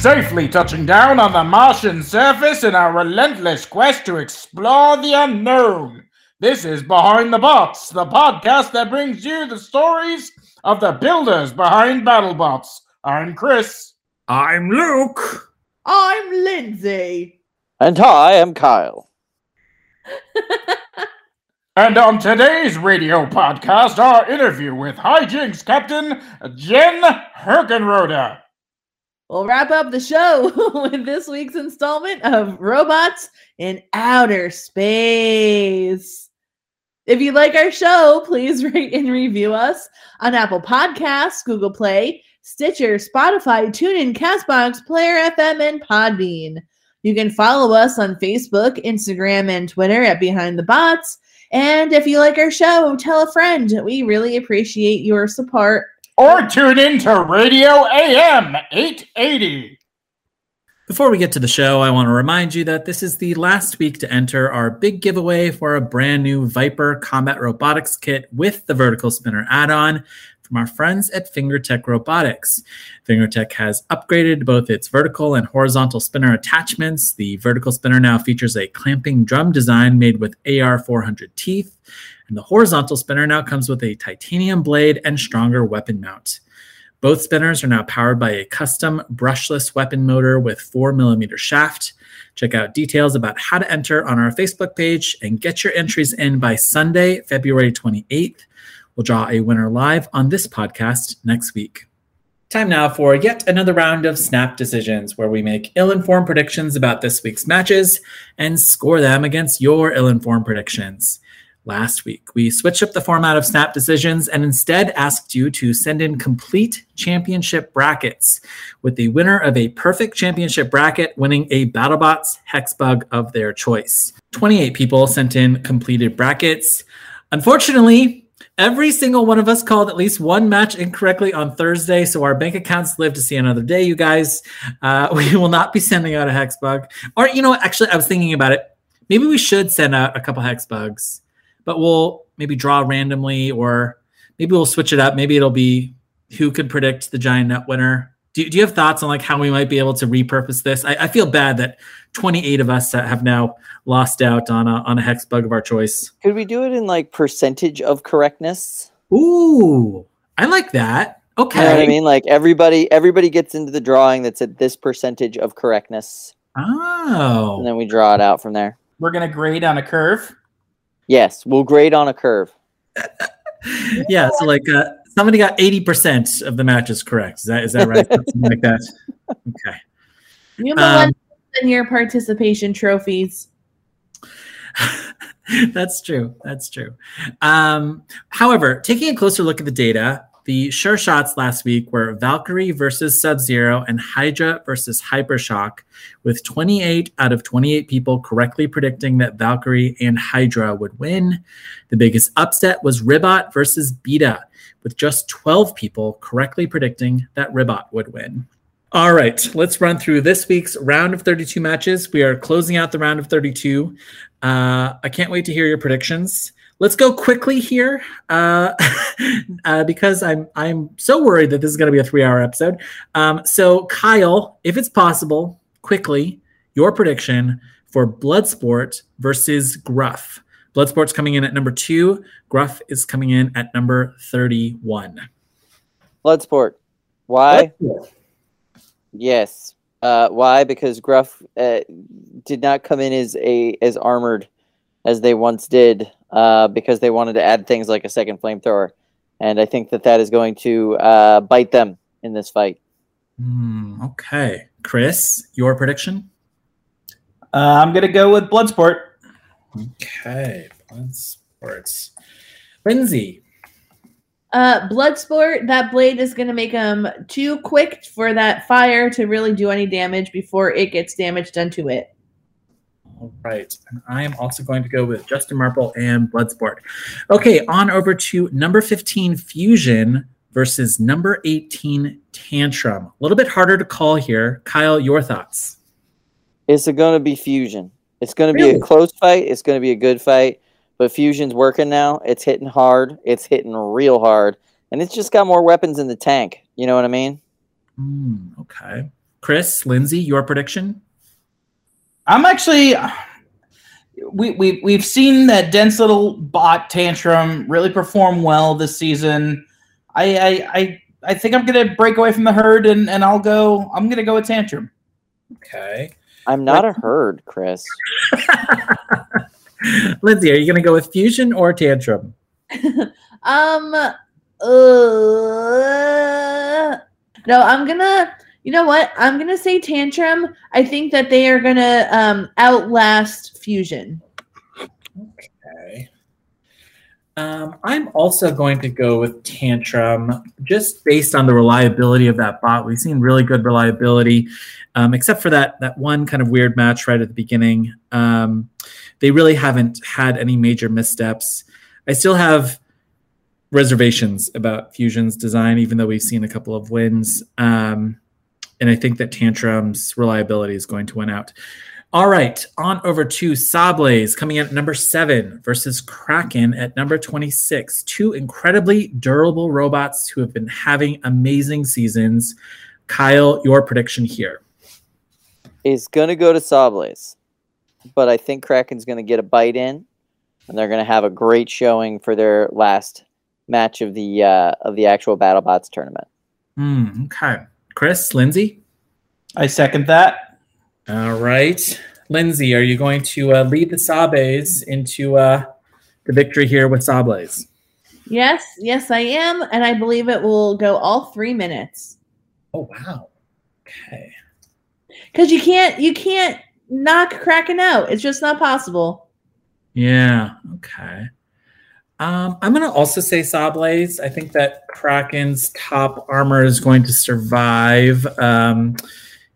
Safely touching down on the Martian surface in our relentless quest to explore the unknown. This is Behind the Bots, the podcast that brings you the stories of the builders behind BattleBots. I'm Chris. I'm Luke. I'm Lindsay. And I am Kyle. And on today's radio podcast, our interview with Hijinks Captain Jen Herkenroda. We'll wrap up the show with this week's installment of Robots in Outer Space. If you like our show, please rate and review us on Apple Podcasts, Google Play, Stitcher, Spotify, TuneIn, Castbox, Player FM, and Podbean. You can follow us on Facebook, Instagram, and Twitter at Behind the Bots. And if you like our show, tell a friend. We really appreciate your support. Or tune in to Radio AM 880. Before we get to the show, I want to remind you that this is the last week to enter our big giveaway for a brand new Viper Combat Robotics Kit with the Vertical Spinner add on from our friends at FingerTech Robotics. FingerTech has upgraded both its vertical and horizontal spinner attachments. The vertical spinner now features a clamping drum design made with AR400 teeth, and the horizontal spinner now comes with a titanium blade and stronger weapon mount. Both spinners are now powered by a custom brushless weapon motor with 4mm shaft. Check out details about how to enter on our Facebook page and get your entries in by Sunday, February 28th. We'll draw a winner live on this podcast next week. Time now for yet another round of Snap Decisions, where we make ill informed predictions about this week's matches and score them against your ill informed predictions. Last week, we switched up the format of Snap Decisions and instead asked you to send in complete championship brackets, with the winner of a perfect championship bracket winning a BattleBots Hexbug of their choice. 28 people sent in completed brackets. Unfortunately, Every single one of us called at least one match incorrectly on Thursday, so our bank accounts live to see another day, you guys. Uh, we will not be sending out a hex bug. Or, you know? Actually, I was thinking about it. Maybe we should send out a couple hex bugs, but we'll maybe draw randomly, or maybe we'll switch it up. Maybe it'll be who could predict the giant net winner. Do, do you have thoughts on like how we might be able to repurpose this? I, I feel bad that 28 of us have now lost out on a, on a hex bug of our choice. Could we do it in like percentage of correctness? Ooh, I like that. Okay. You know what I mean? Like everybody everybody gets into the drawing that's at this percentage of correctness. Oh. And then we draw it out from there. We're going to grade on a curve. Yes, we'll grade on a curve. yeah, so like uh, somebody got 80% of the matches correct. Is that is that right? Something like that. Okay. You um, and your participation trophies. That's true. That's true. Um, however, taking a closer look at the data, the sure shots last week were Valkyrie versus Sub Zero and Hydra versus Hypershock, with 28 out of 28 people correctly predicting that Valkyrie and Hydra would win. The biggest upset was Ribbot versus Beta, with just 12 people correctly predicting that Ribbot would win. All right, let's run through this week's round of 32 matches. We are closing out the round of 32. Uh, I can't wait to hear your predictions. Let's go quickly here uh, uh, because I'm I'm so worried that this is going to be a three hour episode. Um, so Kyle, if it's possible, quickly your prediction for Bloodsport versus Gruff. Bloodsport's coming in at number two. Gruff is coming in at number 31. Bloodsport. Why? Bloodsport. Yes. Uh, why? Because Gruff uh, did not come in as a as armored as they once did, uh, because they wanted to add things like a second flamethrower, and I think that that is going to uh, bite them in this fight. Hmm, okay. Chris, your prediction? Uh, I'm gonna go with Bloodsport. Okay. Bloodsport. Lindsay. Uh, Bloodsport, that blade is going to make him too quick for that fire to really do any damage before it gets damage done to it. All right. And I am also going to go with Justin Marple and Bloodsport. Okay, on over to number 15, Fusion versus number 18, Tantrum. A little bit harder to call here. Kyle, your thoughts? It's going to be Fusion. It's going to be Really? a close fight. It's going to be a good fight. But Fusion's working now. It's hitting hard. It's hitting real hard. And it's just got more weapons in the tank. You know what I mean? Hmm, okay. Chris, Lindsay, your prediction? I'm actually we we we've seen that dense little bot tantrum really perform well this season. I I I, I think I'm gonna break away from the herd and, and I'll go I'm gonna go with tantrum. Okay. I'm not a herd, Chris. Lindsay, are you going to go with Fusion or Tantrum? Um, uh, no, I'm gonna. You know what? I'm gonna say tantrum. I think that they are gonna um outlast fusion. Okay. Um, I'm also going to go with Tantrum just based on the reliability of that bot. We've seen really good reliability, um, except for that that one kind of weird match right at the beginning. Um, they really haven't had any major missteps. I still have reservations about Fusion's design, even though we've seen a couple of wins. Um, and I think that Tantrum's reliability is going to win out. All right, on over to Sawblaze coming in at number seven versus Kraken at number 26. Two incredibly durable robots who have been having amazing seasons. Kyle, your prediction here. Is going to go to Sawblaze. But I think Kraken's going to get a bite in. And they're going to have a great showing for their last match of the uh, of the actual BattleBots tournament. Hmm, okay. Chris, Lindsay? I second that. All right. Lindsay, are you going to uh, lead the Sabes into uh, the victory here with Sawblaze? Yes, yes, I am, and I believe it will go all three minutes. Oh, wow. Okay. Because you can't, you can't knock Kraken out. It's just not possible. Yeah. Okay. Um, I'm going to also say Sawblaze. I think that Kraken's top armor is going to survive um,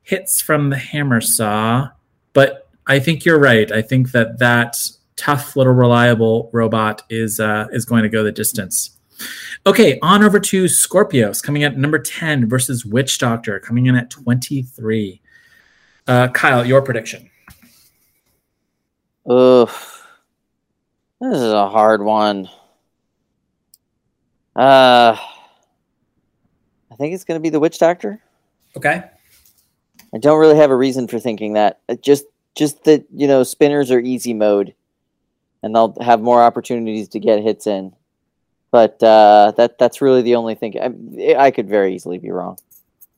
hits from the hammer saw, but I think you're right. I think that that tough little reliable robot is uh, is going to go the distance. Okay, on over to Skorpios coming at number 10 versus Witch Doctor coming in at 23. Uh, Kyle, your prediction. Ugh. This is a hard one. Uh, I think it's going to be the Witch Doctor. Okay. I don't really have a reason for thinking that. It just, just that you know, spinners are easy mode, and they'll have more opportunities to get hits in. But uh, that that's really the only thing. I, I could very easily be wrong.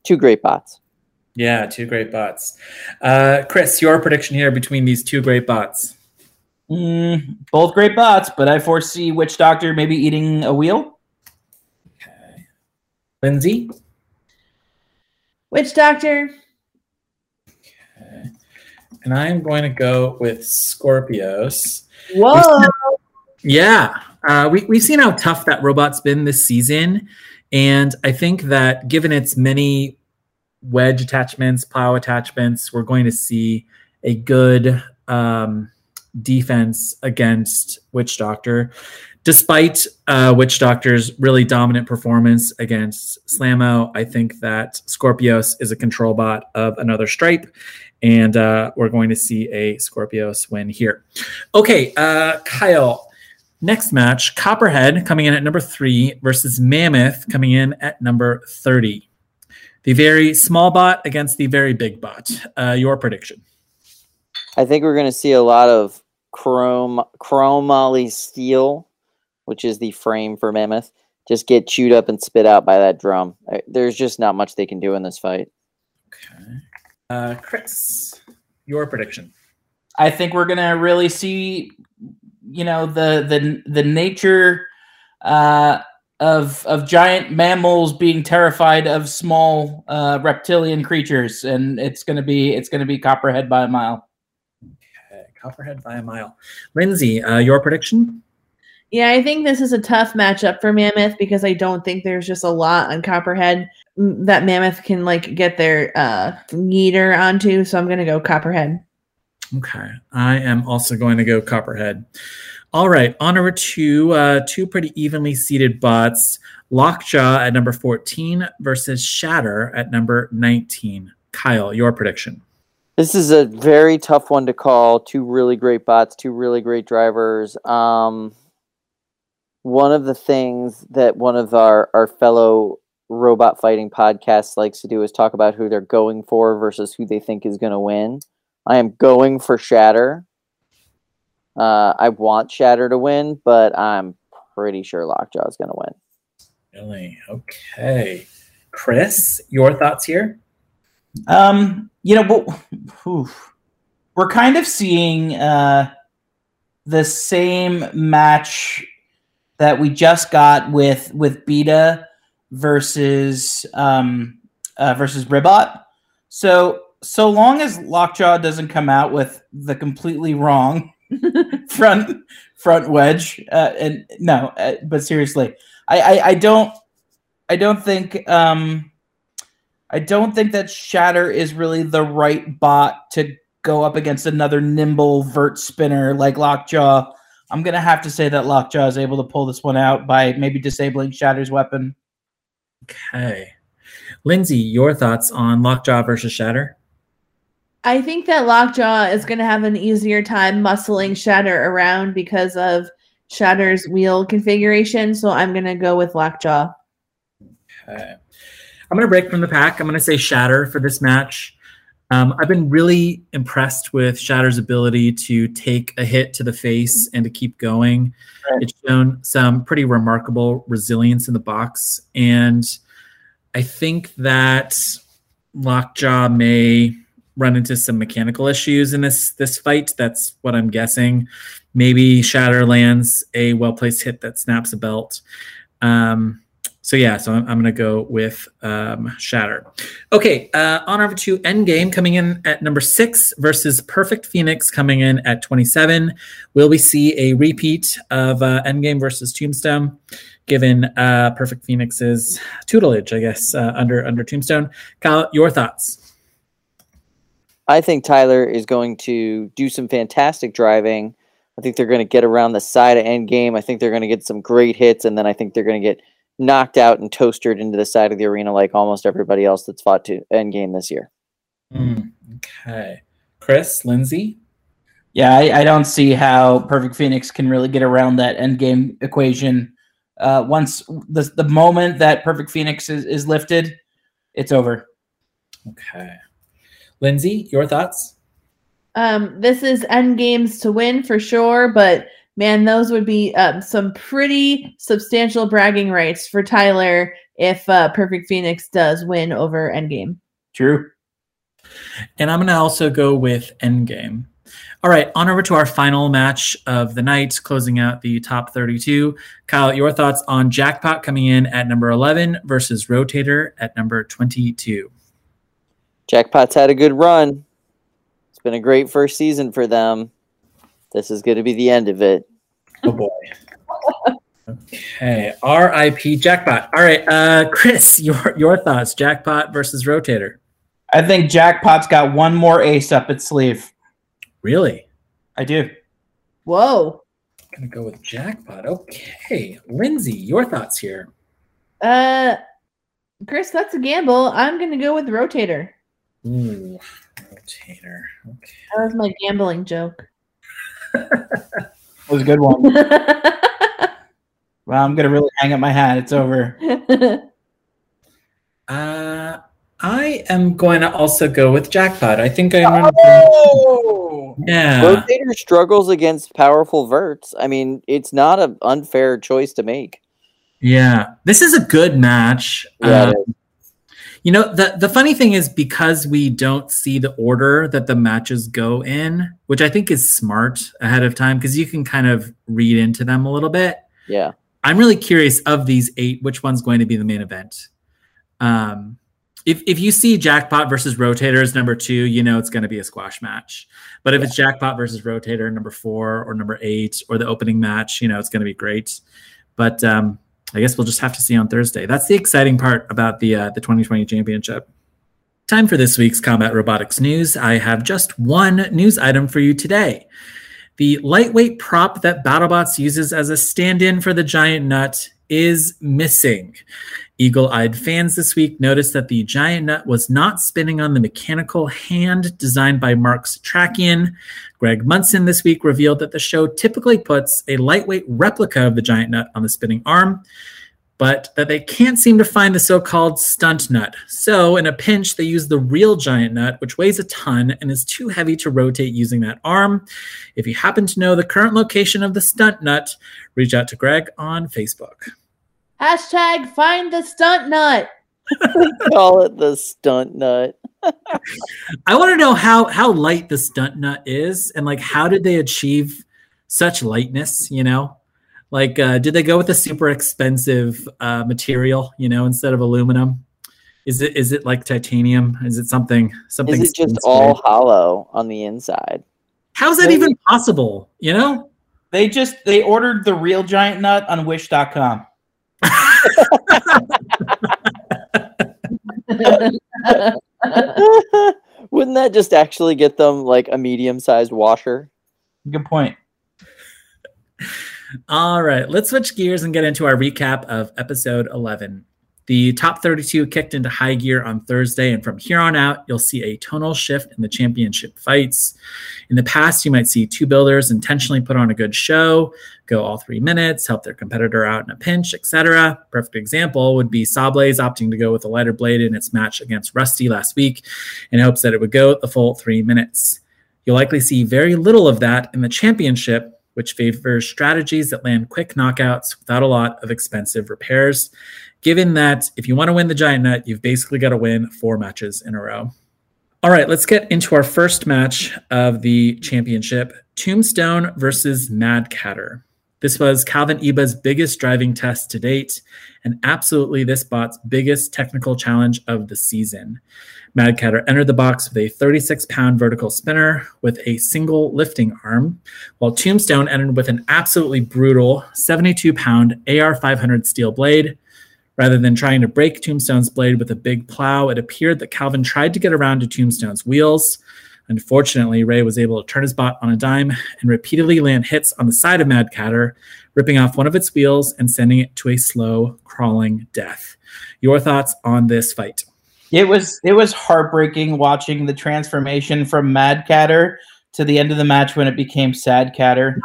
Two great bots. Yeah, two great bots. Uh, Chris, your prediction here between these two great bots. Mm, both great bots, but I foresee Witch Doctor maybe eating a wheel. Okay. Lindsay? Witch Doctor. Okay. And I'm going to go with Skorpios. Whoa. Yeah. Uh, we, we've seen how tough that robot's been this season. And I think that given its many wedge attachments, plow attachments, we're going to see a good um, defense against Witch Doctor. Despite uh, Witch Doctor's really dominant performance against SlamMow. I think that Skorpios is a control bot of another stripe. And uh, we're going to see a Skorpios win here. Okay, uh, Kyle, next match Copperhead coming in at number three versus Mammoth coming in at number 30. The very small bot against the very big bot. Uh, your prediction. I think we're going to see a lot of chrome chromoly steel, which is the frame for Mammoth, just get chewed up and spit out by that drum. Uh, There's just not much they can do in this fight. Okay. Uh, Chris, your prediction. I think we're gonna really see, you know, the the the nature uh, of of giant mammals being terrified of small uh, reptilian creatures, and it's gonna be it's gonna be Copperhead by a mile. Copperhead by a mile. Lindsay, uh, your prediction? Yeah, I think this is a tough matchup for Mammoth because I don't think there's just a lot on Copperhead mm, that Mammoth can like get their uh yeeter onto. So I'm gonna go Copperhead. Okay, I am also going to go Copperhead. All right, on over to uh, two pretty evenly seated bots. Lockjaw at number 14 versus Shatter at number 19. Kyle, your prediction. This is a very tough one to call. Two really great bots, two really great drivers. Um, one of the things that one of our, our fellow robot fighting podcasts likes to do is talk about who they're going for versus who they think is going to win. I am going for Shatter. Uh, I want Shatter to win, but I'm pretty sure Lockjaw is going to win. Really? Okay. Chris, your thoughts here? Um, you know, but, we're kind of seeing uh, the same match that we just got with with Beta versus um, uh, versus Ribbot. So so long as Lockjaw doesn't come out with the completely wrong front front wedge, uh, and no, uh, but seriously, I, I I don't I don't think um I don't think that Shatter is really the right bot to go up against another nimble vert spinner like Lockjaw. I'm gonna have to say that Lockjaw is able to pull this one out by maybe disabling Shatter's weapon. Okay. Lindsay, your thoughts on Lockjaw versus Shatter? I think that Lockjaw is going to have an easier time muscling Shatter around because of Shatter's wheel configuration. So I'm going to go with Lockjaw. Okay. I'm going to break from the pack. I'm going to say Shatter for this match. Um, I've been really impressed with Shatter's ability to take a hit to the face and to keep going. Right. It's shown some pretty remarkable resilience in the box. And I think that Lockjaw may run into some mechanical issues in this this fight. That's what I'm guessing. Maybe Shatter lands a well placed hit that snaps a belt. Um, so yeah, so I'm, I'm going to go with um, Shatter. Okay, uh, on over to Endgame coming in at number six versus Perfect Phoenix coming in at 27. Will we see a repeat of uh, Endgame versus Tombstone? Given uh, Perfect Phoenix's tutelage, I guess uh, under under Tombstone. Kyle, your thoughts? I think Tyler is going to do some fantastic driving. I think they're going to get around the side of Endgame. I think they're going to get some great hits, and then I think they're going to get knocked out and toasted into the side of the arena like almost everybody else that's fought to Endgame this year. Mm, okay, Chris, Lindsay. Yeah, I, I, don't see how Perfect Phoenix can really get around that Endgame equation. Uh, once the the moment that Perfect Phoenix is, is lifted, it's over. Okay. Lindsay, your thoughts? Um, this is Endgame's to win for sure, but man, those would be um, some pretty substantial bragging rights for Tyler if uh, Perfect Phoenix does win over Endgame. True. And I'm going to also go with Endgame. All right, on over to our final match of the night, closing out the top 32. Kyle, your thoughts on Jackpot coming in at number 11 versus Rotator at number 22? Jackpot's had a good run. It's been a great first season for them. This is going to be the end of it. Oh boy. okay, R.I.P. Jackpot. All right, uh, Chris, your your thoughts? Jackpot versus Rotator. I think Jackpot's got one more ace up its sleeve. Really? I do. Whoa. I'm gonna go with Jackpot. Okay, Lindsay, your thoughts here? Uh, Chris, that's a gamble. I'm gonna go with Rotator. Ooh, Rotator. Okay. That was my gambling joke. That was a good one. well, I'm gonna really hang up my hat. It's over. uh, I am going to also go with Jackpot. I think I'm. Oh! Yeah. Rotator struggles against powerful verts. I mean, it's not an unfair choice to make. Yeah, this is a good match. Yeah, um, you know, the the funny thing is because we don't see the order that the matches go in, which I think is smart ahead of time because you can kind of read into them a little bit. Yeah. I'm really curious of these eight, which one's going to be the main event. Um, if if you see Jackpot versus Rotator number two, you know it's going to be a squash match. But if yeah. it's Jackpot versus Rotator number four or number eight or the opening match, you know it's going to be great. But um, I guess we'll just have to see on Thursday. That's the exciting part about the uh, the 2020 championship. Time for this week's combat robotics news. I have just one news item for you today. The lightweight prop that BattleBots uses as a stand-in for the giant nut is missing. Eagle eyed fans this week noticed that the giant nut was not spinning on the mechanical hand designed by Mark Setrakian. Greg Munson this week revealed that the show typically puts a lightweight replica of the giant nut on the spinning arm, but that they can't seem to find the so called stunt nut. So, in a pinch, they use the real giant nut, which weighs a ton and is too heavy to rotate using that arm. If you happen to know the current location of the stunt nut, reach out to Greg on Facebook. Hashtag find the stunt nut. Call it the stunt nut. I want to know how how light the stunt nut is, and like how did they achieve such lightness? You know, like uh, did they go with a super expensive uh, material? You know, instead of aluminum. Is it is it like titanium? Is it something something? Is it just all hollow on the inside? How's that even possible? You know, they just they ordered the real giant nut on Wish.com. Wouldn't that just actually get them like a medium sized washer? Good point. All right, let's switch gears and get into our recap of episode 11. The top 32 kicked into high gear on Thursday, and from here on out, you'll see a tonal shift in the championship fights. In the past, you might see two builders intentionally put on a good show, go all three minutes, help their competitor out in a pinch, etc. Perfect example would be Sawblaze opting to go with a lighter blade in its match against Rusty last week in hopes that it would go the full three minutes. You'll likely see very little of that in the championship, which favors strategies that land quick knockouts without a lot of expensive repairs given that if you want to win the giant nut, you've basically got to win four matches in a row. All right, let's get into our first match of the championship Tombstone versus Mad Catter. This was Calvin Iba's biggest driving test to date, and absolutely this bot's biggest technical challenge of the season. Mad Catter entered the box with a 36 pound vertical spinner with a single lifting arm, while Tombstone entered with an absolutely brutal 72 pound AR 500 steel blade Rather than trying to break Tombstone's blade with a big plow, it appeared that Calvin tried to get around to Tombstone's wheels. Unfortunately, Ray was able to turn his bot on a dime and repeatedly land hits on the side of Mad Catter, ripping off one of its wheels and sending it to a slow, crawling death. Your thoughts on this fight? It was it was heartbreaking watching the transformation from Mad Catter to the end of the match when it became Sad Catter.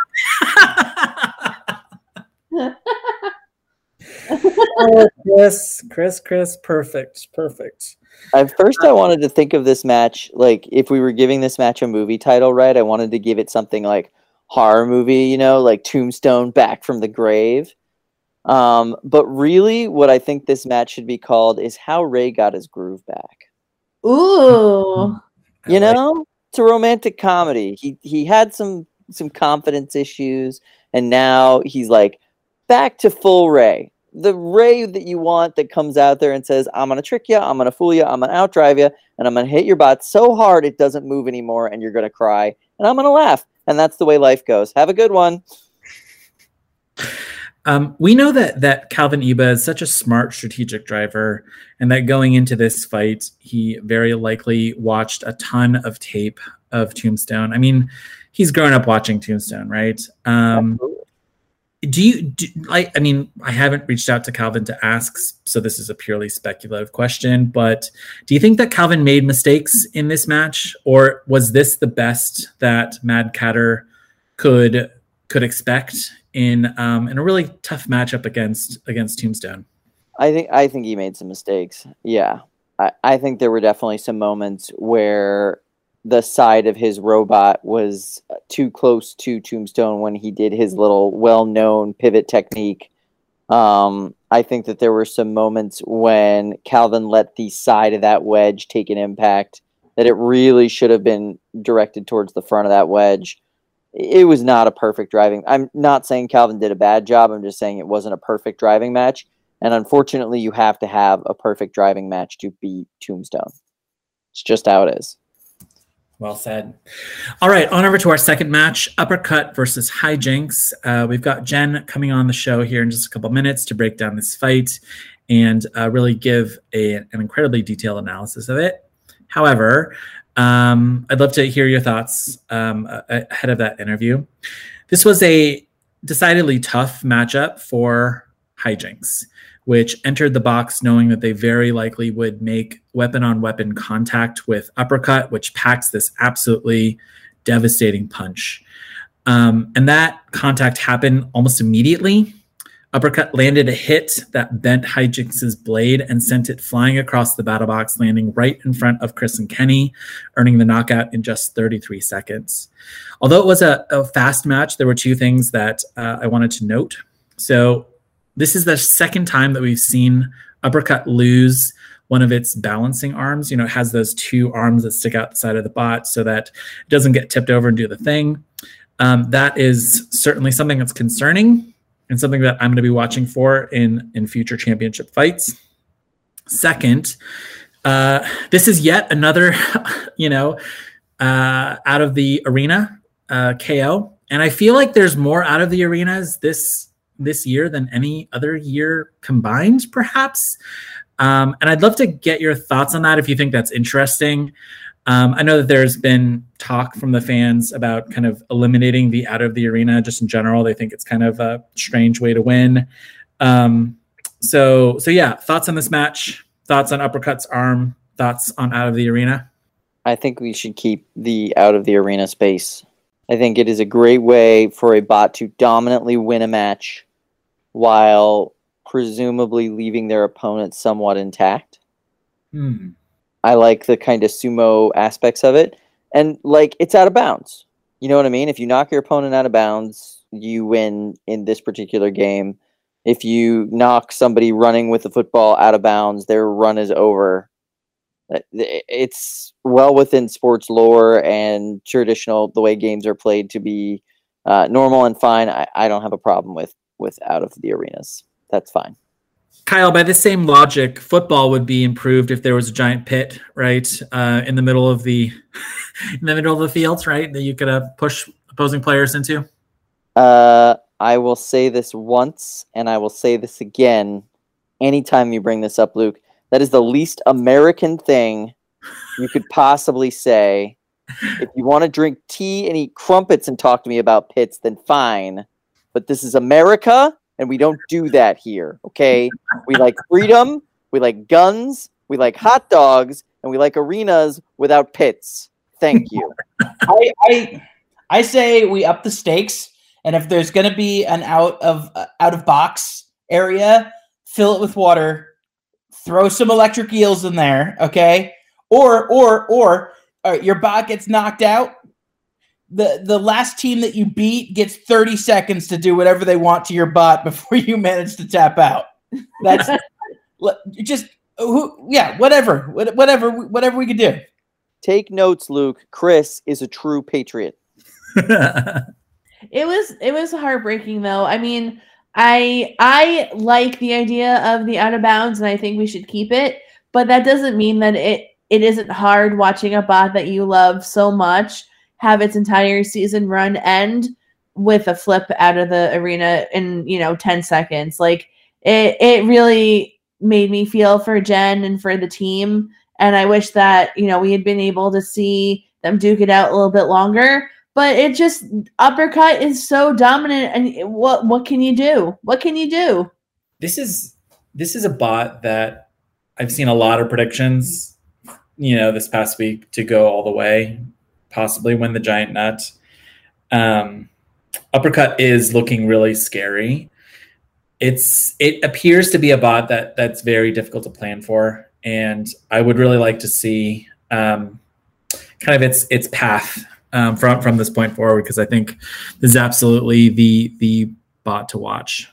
oh, Chris, Chris, Chris, perfect, perfect. At first, I wanted to think of this match like if we were giving this match a movie title, right? I wanted to give it something like horror movie, you know, like Tombstone Back from the Grave. Um, but really, what I think this match should be called is How Ray Got His Groove Back. Ooh, you know, it's a romantic comedy. He he had some some confidence issues, and now he's like back to full Ray the ray that you want that comes out there and says, I'm going to trick you, I'm going to fool you, I'm going to outdrive you, and I'm going to hit your bot so hard it doesn't move anymore and you're going to cry, and I'm going to laugh. And that's the way life goes. Have a good one. Um, we know that that Calvin Iba is such a smart strategic driver, and that going into this fight, he very likely watched a ton of tape of Tombstone. I mean, he's grown up watching Tombstone, right? Um, do you do, I, I mean i haven't reached out to calvin to ask so this is a purely speculative question but do you think that calvin made mistakes in this match? Or was this the best that mad catter could could expect in um in a really tough matchup against against tombstone? I think i think he made some mistakes. Yeah. I i think there were definitely some moments where the side of his robot was too close to Tombstone when he did his little well-known pivot technique. Um, I think that there were some moments when Calvin let the side of that wedge take an impact that it really should have been directed towards the front of that wedge. it was not a perfect driving. I'm not saying Calvin did a bad job. I'm just saying it wasn't a perfect driving match. And unfortunately, you have to have a perfect driving match to beat Tombstone. It's just how it is. Well said. All right, on over to our second match Uppercut versus Hijinks. Uh, we've got Jen coming on the show here in just a couple minutes to break down this fight and uh, really give a, an incredibly detailed analysis of it. However, um, I'd love to hear your thoughts um, ahead of that interview. This was a decidedly tough matchup for Hijinks, which entered the box knowing that they very likely would make weapon on weapon contact with Uppercut, which packs this absolutely devastating punch. Um, and that contact happened almost immediately. Uppercut landed a hit that bent Hijinks' blade and sent it flying across the battle box, landing right in front of Chris and Kenny, earning the knockout in just 33 seconds. Although it was a, a fast match, there were two things that uh, I wanted to note. So, this is the second time that we've seen Uppercut lose one of its balancing arms. You know, it has those two arms that stick out the side of the bot so that it doesn't get tipped over and do the thing. Um, that is certainly something that's concerning and something that I'm going to be watching for in in future championship fights. Second, uh, this is yet another, you know, uh, out of the arena uh, KO, and I feel like there's more out of the arenas this this year than any other year combined, perhaps. Um, and I'd love to get your thoughts on that if you think that's interesting. Um, I know that there's been talk from the fans about kind of eliminating the out of the arena just in general. They think it's kind of a strange way to win. Um, so, so yeah, thoughts on this match? Thoughts on Uppercut's arm? Thoughts on out of the arena? I think we should keep the out of the arena space. I think it is a great way for a bot to dominantly win a match while presumably leaving their opponent somewhat intact. Hmm. I like the kind of sumo aspects of it. And like it's out of bounds. You know what I mean? If you knock your opponent out of bounds, you win in this particular game. If you knock somebody running with the football out of bounds, their run is over. Uh, it's well within sports lore and traditional the way games are played to be uh, normal and fine. I, I don't have a problem with with out of the arenas. That's fine. Kyle, by the same logic, football would be improved if there was a giant pit, right, uh, in the middle of the in the middle of the fields, right, that you could uh, push opposing players into. Uh, I will say this once, and I will say this again. Anytime you bring this up, Luke, that is the least American thing you could possibly say. If you want to drink tea and eat crumpets and talk to me about pits, then fine. But this is America and we don't do that here. Okay, we like freedom, we like guns, we like hot dogs, and we like arenas without pits. Thank you. I, I I say we up the stakes, and if there's going to be an out of uh, out of box area, fill it with water, throw some electric eels in there, okay? Or or or uh, your bot gets knocked out, the the last team that you beat gets 30 seconds to do whatever they want to your bot before you manage to tap out. That's just who yeah, whatever. Whatever whatever we could do. Take notes, Luke. Chris is a true patriot. it was it was heartbreaking though. I mean, I I like the idea of the out of bounds and I think we should keep it, but that doesn't mean that it it isn't hard watching a bot that you love so much have its entire season run end with a flip out of the arena in you know 10 seconds. Like it it really made me feel for jen and for the team and i wish that you know we had been able to see them duke it out a little bit longer but it just uppercut is so dominant and what what can you do what can you do this is this is a bot that i've seen a lot of predictions you know this past week to go all the way possibly win the giant nut. Um, uppercut is looking really scary. It's it appears to be a bot that that's very difficult to plan for, and I would really like to see um, kind of its its path um, from from this point forward because I think this is absolutely the the bot to watch.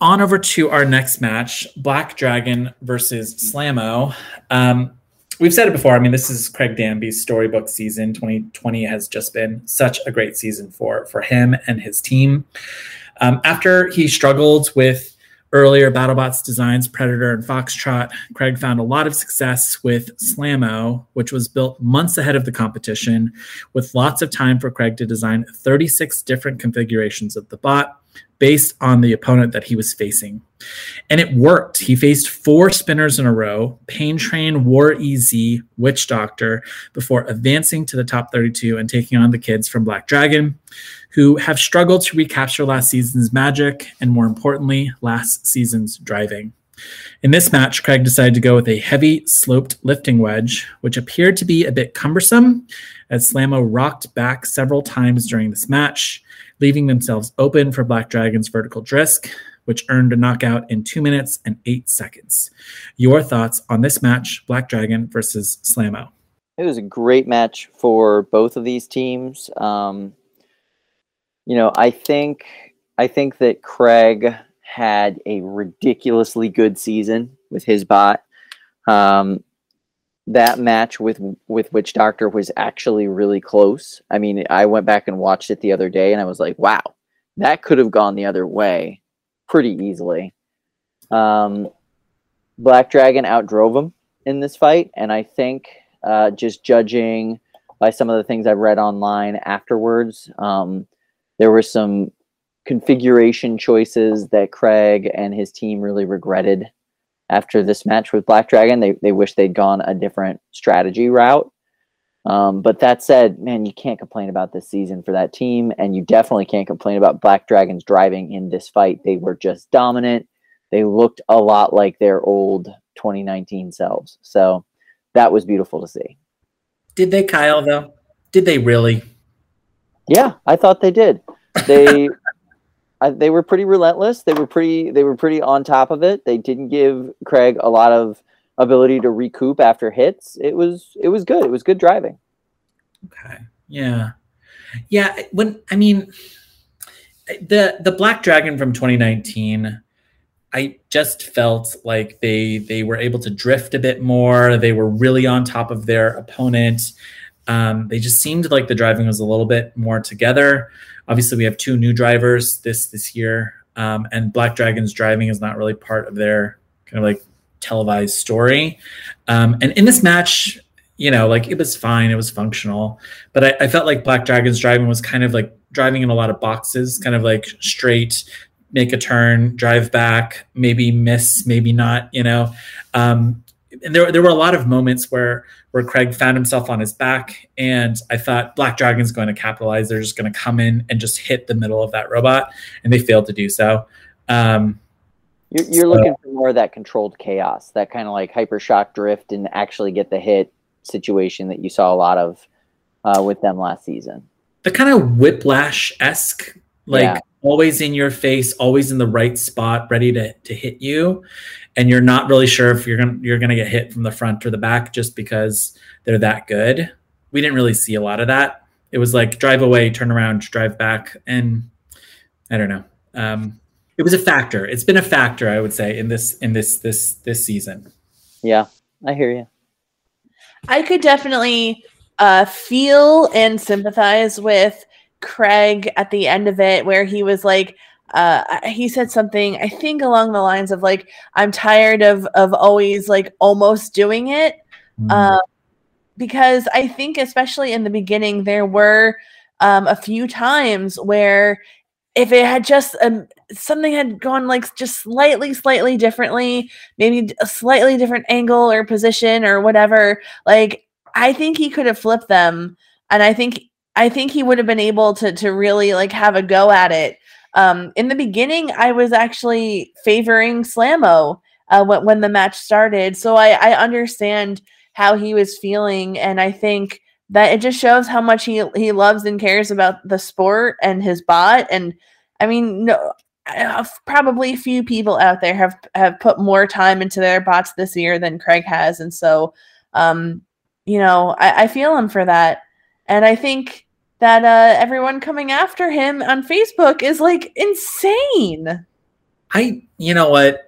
On over to our next match, Black Dragon versus SlamMow. Um, we've said it before. I mean, this is Craig Danby's storybook season. 2020 has just been such a great season for for him and his team. Um, after he struggled with earlier BattleBots designs, Predator and Foxtrot, Craig found a lot of success with SlamMow, which was built months ahead of the competition, with lots of time for Craig to design 36 different configurations of the bot based on the opponent that he was facing. And it worked. He faced four spinners in a row Pain Train, War EZ, Witch Doctor, before advancing to the top 32 and taking on the kids from Black Dragon, who have struggled to recapture last season's magic and, more importantly, last season's driving. In this match, Craig decided to go with a heavy sloped lifting wedge, which appeared to be a bit cumbersome as SlamMow rocked back several times during this match leaving themselves open for Black Dragon's vertical drisk, which earned a knockout in two minutes and eight seconds. Your thoughts on this match, Black Dragon versus SlamMow? It was a great match for both of these teams. Um, you know, I think I think that Craig had a ridiculously good season with his bot. Um, that match with with Witch Doctor was actually really close. I mean, I went back and watched it the other day, and I was like, "Wow, that could have gone the other way pretty easily." Um, Black Dragon outdrove him in this fight, and I think uh, just judging by some of the things I've read online afterwards, um, there were some configuration choices that Craig and his team really regretted after this match with Black Dragon. They they wish they'd gone a different strategy route. Um, but that said, man, you can't complain about this season for that team, and you definitely can't complain about Black Dragons driving in this fight. They were just dominant. They looked a lot like their old 2019 selves. So that was beautiful to see. Did they, Kyle? Though, did they really? Yeah, I thought they did. They I, they were pretty relentless. They were pretty they were pretty on top of it. They didn't give Craig a lot of ability to recoup after hits. It was it was good. It was good driving. Okay. Yeah. Yeah, when I mean the the Black Dragon from 2019 I just felt like they they were able to drift a bit more. They were really on top of their opponent. Um, they just seemed like the driving was a little bit more together. Obviously, we have two new drivers this this year, um, and Black Dragon's driving is not really part of their kind of like televised story. Um, and in this match, you know, like it was fine, it was functional, but I, I, felt like Black Dragon's driving was kind of like driving in a lot of boxes, kind of like straight, make a turn, drive back, maybe miss, maybe not, you know. Um, and there, there were a lot of moments where where Craig found himself on his back, and I thought Black Dragon's going to capitalize. They're just going to come in and just hit the middle of that robot, and they failed to do so. Um, you're, you're so, looking for more of that controlled chaos, that kind of like Hypershock drift, and actually get the hit situation that you saw a lot of uh, with them last season. The kind of whiplash esque, like yeah. Always in your face, always in the right spot, ready to to hit you and you're not really sure if you're gonna you're gonna get hit from the front or the back just because they're that good. We didn't really see a lot of that. It was like drive away, turn around, drive back, and I don't know. Um, it was a factor. It's been a factor, I would say, in this in this this this season. Yeah, I hear you. I could definitely uh, feel and sympathize with Craig at the end of it, where he was like, uh, he said something I think along the lines of like I'm tired of of always like almost doing it mm. uh, because I think especially in the beginning there were um, a few times where if it had just um, something had gone like just slightly slightly differently maybe a slightly different angle or position or whatever like I think he could have flipped them and I think I think he would have been able to to really like have a go at it um, in the beginning, I was actually favoring SlamMow uh, when, when the match started. So I, I understand how he was feeling. And I think that it just shows how much he, he loves and cares about the sport and his bot. And I mean, no, probably few people out there have have put more time into their bots this year than Craig has, and so um, you know I, I feel him for that, and I think that uh, everyone coming after him on Facebook is like insane. I, you know what?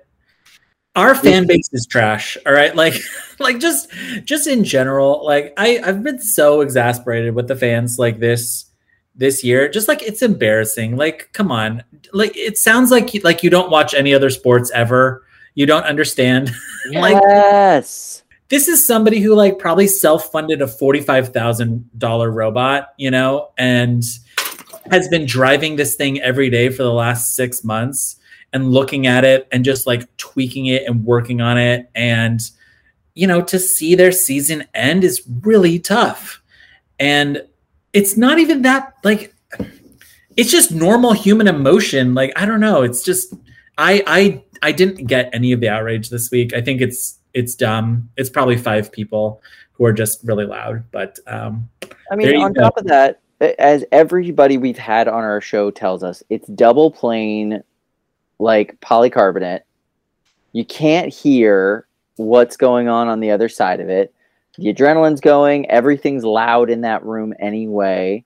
our fan base is trash all right? Like like just just in general like i i've been so exasperated with the fans like this this year. Just like it's embarrassing. Like come on. Like it sounds like you, like you don't watch any other sports ever. You don't understand. Like Yes. This is somebody who like probably self-funded a $45,000 robot, you know, and has been driving this thing every day for the last 6 months and looking at it and just like tweaking it and working on it and you know, to see their season end is really tough. And it's not even that like it's just normal human emotion. Like I don't know, it's just I I I didn't get any of the outrage this week. I think it's it's dumb. It's probably five people who are just really loud. But um, I mean, on go. top of that, as everybody we've had on our show tells us, it's double plain like polycarbonate. You can't hear what's going on on the other side of it. The adrenaline's going, everything's loud in that room anyway.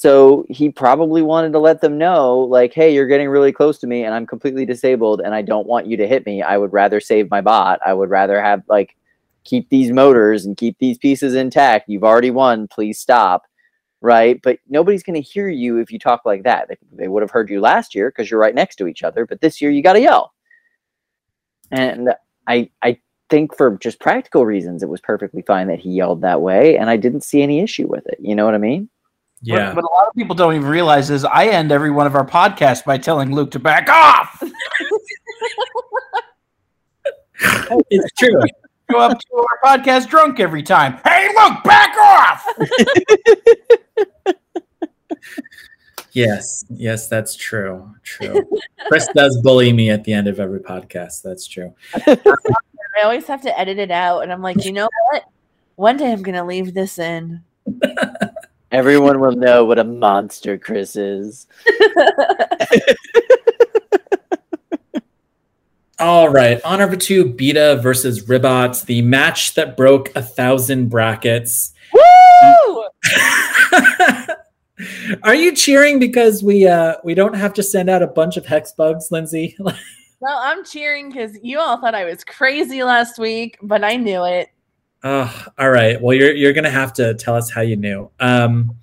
So he probably wanted to let them know, like, hey, you're getting really close to me and I'm completely disabled and I don't want you to hit me. I would rather save my bot. I would rather have, like, keep these motors and keep these pieces intact. You've already won. Please stop. Right. But nobody's going to hear you if you talk like that. They, they would have heard you last year because you're right next to each other. But this year you got to yell. And I, I think for just practical reasons, it was perfectly fine that he yelled that way. And I didn't see any issue with it. You know what I mean? Yeah, But, but a lot of people don't even realize is I end every one of our podcasts by telling Luke to back off. it's true. Go up to our podcast drunk every time. Hey, Luke, back off. yes, yes, that's true. True. Chris does bully me at the end of every podcast. That's true. I always have to edit it out, and I'm like, you know what? One day I'm gonna leave this in. Everyone will know what a monster Chris is. All right, on over to Beta versus Ribbot, the match that broke a thousand brackets. Woo! Are you cheering because we uh we don't have to send out a bunch of hex bugs, Lindsay? Well, I'm cheering because you all thought I was crazy last week, but I knew it. Oh, all right. Well, you're you're gonna have to tell us how you knew. Um,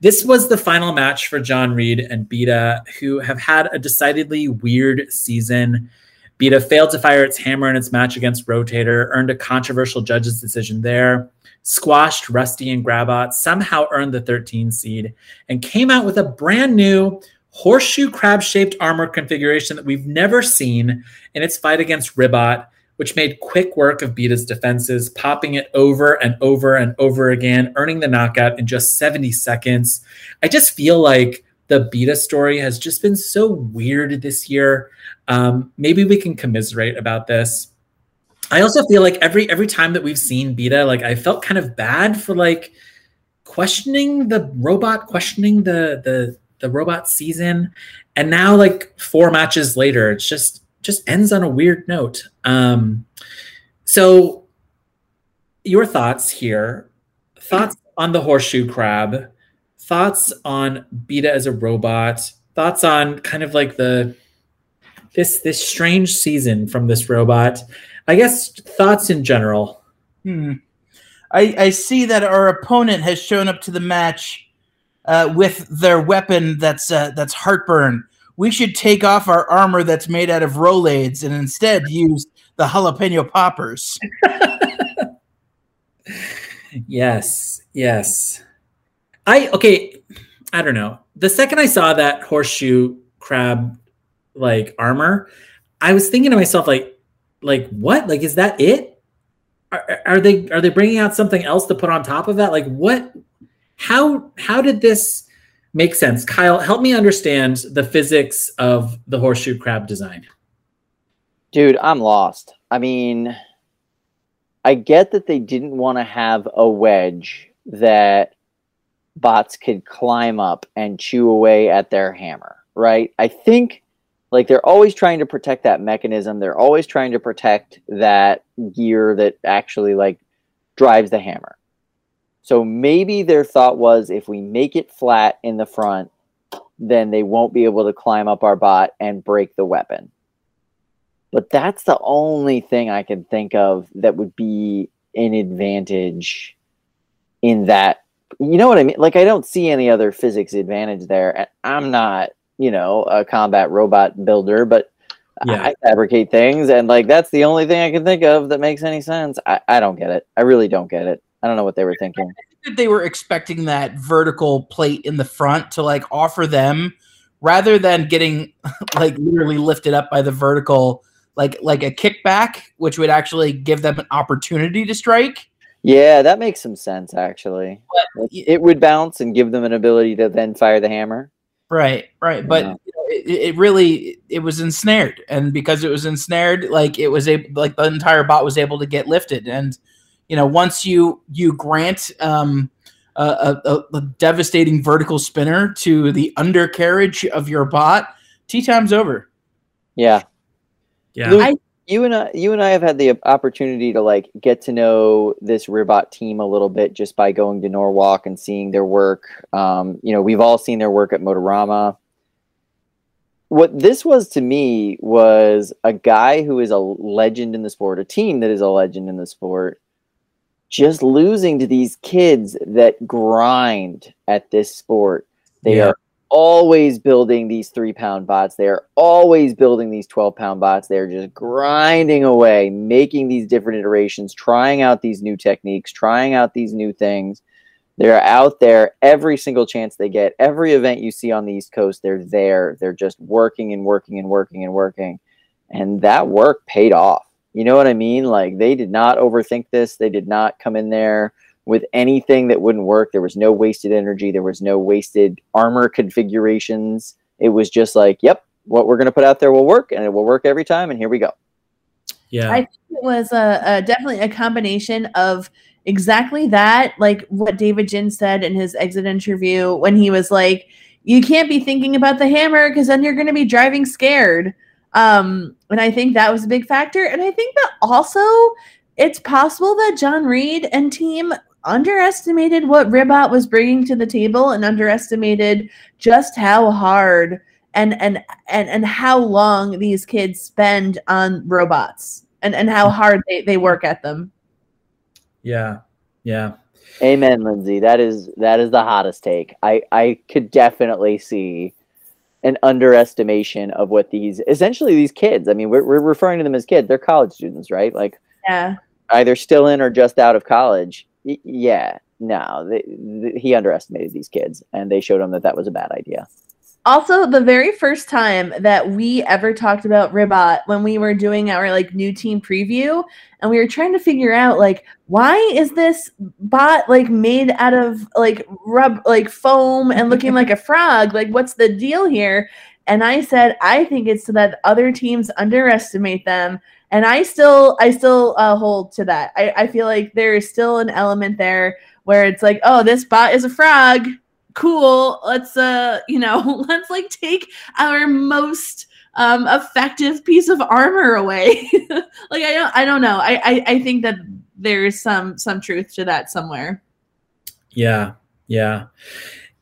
this was the final match for John Reid and Beta, who have had a decidedly weird season. Beta failed to fire its hammer in its match against Rotator, earned a controversial judge's decision there, squashed Rusty and Grabot, somehow earned the 13 seed, and came out with a brand new horseshoe crab shaped armor configuration that we've never seen in its fight against Ribbot which made quick work of Beta's defenses, popping it over and over and over again, earning the knockout in just 70 seconds. I just feel like the Beta story has just been so weird this year. Um, maybe we can commiserate about this. I also feel like every every time that we've seen Beta, like I felt kind of bad for like questioning the robot, questioning the the the robot season, and now like four matches later, it's just just ends on a weird note. Um, so, your thoughts here? Thoughts on the horseshoe crab? Thoughts on Beta as a robot? Thoughts on kind of like the this this strange season from this robot? I guess thoughts in general. Hmm. I, I see that our opponent has shown up to the match uh, with their weapon that's uh, that's heartburn. We should take off our armor that's made out of Rolaids and instead use the jalapeno poppers. Yes, yes. I okay. I don't know. The second I saw that horseshoe crab like armor, I was thinking to myself like, like what? Like is that it? Are, are they are they bringing out something else to put on top of that? Like what? How how did this make sense? Kyle, help me understand the physics of the horseshoe crab design. Dude, I'm lost. I mean, I get that they didn't want to have a wedge that bots could climb up and chew away at their hammer, right? I think like they're always trying to protect that mechanism. They're always trying to protect that gear that actually like drives the hammer. So maybe their thought was if we make it flat in the front, then they won't be able to climb up our bot and break the weapon. But that's the only thing I can think of that would be an advantage in that. You know what I mean? Like, I don't see any other physics advantage there. And I'm not, you know, a combat robot builder, but Yeah. I fabricate things. And, like, that's the only thing I can think of that makes any sense. I, I don't get it. I really don't get it. I don't know what they were thinking. they were expecting that vertical plate in the front to like offer them rather than getting like literally lifted up by the vertical like like a kickback which would actually give them an opportunity to strike Yeah, that makes some sense, actually. But- Like, it would bounce and give them an ability to then fire the hammer. right right but Yeah. it, it really it was ensnared and because it was ensnared like it was able like the entire bot was able to get lifted and you know once you you grant um a, a, a- a devastating vertical spinner to the undercarriage of your bot tea time's over Yeah. Yeah. Luke, I- you and I, you and I have had the opportunity to like get to know this Ribbot team a little bit just by going to Norwalk and seeing their work. Um, you know, we've all seen their work at Motorama. What this was to me was a guy who is a legend in the sport, a team that is a legend in the sport, just losing to these kids that grind at this sport. They Yeah. are always building these three pound bots. They are always building these 12 pound bots. They're just grinding away, making these different iterations, trying out these new techniques, trying out these new things. They're out there every single chance they get. Every event you see on the East Coast, they're there. They're just working and working and working and working. And that work paid off. You know what I mean? Like they did not overthink this. They did not come in there with anything that wouldn't work. There was no wasted energy. There was no wasted armor configurations. It was just like, yep, what we're going to put out there will work and it will work every time. And here we go. Yeah. I think it was a, a definitely a combination of exactly that, like what David Jin said in his exit interview when he was like, "You can't be thinking about the hammer because then you're going to be driving scared." Um, and I think that was a big factor. And I think that also it's possible that John Reid and team underestimated what Ribbot was bringing to the table and underestimated just how hard and and and and how long these kids spend on robots and and how hard they, they work at them yeah. Yeah. Amen, Lindsay. That is that is the hottest take. I I could definitely see an underestimation of what these essentially these kids. I mean, we're we're referring to them as kids. They're college students, right? Like yeah either still in or just out of college. Y- yeah, no, they, th- he underestimated these kids, and they showed him that that was a bad idea. Also the very first time that we ever talked about ribbot when we were doing our like new team preview and we were trying to figure out like why is this bot like made out of like rub like foam and looking like a frog? Like what's the deal here? And i said i think it's so that other teams underestimate them. And i still i still uh, hold to that. I, I feel like there is still an element there where it's like oh this bot is a frog cool let's uh you know let's like take our most um effective piece of armor away like i don't i don't know I, I i think that there's some some truth to that somewhere Yeah. Yeah.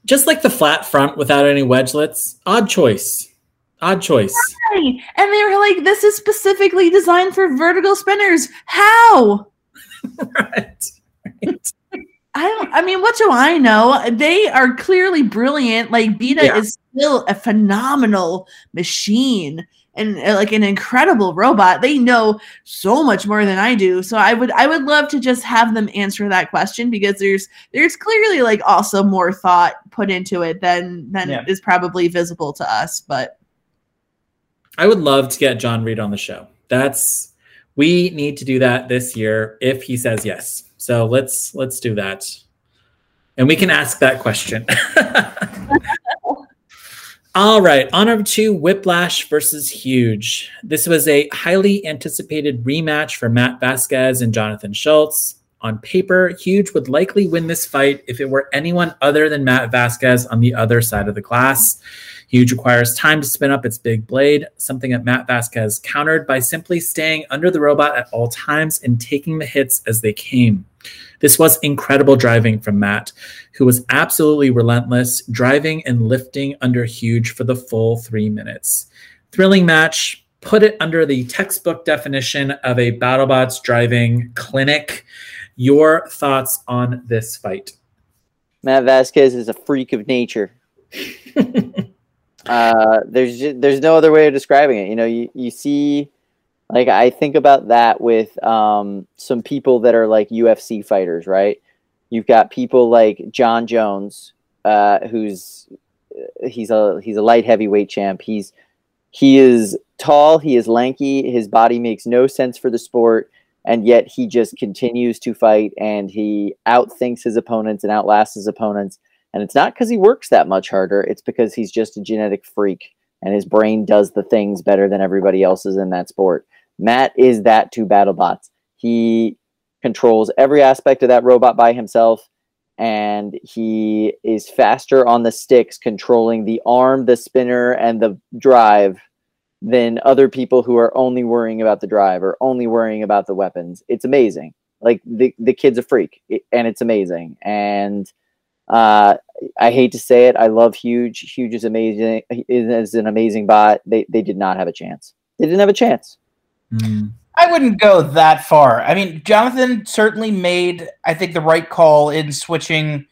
Just like the flat front without any wedgelets. Odd choice. Odd choice. And they were like this is specifically designed for vertical spinners how right. Right. I don't. I mean, what do I know? They are clearly brilliant. Like Beta Yeah. is still a phenomenal machine and uh, like an incredible robot. They know so much more than I do. So I would, I would love to just have them answer that question because there's, there's clearly like also more thought put into it than than Yeah. is probably visible to us. But I would love to get John Reid on the show. That's we need to do that this year if he says yes. So let's let's do that. And we can ask that question. All right, on to Whiplash versus Huge. This was a highly anticipated rematch for Matt Vasquez and Jonathan Schultz. On paper, Huge would likely win this fight if it were anyone other than Matt Vasquez on the other side of the glass. Huge requires time to spin up its big blade, something that Matt Vasquez countered by simply staying under the robot at all times and taking the hits as they came. This was incredible driving from Matt, who was absolutely relentless, driving and lifting under Huge for the full three minutes. Thrilling match. put it under the textbook definition of a BattleBots driving clinic. Your thoughts on this fight? Matt Vasquez is a freak of nature. uh, there's just, there's no other way of describing it. You know, you, you see, like I think about that with um, some people that are like UFC fighters, right? You've got people like Jon Jones, uh, who's he's a he's a light heavyweight champ. He's he is tall, he is lanky, his body makes no sense for the sport, and yet he just continues to fight and he outthinks his opponents and outlasts his opponents. And it's not because he works that much harder, it's because he's just a genetic freak and his brain does the things better than everybody else's in that sport. Matt is that to BattleBots. He controls every aspect of that robot by himself and he is faster on the sticks controlling the arm, the spinner and the drive than other people who are only worrying about the drive or only worrying about the weapons. It's amazing. Like the the kid's a freak, and it's amazing. And uh, I hate to say it, I love Huge. Huge is amazing. Is an amazing bot. They they did not have a chance. They didn't have a chance. Mm. I wouldn't go that far. I mean, Jonathan certainly made, I think, the right call in switching,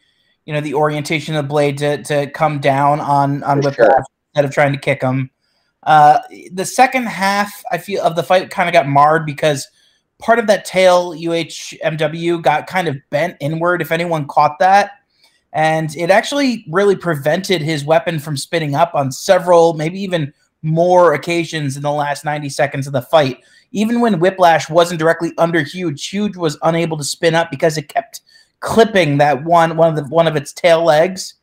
you know, the orientation of the blade to, to come down on on Whiplash sure. instead of trying to kick him. Uh, the second half, I feel, of the fight kind of got marred because part of that tail UHMW got kind of bent inward. If anyone caught that, and it actually really prevented his weapon from spinning up on several, maybe even more occasions in the last 90 seconds of the fight. Even when Whiplash wasn't directly under Huge, Huge was unable to spin up because it kept clipping that one one of the one of its tail legs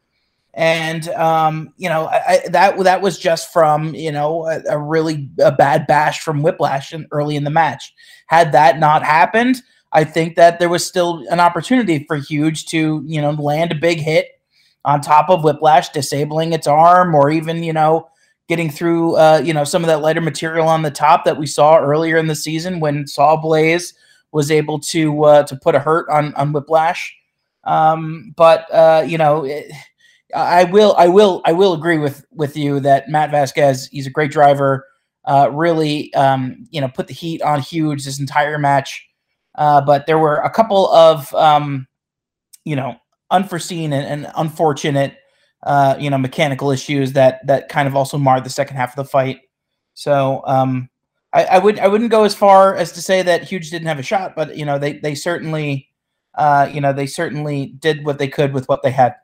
and um, you know I, that that was just from you know a, a, really a bad bash from Whiplash in, early in the match. Had that not happened, I think that there was still an opportunity for Huge to you know land a big hit on top of Whiplash, disabling its arm, or even you know getting through uh, you know some of that lighter material on the top that we saw earlier in the season when Sawblaze was able to uh, to put a hurt on on Whiplash. Um, but uh, you know. It, I will, I will, I will agree with with you that Matt Vasquez, he's a great driver. Uh, really, um, you know, put the heat on Huge this entire match. Uh, but there were a couple of, um, you know, unforeseen and, and unfortunate, uh, you know, mechanical issues that that kind of also marred the second half of the fight. So um, I, I would I wouldn't go as far as to say that Huge didn't have a shot, but you know, they they certainly, uh, you know, they certainly did what they could with what they had.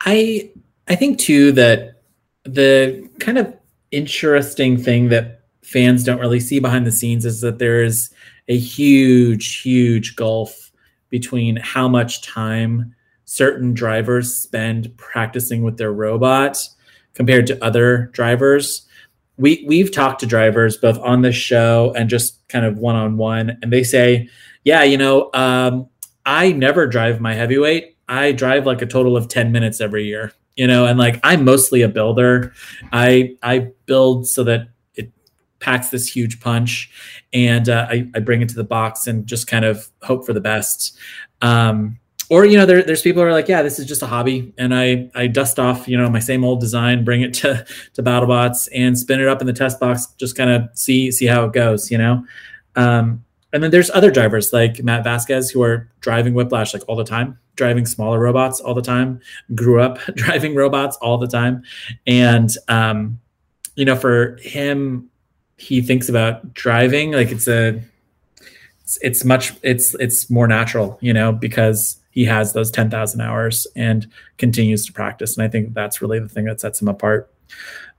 I I think too that the kind of interesting thing that fans don't really see behind the scenes is that there's a huge, huge gulf between how much time certain drivers spend practicing with their robot compared to other drivers. We we've talked to drivers both on the show and just kind of one on one, and they say, "Yeah, you know, um, I never drive my heavyweight. I drive like a total of 10 minutes every year, you know, and like I'm mostly a builder. I I build so that it packs this huge punch and uh, I, I bring it to the box and just kind of hope for the best. Um, or you know there, there's people who are like yeah this is just a hobby and i i dust off you know my same old design bring it to to battlebots and spin it up in the test box just kind of see see how it goes you know um, and then there's other drivers like matt vasquez who are driving whiplash like all the time driving smaller robots all the time, grew up driving robots all the time. And, um, you know, for him, he thinks about driving like it's a, it's, it's much, it's, it's more natural, you know, because he has those 10,000 hours and continues to practice. And I think that's really the thing that sets him apart.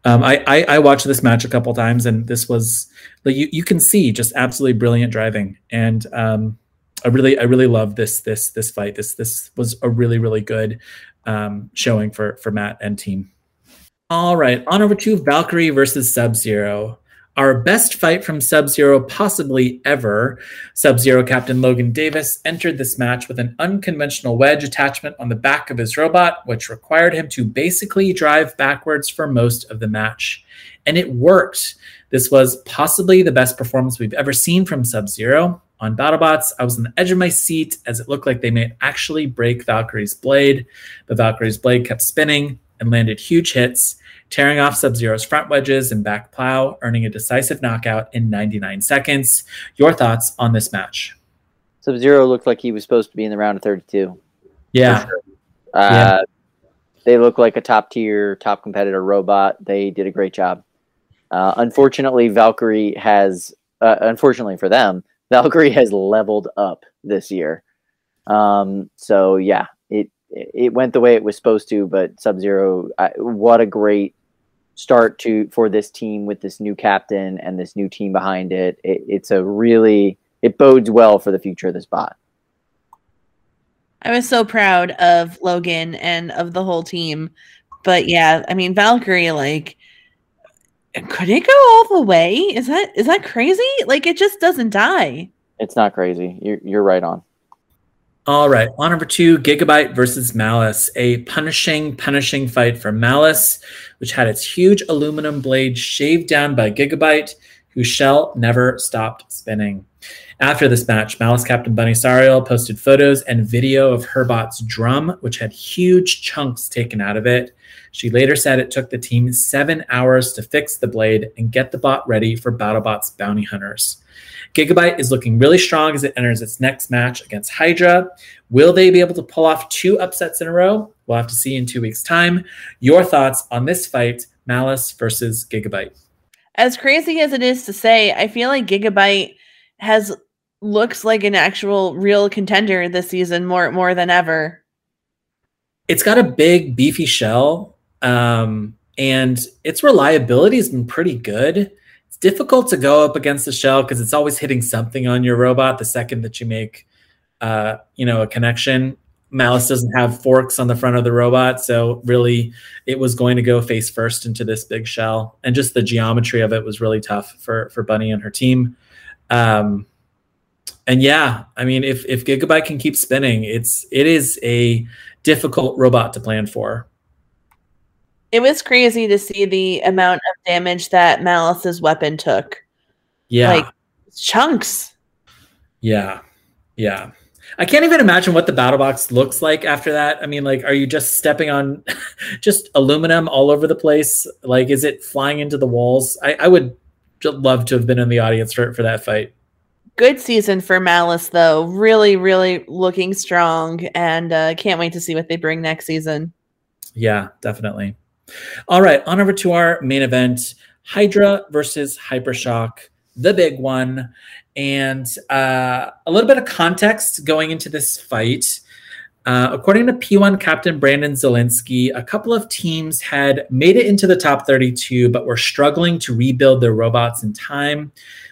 Um, I, I, I watched this match a couple times, and this was like you you can see just absolutely brilliant driving, and um, I really I really love this this this fight. This this was a really really good um, showing for for Matt and team. All right, on over to Valkyrie versus Sub Zero. Our best fight from Sub Zero possibly ever. Sub Zero Captain Logan Davis entered this match with an unconventional wedge attachment on the back of his robot, which required him to basically drive backwards for most of the match. And it worked. This was possibly the best performance we've ever seen from Sub Zero. On BattleBots, I was on the edge of my seat as it looked like they might actually break Valkyrie's blade. But Valkyrie's blade kept spinning and landed huge hits. tearing off Sub Zero's front wedges and back plow, earning a decisive knockout in 99 seconds. Your thoughts on this match? Sub Zero looked like he was supposed to be in the round of 32. Yeah. Sure. Uh, They look like a top tier, top competitor robot. They did a great job. Uh, unfortunately, Valkyrie has, uh, unfortunately for them, Valkyrie has leveled up this year. Um, so yeah, it it went the way it was supposed to. But Sub Zero, what a great start to for this team with this new captain and this new team behind it. it it's a really it bodes well for the future of this bot. I was so proud of Logan and of the whole team. But yeah, I mean Valkyrie, like could it go all the way? Is that is that crazy? Like it just doesn't die. It's not crazy. You're you're right on. All right, on number two, Gigabyte versus Malice, a punishing, punishing fight for Malice, which had its huge aluminum blade shaved down by Gigabyte, whose shell never stopped spinning. After this match, Malice Captain Bunny Sariel posted photos and video of her bot's drum, which had huge chunks taken out of it. She later said it took the team seven hours to fix the blade and get the bot ready for BattleBot's bounty hunters. Gigabyte is looking really strong as it enters its next match against Hydra. Will they be able to pull off two upsets in a row? We'll have to see in two weeks' time. Your thoughts on this fight, Malice versus Gigabyte? As crazy as it is to say, I feel like Gigabyte has looks like an actual real contender this season more more than ever. It's got a big beefy shell, um, and its reliability has been pretty good. It's difficult to go up against the shell because it's always hitting something on your robot the second that you make, uh, you know, a connection. Malice doesn't have forks on the front of the robot, so really, it was going to go face first into this big shell, and just the geometry of it was really tough for for Bunny and her team. Um, and yeah, I mean, if if Gigabyte can keep spinning, it's it is a difficult robot to plan for. It was crazy to see the amount of damage that Malice's weapon took. Yeah, like chunks. Yeah, yeah. I can't even imagine what the battle box looks like after that. I mean, like, are you just stepping on just aluminum all over the place? Like, is it flying into the walls? I, I would love to have been in the audience for, for that fight good season for Malice, though. Really, really looking strong, and uh, can't wait to see what they bring next season. Yeah, definitely. All right, on over to our main event Hydra versus Hypershock, the big one. And uh, a little bit of context going into this fight. Uh, according to P1 captain Brandon Zalinsky, a couple of teams had made it into the top 32, but were struggling to rebuild their robots in time.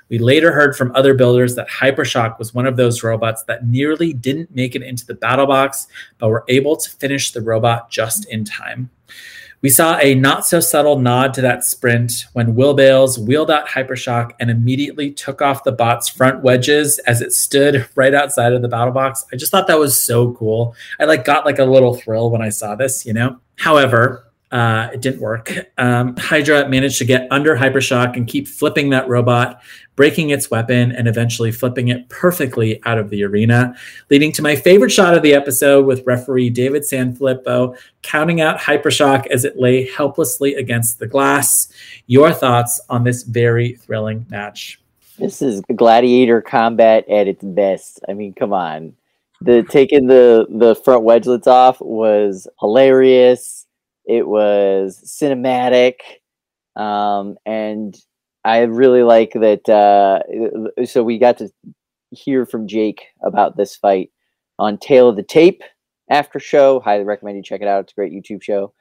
We later heard from other builders that Hypershock was one of those robots that nearly didn't make it into the battle box, but were able to finish the robot just in time. We saw a not so subtle nod to that sprint when Will Bales wheeled out Hypershock and immediately took off the bot's front wedges as it stood right outside of the battle box. I just thought that was so cool. I like got like a little thrill when I saw this, you know. However, uh, it didn't work. Um, Hydra managed to get under Hypershock and keep flipping that robot, breaking its weapon, and eventually flipping it perfectly out of the arena, leading to my favorite shot of the episode with referee David Sanfilippo counting out Hypershock as it lay helplessly against the glass. Your thoughts on this very thrilling match? This is gladiator combat at its best. I mean, come on. The taking the the front wedgelets off was hilarious it was cinematic, um, and I really like that. Uh, so we got to hear from Jake about this fight on Tale of the Tape after show. Highly recommend you check it out. It's a great YouTube show.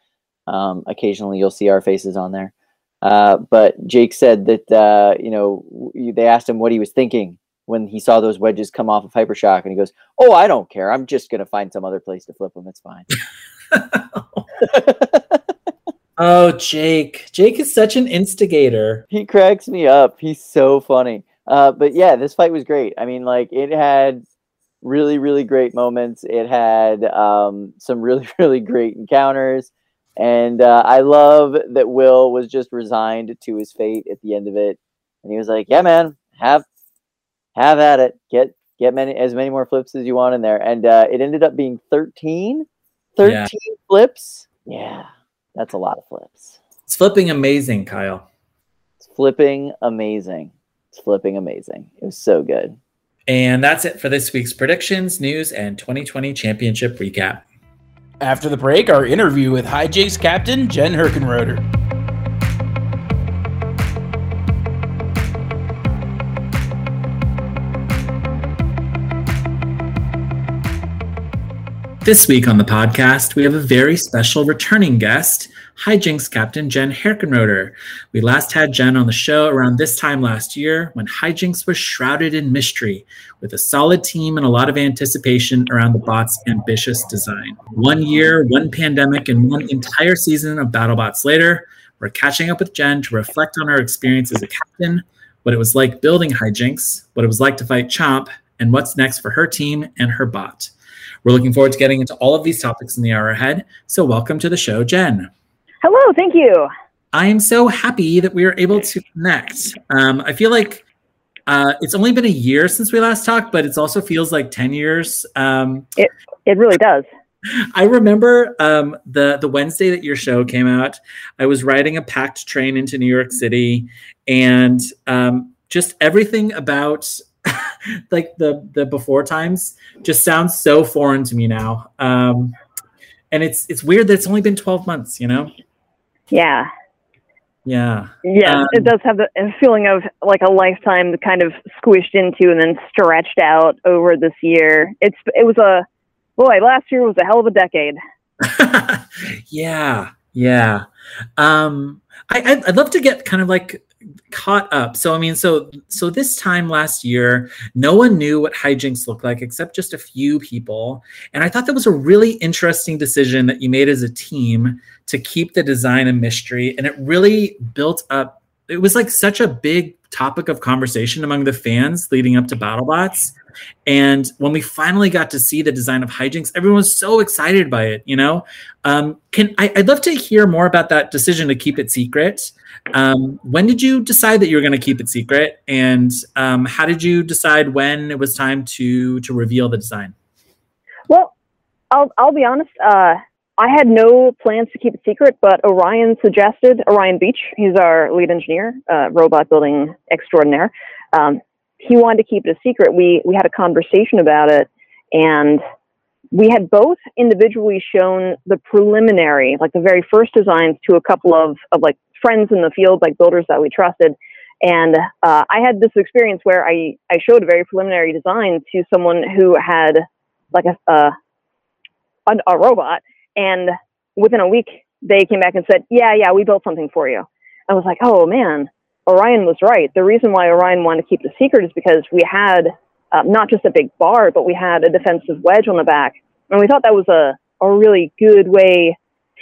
Um, occasionally, you'll see our faces on there. Uh, but Jake said that uh, you know they asked him what he was thinking when he saw those wedges come off of Hypershock, and he goes, "Oh, I don't care. I'm just gonna find some other place to flip them. It's fine." oh, Jake. Jake is such an instigator. He cracks me up. He's so funny. Uh, but yeah, this fight was great. I mean, like it had really, really great moments. It had um, some really, really great encounters. And uh, I love that Will was just resigned to his fate at the end of it. And he was like, "Yeah, man, have have at it. Get get many as many more flips as you want in there." And uh, it ended up being thirteen 13 yeah. flips. Yeah, that's a lot of flips. It's flipping amazing, Kyle. It's flipping amazing. It's flipping amazing. It was so good. And that's it for this week's predictions, news, and 2020 championship recap. After the break, our interview with Hijinks captain Jen Herkenroder. This week on the podcast, we have a very special returning guest, Hijinks Captain Jen Herkenroder. We last had Jen on the show around this time last year when Hijinks was shrouded in mystery with a solid team and a lot of anticipation around the bot's ambitious design. One year, one pandemic, and one entire season of BattleBots later, we're catching up with Jen to reflect on our experience as a captain, what it was like building Hijinks, what it was like to fight Chomp, and what's next for her team and her bot. We're looking forward to getting into all of these topics in the hour ahead. So, welcome to the show, Jen. Hello, thank you. I am so happy that we are able to connect. Um, I feel like uh, it's only been a year since we last talked, but it also feels like 10 years. Um, it, it really does. I remember um, the the Wednesday that your show came out. I was riding a packed train into New York City, and um, just everything about like the the before times just sounds so foreign to me now. Um, and it's it's weird that it's only been 12 months, you know? Yeah. Yeah. Yeah, um, it does have the feeling of like a lifetime kind of squished into and then stretched out over this year. It's it was a boy, last year was a hell of a decade. yeah. Yeah. Um I I'd love to get kind of like caught up. So I mean, so so this time last year, no one knew what hijinks looked like except just a few people. And I thought that was a really interesting decision that you made as a team to keep the design a mystery. And it really built up. It was like such a big topic of conversation among the fans leading up to BattleBots. And when we finally got to see the design of hijinks, everyone was so excited by it. You know, um, can I, would love to hear more about that decision to keep it secret. Um, when did you decide that you were going to keep it secret, and um, how did you decide when it was time to to reveal the design? Well, I'll I'll be honest. Uh, I had no plans to keep it secret, but Orion suggested Orion Beach. He's our lead engineer, uh, robot building extraordinaire. Um, he wanted to keep it a secret. We we had a conversation about it, and we had both individually shown the preliminary, like the very first designs, to a couple of of like friends in the field, like builders that we trusted. And uh, I had this experience where I I showed a very preliminary design to someone who had like a a, a robot, and within a week they came back and said, "Yeah, yeah, we built something for you." I was like, "Oh man." Orion was right. The reason why Orion wanted to keep the secret is because we had uh, not just a big bar, but we had a defensive wedge on the back. And we thought that was a, a really good way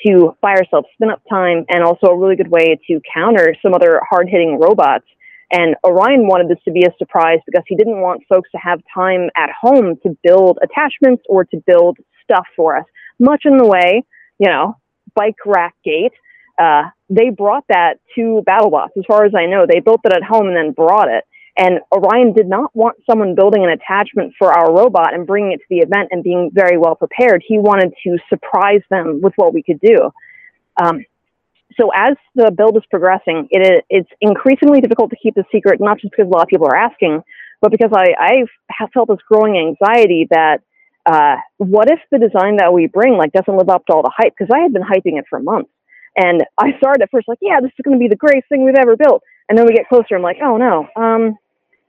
to buy ourselves spin up time and also a really good way to counter some other hard hitting robots. And Orion wanted this to be a surprise because he didn't want folks to have time at home to build attachments or to build stuff for us, much in the way, you know, bike rack gate uh, they brought that to BattleBots. As far as I know, they built it at home and then brought it. And Orion did not want someone building an attachment for our robot and bringing it to the event and being very well prepared. He wanted to surprise them with what we could do. Um, so as the build is progressing, it, it's increasingly difficult to keep the secret, not just because a lot of people are asking, but because I, I've felt this growing anxiety that uh, what if the design that we bring like doesn't live up to all the hype? Because I had been hyping it for months. And I started at first like, yeah, this is going to be the greatest thing we've ever built. And then we get closer, I'm like, oh no, um,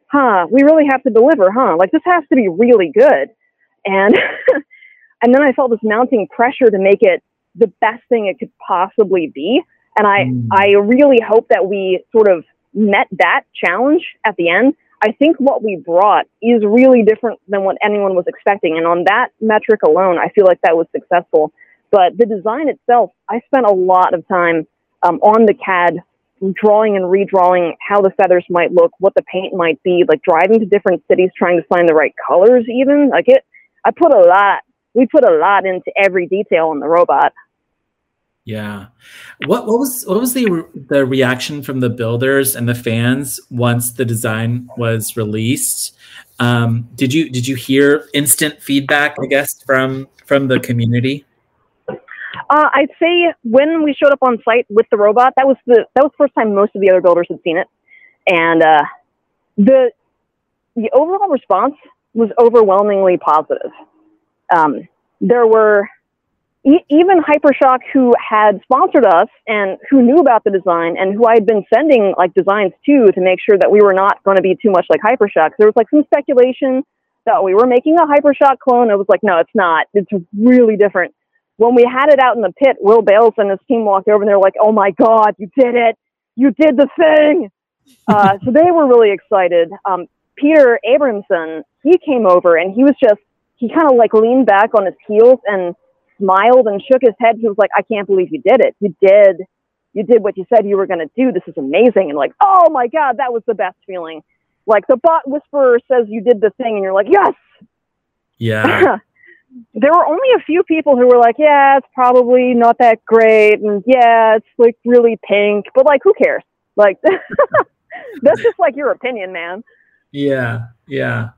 huh, we really have to deliver, huh? Like this has to be really good. And and then I felt this mounting pressure to make it the best thing it could possibly be. And I mm. I really hope that we sort of met that challenge at the end. I think what we brought is really different than what anyone was expecting. And on that metric alone, I feel like that was successful. But the design itself, I spent a lot of time um, on the CAD drawing and redrawing how the feathers might look, what the paint might be, like driving to different cities trying to find the right colors even. Like it I put a lot we put a lot into every detail on the robot. Yeah. What what was what was the the reaction from the builders and the fans once the design was released? Um, did you did you hear instant feedback, I guess, from from the community? Uh, I'd say when we showed up on site with the robot, that was the that was the first time most of the other builders had seen it, and uh, the the overall response was overwhelmingly positive. Um, there were e- even Hypershock, who had sponsored us and who knew about the design and who I had been sending like designs to to make sure that we were not going to be too much like Hypershock. There was like some speculation that we were making a Hypershock clone. I was like, no, it's not. It's really different. When we had it out in the pit, Will Bales and his team walked over and they were like, oh my God, you did it. You did the thing. Uh, so they were really excited. Um, Peter Abramson, he came over and he was just, he kind of like leaned back on his heels and smiled and shook his head. He was like, I can't believe you did it. You did, you did what you said you were going to do. This is amazing. And like, oh my God, that was the best feeling. Like the bot whisperer says you did the thing and you're like, yes. Yeah. there were only a few people who were like, yeah, it's probably not that great. And yeah, it's like really pink, but like, who cares? Like, that's just like your opinion, man. Yeah, yeah.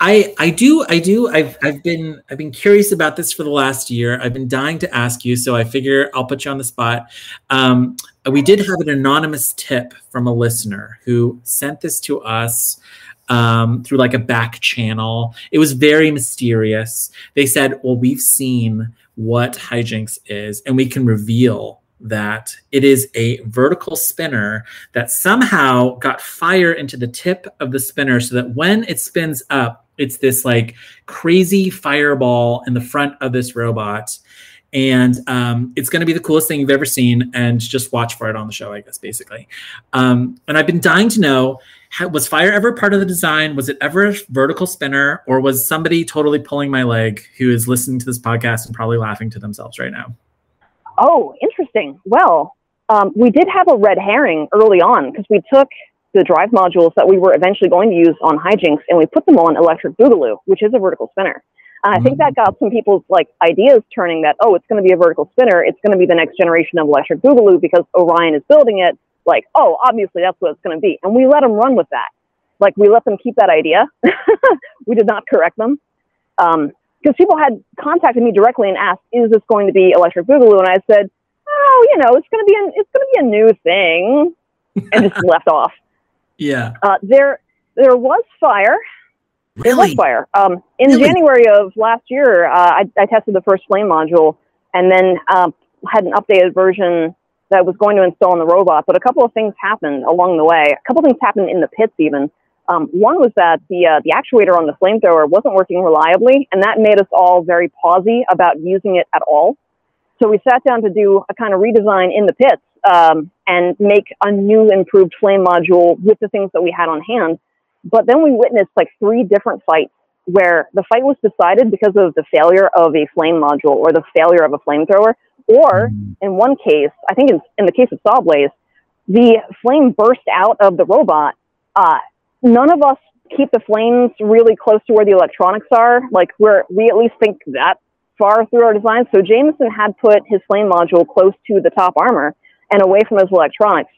I I do I do I've I've been I've been curious about this for the last year. I've been dying to ask you, so I figure I'll put you on the spot. Um, we did have an anonymous tip from a listener who sent this to us um, through like a back channel. It was very mysterious. They said, "Well, we've seen what hijinks is, and we can reveal that it is a vertical spinner that somehow got fire into the tip of the spinner so that when it spins up, it's this like crazy fireball in the front of this robot. And um, it's going to be the coolest thing you've ever seen. And just watch for it on the show, I guess, basically. Um, and I've been dying to know how, was fire ever part of the design? Was it ever a vertical spinner? Or was somebody totally pulling my leg who is listening to this podcast and probably laughing to themselves right now? Oh, interesting. Well, um, we did have a red herring early on because we took the drive modules that we were eventually going to use on hijinks and we put them on electric boogaloo, which is a vertical spinner. And I think that got some people's like ideas turning that, oh, it's going to be a vertical spinner. It's going to be the next generation of electric boogaloo because Orion is building it. Like, oh, obviously that's what it's going to be. And we let them run with that. Like, we let them keep that idea. we did not correct them. Um, because people had contacted me directly and asked, "Is this going to be Electric Boogaloo?" And I said, "Oh, you know, it's going to be an, it's going to be a new thing," and just left off. Yeah. Uh, there, there was fire. Really? fire. Um, in Really? January of last year, uh, I, I tested the first flame module, and then um, had an updated version that I was going to install in the robot. But a couple of things happened along the way. A couple of things happened in the pits, even. Um, one was that the uh, the actuator on the flamethrower wasn't working reliably, and that made us all very pausy about using it at all. So we sat down to do a kind of redesign in the pits um, and make a new, improved flame module with the things that we had on hand. But then we witnessed like three different fights where the fight was decided because of the failure of a flame module or the failure of a flamethrower, or in one case, I think in, in the case of Sawblaze, the flame burst out of the robot. Uh, none of us keep the flames really close to where the electronics are. Like we're we at least think that far through our design. So Jamison had put his flame module close to the top armor and away from his electronics.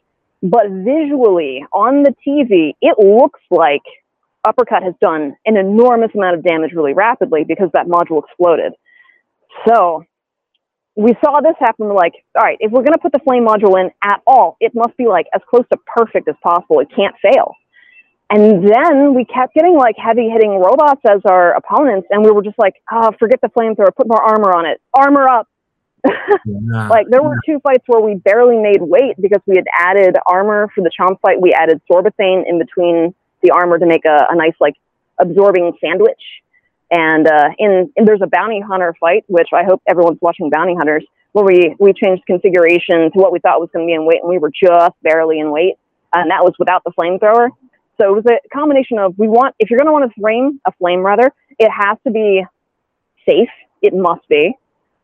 But visually on the TV, it looks like Uppercut has done an enormous amount of damage really rapidly because that module exploded. So we saw this happen. We're like, all right, if we're going to put the flame module in at all, it must be like as close to perfect as possible. It can't fail. And then we kept getting like heavy hitting robots as our opponents, and we were just like, oh, forget the flamethrower, put more armor on it, armor up. Yeah. Like there were two fights where we barely made weight because we had added armor for the chomp fight. We added Sorbothane in between the armor to make a, a nice like absorbing sandwich. And uh, in, in there's a bounty hunter fight, which I hope everyone's watching Bounty Hunters, where we we changed configuration to what we thought was going to be in weight, and we were just barely in weight, and that was without the flamethrower. So it was a combination of we want if you're going to want to frame a flame rather, it has to be safe. It must be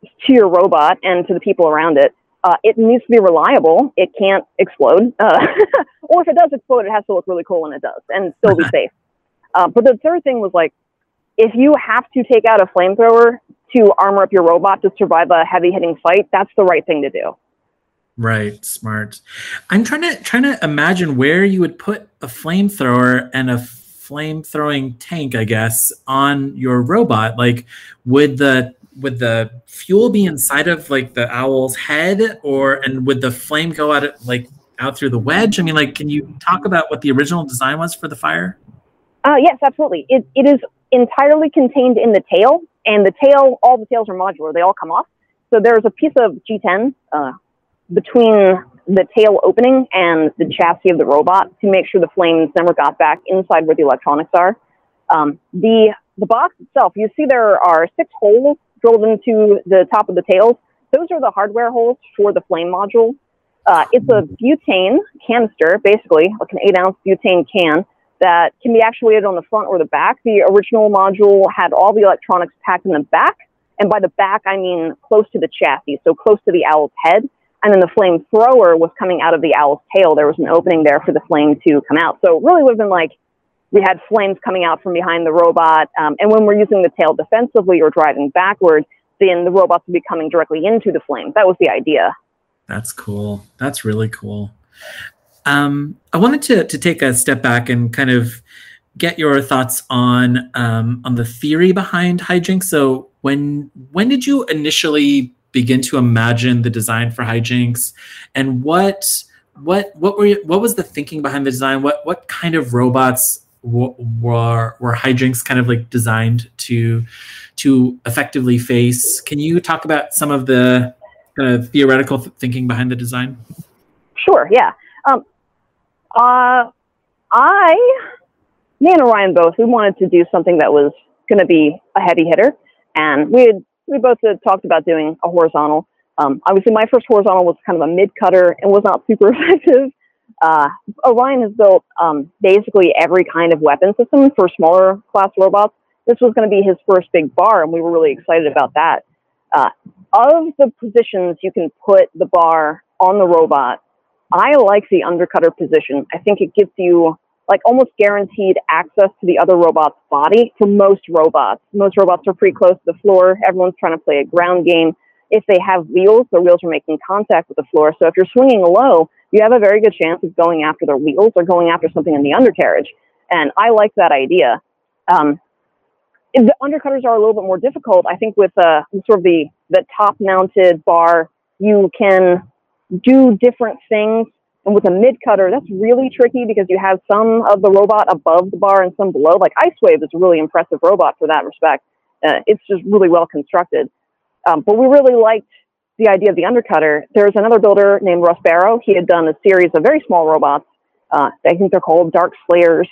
to your robot and to the people around it. Uh, it needs to be reliable. It can't explode, uh, or if it does explode, it has to look really cool when it does, and still be safe. Uh, but the third thing was like, if you have to take out a flamethrower to armor up your robot to survive a heavy hitting fight, that's the right thing to do. Right, smart. I'm trying to trying to imagine where you would put a flamethrower and a flame throwing tank, I guess, on your robot. Like, would the would the fuel be inside of like the owl's head, or and would the flame go out like out through the wedge? I mean, like, can you talk about what the original design was for the fire? Uh, yes, absolutely. It, it is entirely contained in the tail, and the tail, all the tails are modular. They all come off. So there's a piece of G10 uh, between the tail opening and the chassis of the robot to make sure the flames never got back inside where the electronics are. Um, the the box itself, you see there are six holes drilled into the top of the tails. Those are the hardware holes for the flame module. Uh, it's a butane canister, basically, like an eight ounce butane can that can be actuated on the front or the back. The original module had all the electronics packed in the back. And by the back, I mean close to the chassis, so close to the owl's head. And then the flame thrower was coming out of the owl's tail. There was an opening there for the flame to come out. So it really would have been like we had flames coming out from behind the robot. Um, and when we're using the tail defensively or driving backwards, then the robots would be coming directly into the flame. That was the idea. That's cool. That's really cool. Um, I wanted to to take a step back and kind of get your thoughts on um, on the theory behind HiJinx. So when when did you initially begin to imagine the design for HiJinx, and what what what were you, what was the thinking behind the design? What what kind of robots were were HiJinx kind of like designed to to effectively face? Can you talk about some of the kind of theoretical thinking behind the design? Sure. Yeah. Um, uh, I, me and Orion both, we wanted to do something that was going to be a heavy hitter, and we had, we both had talked about doing a horizontal. Um, obviously, my first horizontal was kind of a mid cutter and was not super effective. Uh, Orion has built um, basically every kind of weapon system for smaller class robots. This was going to be his first big bar, and we were really excited about that. Uh, of the positions you can put the bar on the robot, I like the undercutter position. I think it gives you like almost guaranteed access to the other robot's body for most robots. Most robots are pretty close to the floor. Everyone's trying to play a ground game. If they have wheels, the wheels are making contact with the floor. So if you're swinging low, you have a very good chance of going after their wheels or going after something in the undercarriage. And I like that idea. Um, the undercutters are a little bit more difficult. I think with uh, sort of the, the top mounted bar, you can do different things. And with a mid cutter, that's really tricky because you have some of the robot above the bar and some below. Like Ice Wave is a really impressive robot for that respect. Uh, it's just really well constructed. Um, but we really liked the idea of the undercutter. There's another builder named Russ Barrow. He had done a series of very small robots. Uh, I think they're called Dark Slayers,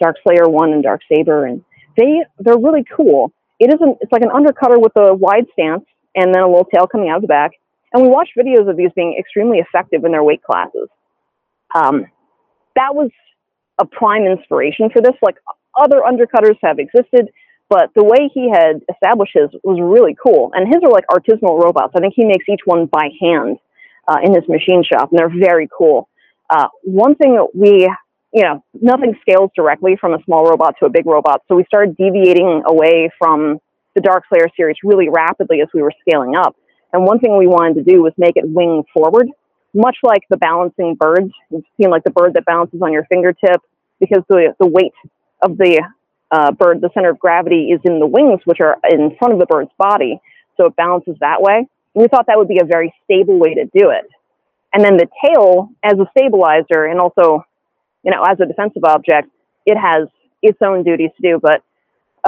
Dark Slayer One and Dark Saber, and they they're really cool. It isn't. It's like an undercutter with a wide stance and then a little tail coming out of the back. And we watched videos of these being extremely effective in their weight classes. Um, that was a prime inspiration for this. Like other undercutters have existed, but the way he had established his was really cool. And his are like artisanal robots. I think he makes each one by hand uh, in his machine shop, and they're very cool. Uh, one thing that we, you know, nothing scales directly from a small robot to a big robot, so we started deviating away from the Dark Slayer series really rapidly as we were scaling up. And one thing we wanted to do was make it wing forward, much like the balancing birds. You've like the bird that bounces on your fingertip because the, the weight of the uh, bird, the center of gravity is in the wings, which are in front of the bird's body. So it balances that way. we thought that would be a very stable way to do it. And then the tail, as a stabilizer and also, you know, as a defensive object, it has its own duties to do. But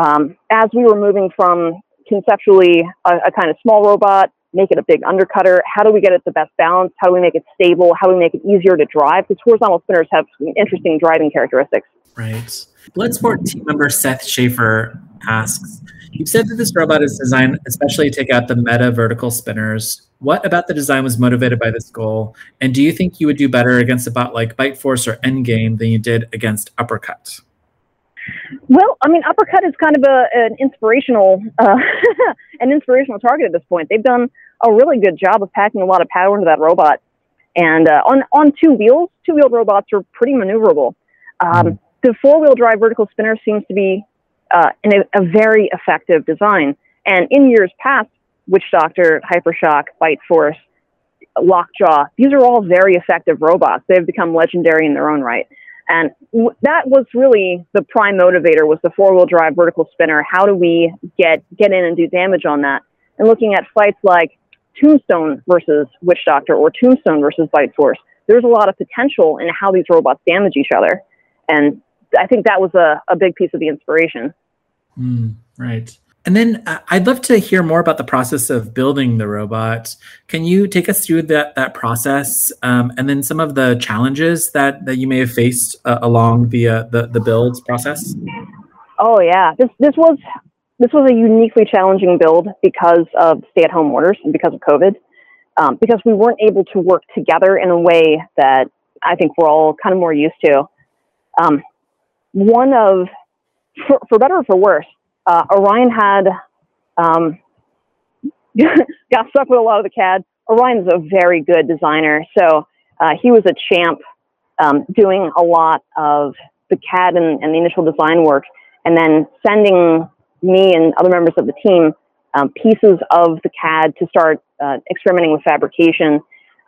um, as we were moving from conceptually a, a kind of small robot make it a big undercutter? How do we get it the best balance? How do we make it stable? How do we make it easier to drive? Because horizontal spinners have some interesting driving characteristics. Right. Bloodsport team member Seth Schaefer asks, you said that this robot is designed especially to take out the meta vertical spinners. What about the design was motivated by this goal? And do you think you would do better against a bot like Bite Force or Endgame than you did against Uppercut? Well, I mean, Uppercut is kind of a, an inspirational, uh, an inspirational target at this point. They've done a really good job of packing a lot of power into that robot, and uh, on on two wheels, two wheeled robots are pretty maneuverable. Um, mm. The four wheel drive vertical spinner seems to be uh, a, a very effective design, and in years past, Witch Doctor, Hypershock, Bite Force, Lockjaw, these are all very effective robots. They've become legendary in their own right. And w- that was really the prime motivator was the four wheel drive vertical spinner. How do we get, get in and do damage on that? and looking at fights like Tombstone versus Witch Doctor or Tombstone versus Bite Force. There's a lot of potential in how these robots damage each other. And I think that was a, a big piece of the inspiration. Mm, right. And then uh, I'd love to hear more about the process of building the robot. Can you take us through that that process, um, and then some of the challenges that, that you may have faced uh, along the, uh, the the build process? Oh yeah, this this was this was a uniquely challenging build because of stay at home orders and because of COVID. Um, because we weren't able to work together in a way that I think we're all kind of more used to. Um, one of, for, for better or for worse, uh, Orion had um, got stuck with a lot of the CAD. Orion's a very good designer, so uh, he was a champ um, doing a lot of the CAD and, and, the initial design work, and then sending me and other members of the team um, pieces of the CAD to start uh, experimenting with fabrication.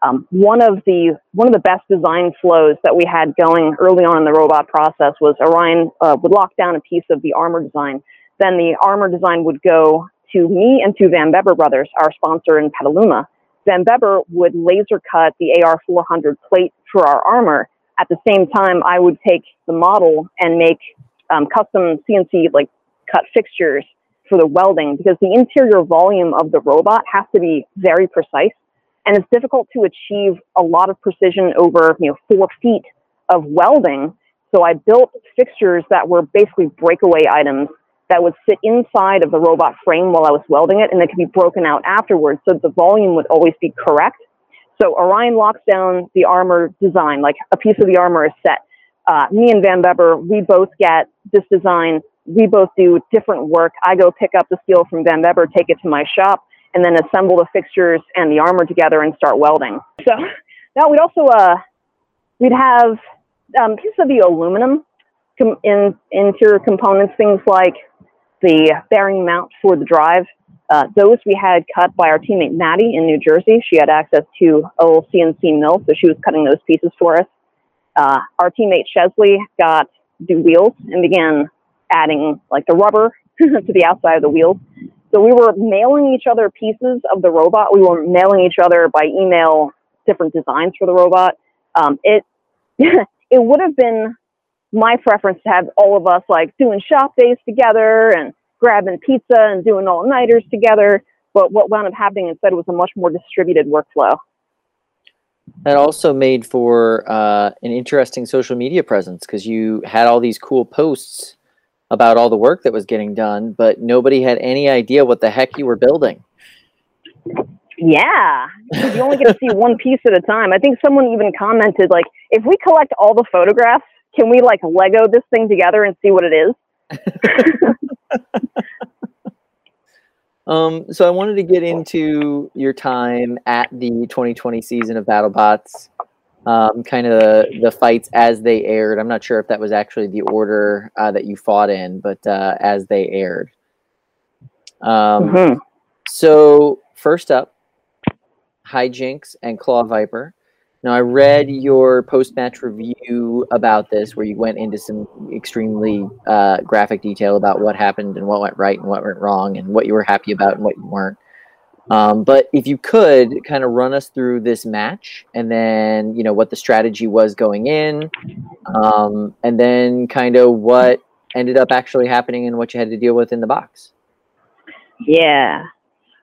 Um, one of the one of the best design flows that we had going early on in the robot process was Orion uh, would lock down a piece of the armor design then the armor design would go to me and to Van Bebber Brothers, our sponsor in Petaluma. Van Bebber would laser cut the AR400 plate for our armor. At the same time, I would take the model and make um, custom CNC like cut fixtures for the welding because the interior volume of the robot has to be very precise and it's difficult to achieve a lot of precision over you know four feet of welding. So I built fixtures that were basically breakaway items that would sit inside of the robot frame while I was welding it, and it could be broken out afterwards, so the volume would always be correct. So Orion locks down the armor design, like a piece of the armor is set. Uh, me and Van Bebber, we both get this design. We both do different work. I go pick up the steel from Van Bebber, take it to my shop, and then assemble the fixtures and the armor together and start welding. So now we'd also uh, we'd have um, pieces of the aluminum com- in interior components, things like the bearing mount for the drive. Uh, those we had cut by our teammate Maddie in New Jersey. She had access to little CNC mill, so she was cutting those pieces for us. Uh, our teammate Chesley got the wheels and began adding like the rubber to the outside of the wheels. So we were mailing each other pieces of the robot. We were mailing each other by email different designs for the robot. Um, it it would have been my preference to have all of us like doing shop days together and grabbing pizza and doing all nighters together. But what wound up happening instead was a much more distributed workflow. That also made for uh, an interesting social media presence because you had all these cool posts about all the work that was getting done, but nobody had any idea what the heck you were building. Yeah, you only get to see one piece at a time. I think someone even commented like, if we collect all the photographs can we like Lego this thing together and see what it is? um, so I wanted to get into your time at the 2020 season of BattleBots, um, kind of the, the, fights as they aired. I'm not sure if that was actually the order uh, that you fought in, but uh, as they aired. Um, mm-hmm. So first up, HiJinx and Claw Viper. Now, I read your post match review about this, where you went into some extremely uh, graphic detail about what happened and what went right and what went wrong, and what you were happy about and what you weren't. Um, but if you could kind of run us through this match, and then you know what the strategy was going in, um, and then kind of what ended up actually happening and what you had to deal with in the box. Yeah.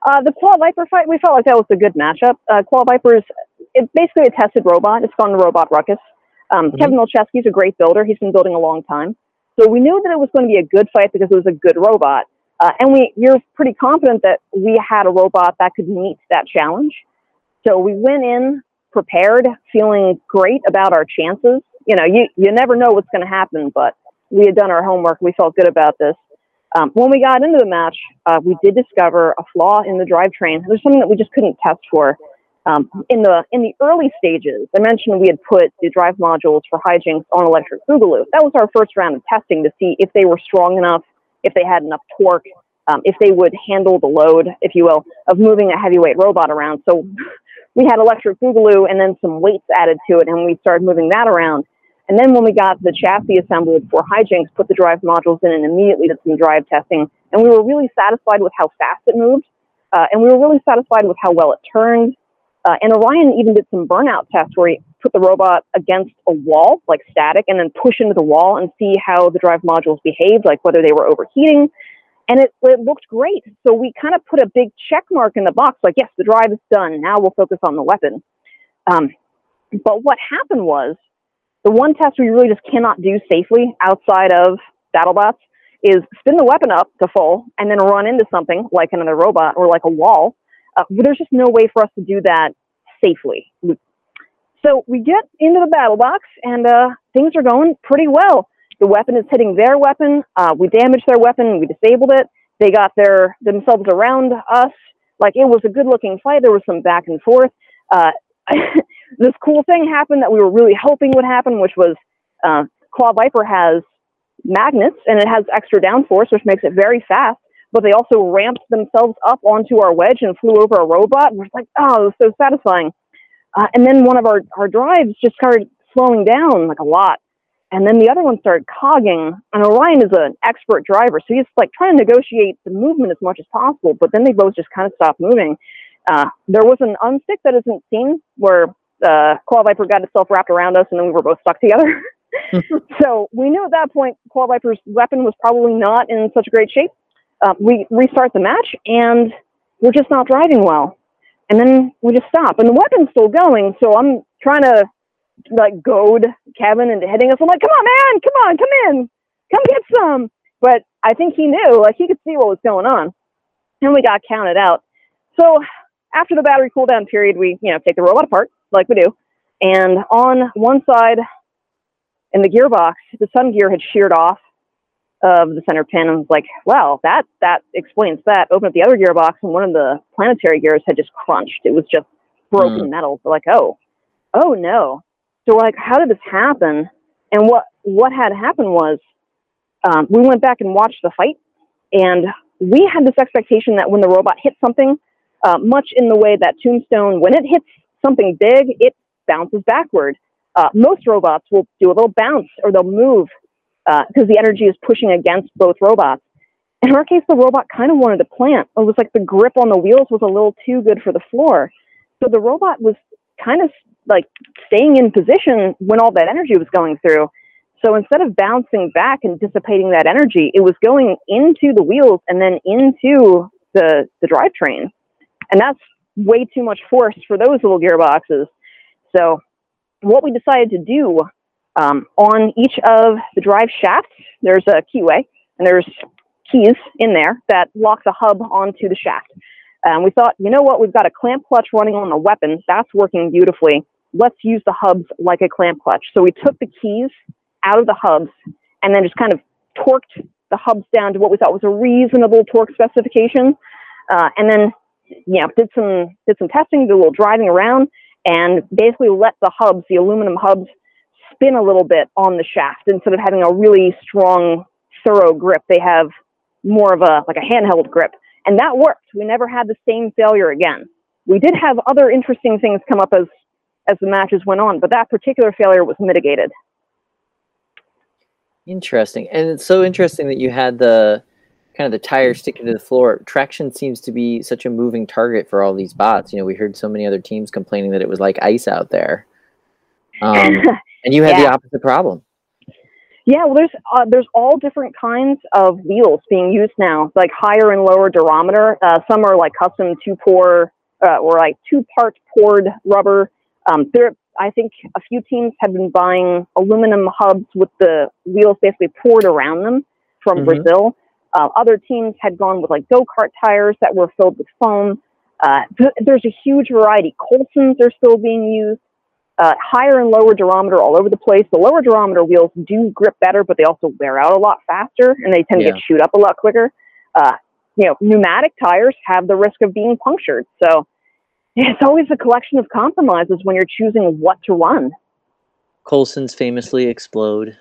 Uh, the Claw Viper fight, we felt like that was a good matchup. Uh, Claw Viper's it's basically a tested robot. It's called Robot Ruckus. Um, mm-hmm. Kevin Olszewski's a great builder. He's been building a long time. So we knew that it was going to be a good fight because it was a good robot. Uh, and we, you're pretty confident that we had a robot that could meet that challenge. So we went in prepared, feeling great about our chances. You know, you, you never know what's going to happen, but we had done our homework. We felt good about this. Um, when we got into the match, uh, we did discover a flaw in the drivetrain. There's something that we just couldn't test for. Um, in the in the early stages, I mentioned we had put the drive modules for HiJinx on electric boogaloo. That was our first round of testing to see if they were strong enough, if they had enough torque, um, if they would handle the load, if you will, of moving a heavyweight robot around. So we had electric boogaloo and then some weights added to it, and we started moving that around. And then when we got the chassis assembled for HiJinx, put the drive modules in and immediately did some drive testing. And we were really satisfied with how fast it moved. uh, and we were really satisfied with how well it turned. Uh, and Orion even did some burnout tests where he put the robot against a wall, like static, and then push into the wall and see how the drive modules behaved, like whether they were overheating. And it, it looked great. So we kind of put a big check mark in the box, like, yes, the drive is done. Now we'll focus on the weapon. Um, but what happened was the one test we really just cannot do safely outside of BattleBots is spin the weapon up to full and then run into something like another robot or like a wall. Uh, there's just no way for us to do that safely. So we get into the battle box and uh, things are going pretty well. The weapon is hitting their weapon. Uh, we damaged their weapon. We disabled it. They got their themselves around us. Like it was a good looking fight. There was some back and forth. Uh, this cool thing happened that we were really hoping would happen, which was uh, Claw Viper has magnets and it has extra downforce, which makes it very fast. But they also ramped themselves up onto our wedge and flew over a robot. We're like, oh, it was so satisfying. Uh, and then one of our, our drives just started slowing down like a lot. And then the other one started cogging. And Orion is an expert driver, so he's like trying to negotiate the movement as much as possible. But then they both just kind of stopped moving. Uh, there was an unstick that isn't seen where uh, Claw Viper got itself wrapped around us, and then we were both stuck together. so we knew at that point Claw Viper's weapon was probably not in such great shape. Uh, we restart the match, and we're just not driving well. And then we just stop, and the weapon's still going. So I'm trying to like goad Kevin into hitting us. I'm like, "Come on, man! Come on, come in, come get some." But I think he knew, like he could see what was going on, and we got counted out. So after the battery cooldown period, we you know take the robot apart like we do, and on one side in the gearbox, the sun gear had sheared off of the center pin and was like, well, that that explains that. Open up the other gearbox and one of the planetary gears had just crunched. It was just broken mm. metal. We're like, oh, oh no. So like, how did this happen? And what what had happened was um, we went back and watched the fight, and we had this expectation that when the robot hit something, uh, much in the way that Tombstone, when it hits something big, it bounces backward. Uh, most robots will do a little bounce or they'll move because uh, the energy is pushing against both robots. In our case, the robot kind of wanted to plant. It was like the grip on the wheels was a little too good for the floor. So the robot was kind of like staying in position when all that energy was going through. So instead of bouncing back and dissipating that energy, it was going into the wheels and then into the, the drivetrain. And that's way too much force for those little gearboxes. So what we decided to do um, on each of the drive shafts, there's a keyway, and there's keys in there that lock the hub onto the shaft. And we thought, you know what, we've got a clamp clutch running on the weapon. That's working beautifully. Let's use the hubs like a clamp clutch. So we took the keys out of the hubs and then just kind of torqued the hubs down to what we thought was a reasonable torque specification. Uh, and then, you know, did some did some testing, did a little driving around, and basically let the hubs, the aluminum hubs, spin a little bit on the shaft instead of having a really strong, thorough grip. They have more of a like a handheld grip, and that worked. We never had the same failure again. We did have other interesting things come up as as the matches went on, but that particular failure was mitigated. Interesting, and it's so interesting that you had the kind of the tire sticking to the floor. Traction seems to be such a moving target for all these bots. You know, we heard so many other teams complaining that it was like ice out there. Um, and you had yeah. the opposite problem. Yeah, well, there's uh, there's all different kinds of wheels being used now, like higher and lower durometer. Uh, some are like custom two pour uh, or like two part poured rubber. Um, there, I think a few teams have been buying aluminum hubs with the wheels basically poured around them from mm-hmm. Brazil. Uh, other teams had gone with like go kart tires that were filled with foam. Uh, th- there's a huge variety. Colsons are still being used uh, higher and lower durometer all over the place. The lower durometer wheels do grip better, but they also wear out a lot faster and they tend yeah. to get chewed up a lot quicker. Uh, you know, pneumatic tires have the risk of being punctured. So it's always a collection of compromises when you're choosing what to run. Colson's famously explode.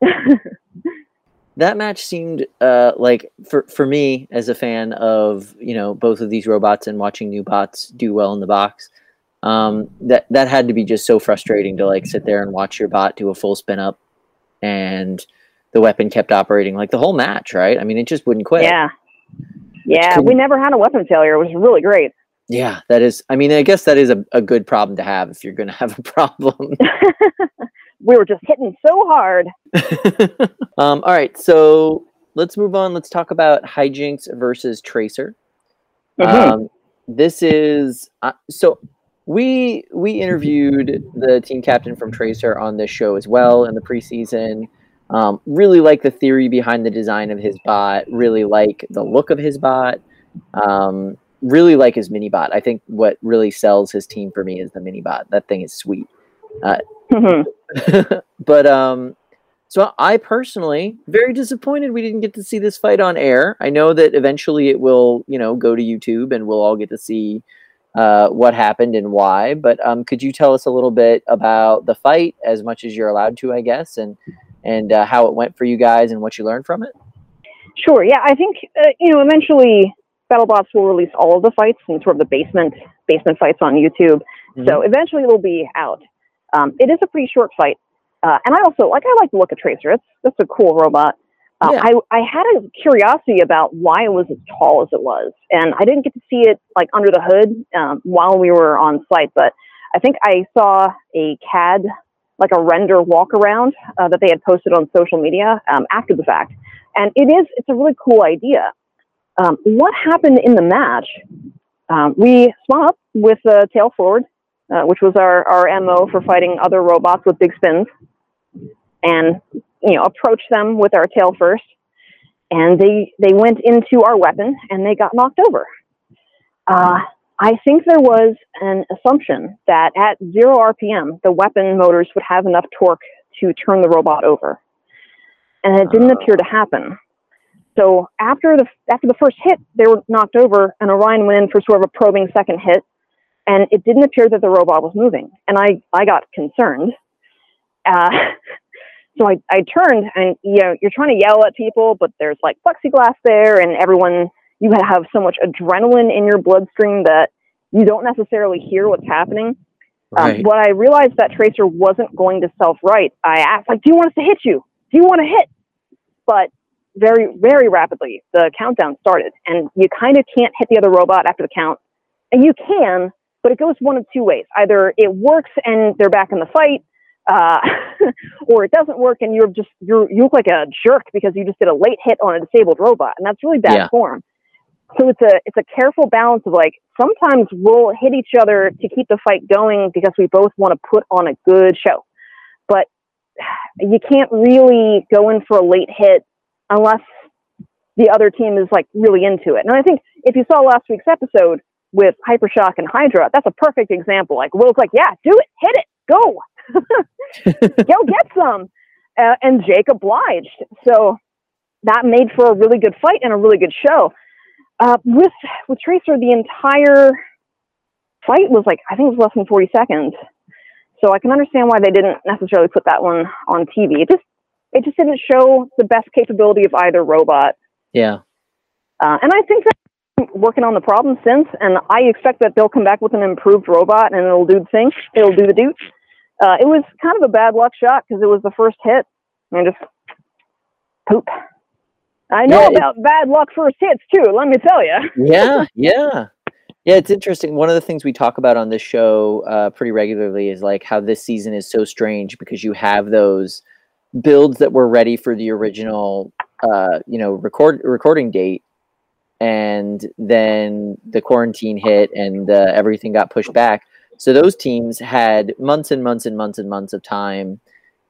that match seemed uh, like for for me as a fan of you know both of these robots and watching new bots do well in the box um, that that had to be just so frustrating to like sit there and watch your bot do a full spin up and the weapon kept operating like the whole match right i mean it just wouldn't quit yeah Yeah, we never had a weapon failure. It was really great. Yeah, that is. I mean, I guess that is a, a good problem to have if you're going to have a problem. we were just hitting so hard. um, all right, so let's move on. Let's talk about HiJinx versus Tracer. Mhm. Um, this is uh, so we we interviewed the team captain from Tracer on this show as well in the preseason. Um, really like the theory behind the design of his bot. Really like the look of his bot. Um, really like his mini bot. I think what really sells his team for me is the mini bot. That thing is sweet. Mhm. but um so I personally very disappointed we didn't get to see this fight on air. I know that eventually it will, you know, go to YouTube and we'll all get to see uh, what happened and why. But um, could you tell us a little bit about the fight, as much as you're allowed to, I guess, and and uh, how it went for you guys and what you learned from it? Sure. Yeah, I think uh, you know eventually BattleBots will release all of the fights and sort of the basement basement fights on YouTube. So eventually it'll be out. Um, it is a pretty short fight, uh, and I also like I like to look at Tracer. It's that's a cool robot. Uh, Yeah. I I had a curiosity about why it was as tall as it was, and I didn't get to see it like under the hood um, while we were on site. But I think I saw a CAD like a render walk around uh, that they had posted on social media um, after the fact, and it is it's a really cool idea. Um, what happened in the match? Um, we spun up with uh, tail forward, uh, which was our, our MO for fighting other robots with big spins, and you know approach them with our tail first. And they they went into our weapon and they got knocked over. Uh, I think there was an assumption that at zero RPM the weapon motors would have enough torque to turn the robot over, and it didn't appear to happen. So after the after the first hit, they were knocked over, and Orion went in for sort of a probing second hit, and it didn't appear that the robot was moving, and I I got concerned. Uh, so I I turned, and you know you're trying to yell at people, but there's like plexiglass there, and everyone you have so much adrenaline in your bloodstream that you don't necessarily hear what's happening. Um, Right. when I realized that Tracer wasn't going to self right, I asked, like, do you want us to hit you? Do you want to hit? But very, very rapidly, the countdown started, and you kind of can't hit the other robot after the count. And you can, but it goes one of two ways. Either it works and they're back in the fight, uh, or it doesn't work and you're just you're you look like a jerk because you just did a late hit on a disabled robot, and that's really bad Yeah. form. So it's a it's a careful balance of like sometimes we'll hit each other to keep the fight going because we both want to put on a good show, but you can't really go in for a late hit unless the other team is like really into it. And I think if you saw last week's episode with Hypershock and Hydra, that's a perfect example. Like Will's like, yeah, do it, hit it, go, go get some, uh, and Jake obliged. So that made for a really good fight and a really good show. Uh, with with Tracer, the entire fight was like I think it was less than forty seconds. So I can understand why they didn't necessarily put that one on TV. It just it just didn't show the best capability of either robot. Yeah. Uh, and I think that working on the problem since, and I expect that they'll come back with an improved robot and it'll do the thing. It'll do the do. Uh, it was kind of a bad luck shot because it was the first hit. And just poop. I know Yeah, it- about bad luck first hits too. Let me tell you. yeah, yeah, yeah. It's interesting. One of the things we talk about on this show uh, pretty regularly is like how this season is so strange because you have those builds that were ready for the original, uh, you know, record recording date, and then the quarantine hit and uh, everything got pushed back. So those teams had months and months and months and months of time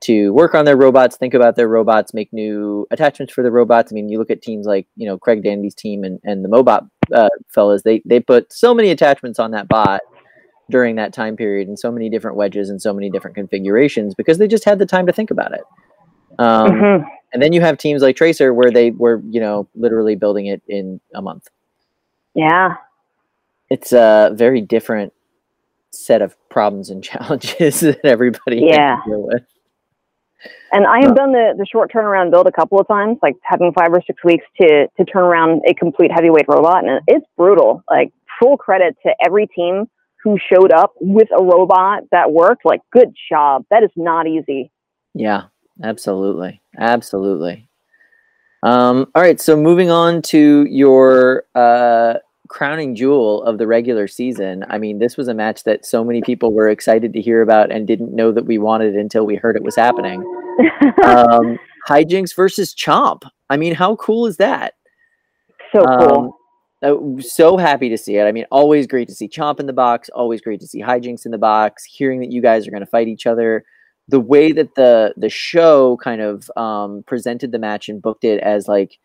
to work on their robots, think about their robots, make new attachments for the robots. I mean, you look at teams like you know Craig Danby's team and, and the Mobot uh, fellas. They they put so many attachments on that bot during that time period, and so many different wedges and so many different configurations because they just had the time to think about it. Um, Mhm. And then you have teams like Tracer where they were you know literally building it in a month. Yeah. It's a very different set of problems and challenges that everybody has to Yeah. deal with. And I have done the, the short turnaround build a couple of times, like having five or six weeks to, to turn around a complete heavyweight robot. And it's brutal. Like, full credit to every team who showed up with a robot that worked. Like, good job. That is not easy. Yeah, absolutely. Absolutely. Um, all right, so moving on to your uh, crowning jewel of the regular season. I mean, this was a match that so many people were excited to hear about and didn't know that we wanted until we heard it was happening. Um, HiJinx versus Chomp. I mean, how cool is that? so cool. Um, uh, so happy to see it. I mean, always great to see Chomp in the box. Always great to see HiJinx in the box. Hearing that you guys are going to fight each other, the way that the the show kind of um, presented the match and booked it as like,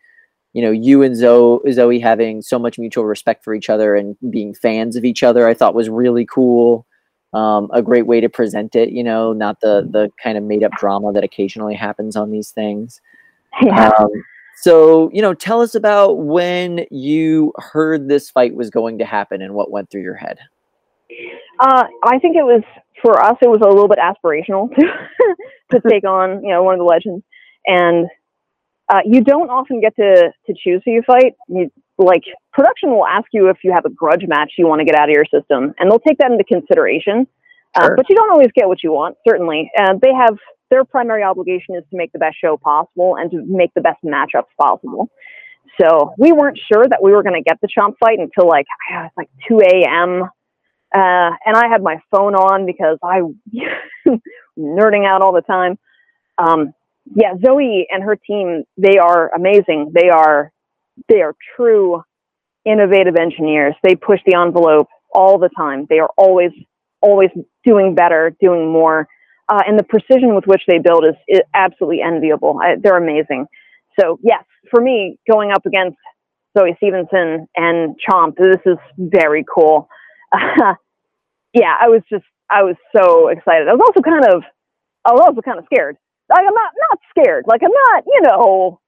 you know, you and Zoe, Zoe having so much mutual respect for each other and being fans of each other, I thought was really cool. Um, a great way to present it, you know, not the the kind of made up drama that occasionally happens on these things. yeah. Um, so, you know, tell us about when you heard this fight was going to happen and what went through your head. Uh, I think it was for us. It was a little bit aspirational to to take on, you know, one of the legends, and uh, you don't often get to to choose who you fight. You, like production will ask you if you have a grudge match you want to get out of your system, and they'll take that into consideration. Uh, Sure. but you don't always get what you want. Certainly, uh, they have their primary obligation is to make the best show possible and to make the best matchups possible. So we weren't sure that we were going to get the chomp fight until like like 2 a.m. Uh, and I had my phone on because I nerding out all the time. Um, yeah, Zoe and her team, they are amazing. They are, they are true innovative engineers. They push the envelope all the time. They are always, always doing better, doing more. Uh, and the precision with which they build is, is absolutely enviable. I, they're amazing. So yes, for me, going up against Zoe Stevenson and Chomp, this is very cool. yeah, I was just, I was so excited. I was also kind of, I was also kind of scared. I'm not, not scared. Like I'm not, you know,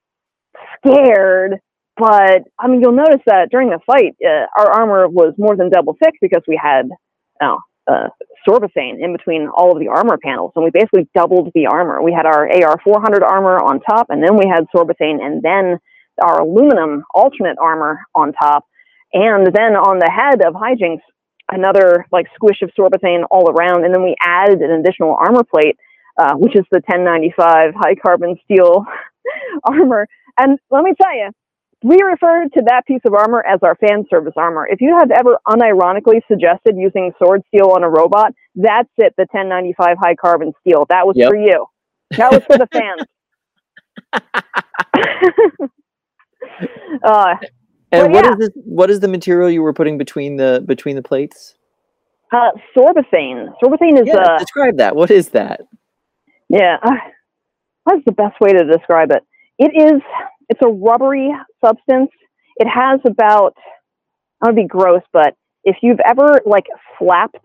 scared. But I mean, you'll notice that during the fight, uh, our armor was more than double thick because we had, oh, uh, Sorbothane in between all of the armor panels, and we basically doubled the armor. We had our AR 400 armor on top, and then we had Sorbothane, and then our aluminum alternate armor on top, and then on the head of HiJinx, another like squish of Sorbothane all around, and then we added an additional armor plate, uh, which is the 1095 high carbon steel armor. And let me tell you, we refer to that piece of armor as our fan service armor. If you have ever unironically suggested using sword steel on a robot, that's it, the 1095 high carbon steel. That was Yep. for you. That was for the fans. uh, And what yeah. is this? What is the material you were putting between the between the plates? uh, Sorbothane. Sorbothane is Yeah, uh, describe that. What is that? Yeah, uh, what's the best way to describe it? It is. It's a rubbery substance. It has about. I don't wanna be gross, but if you've ever like slapped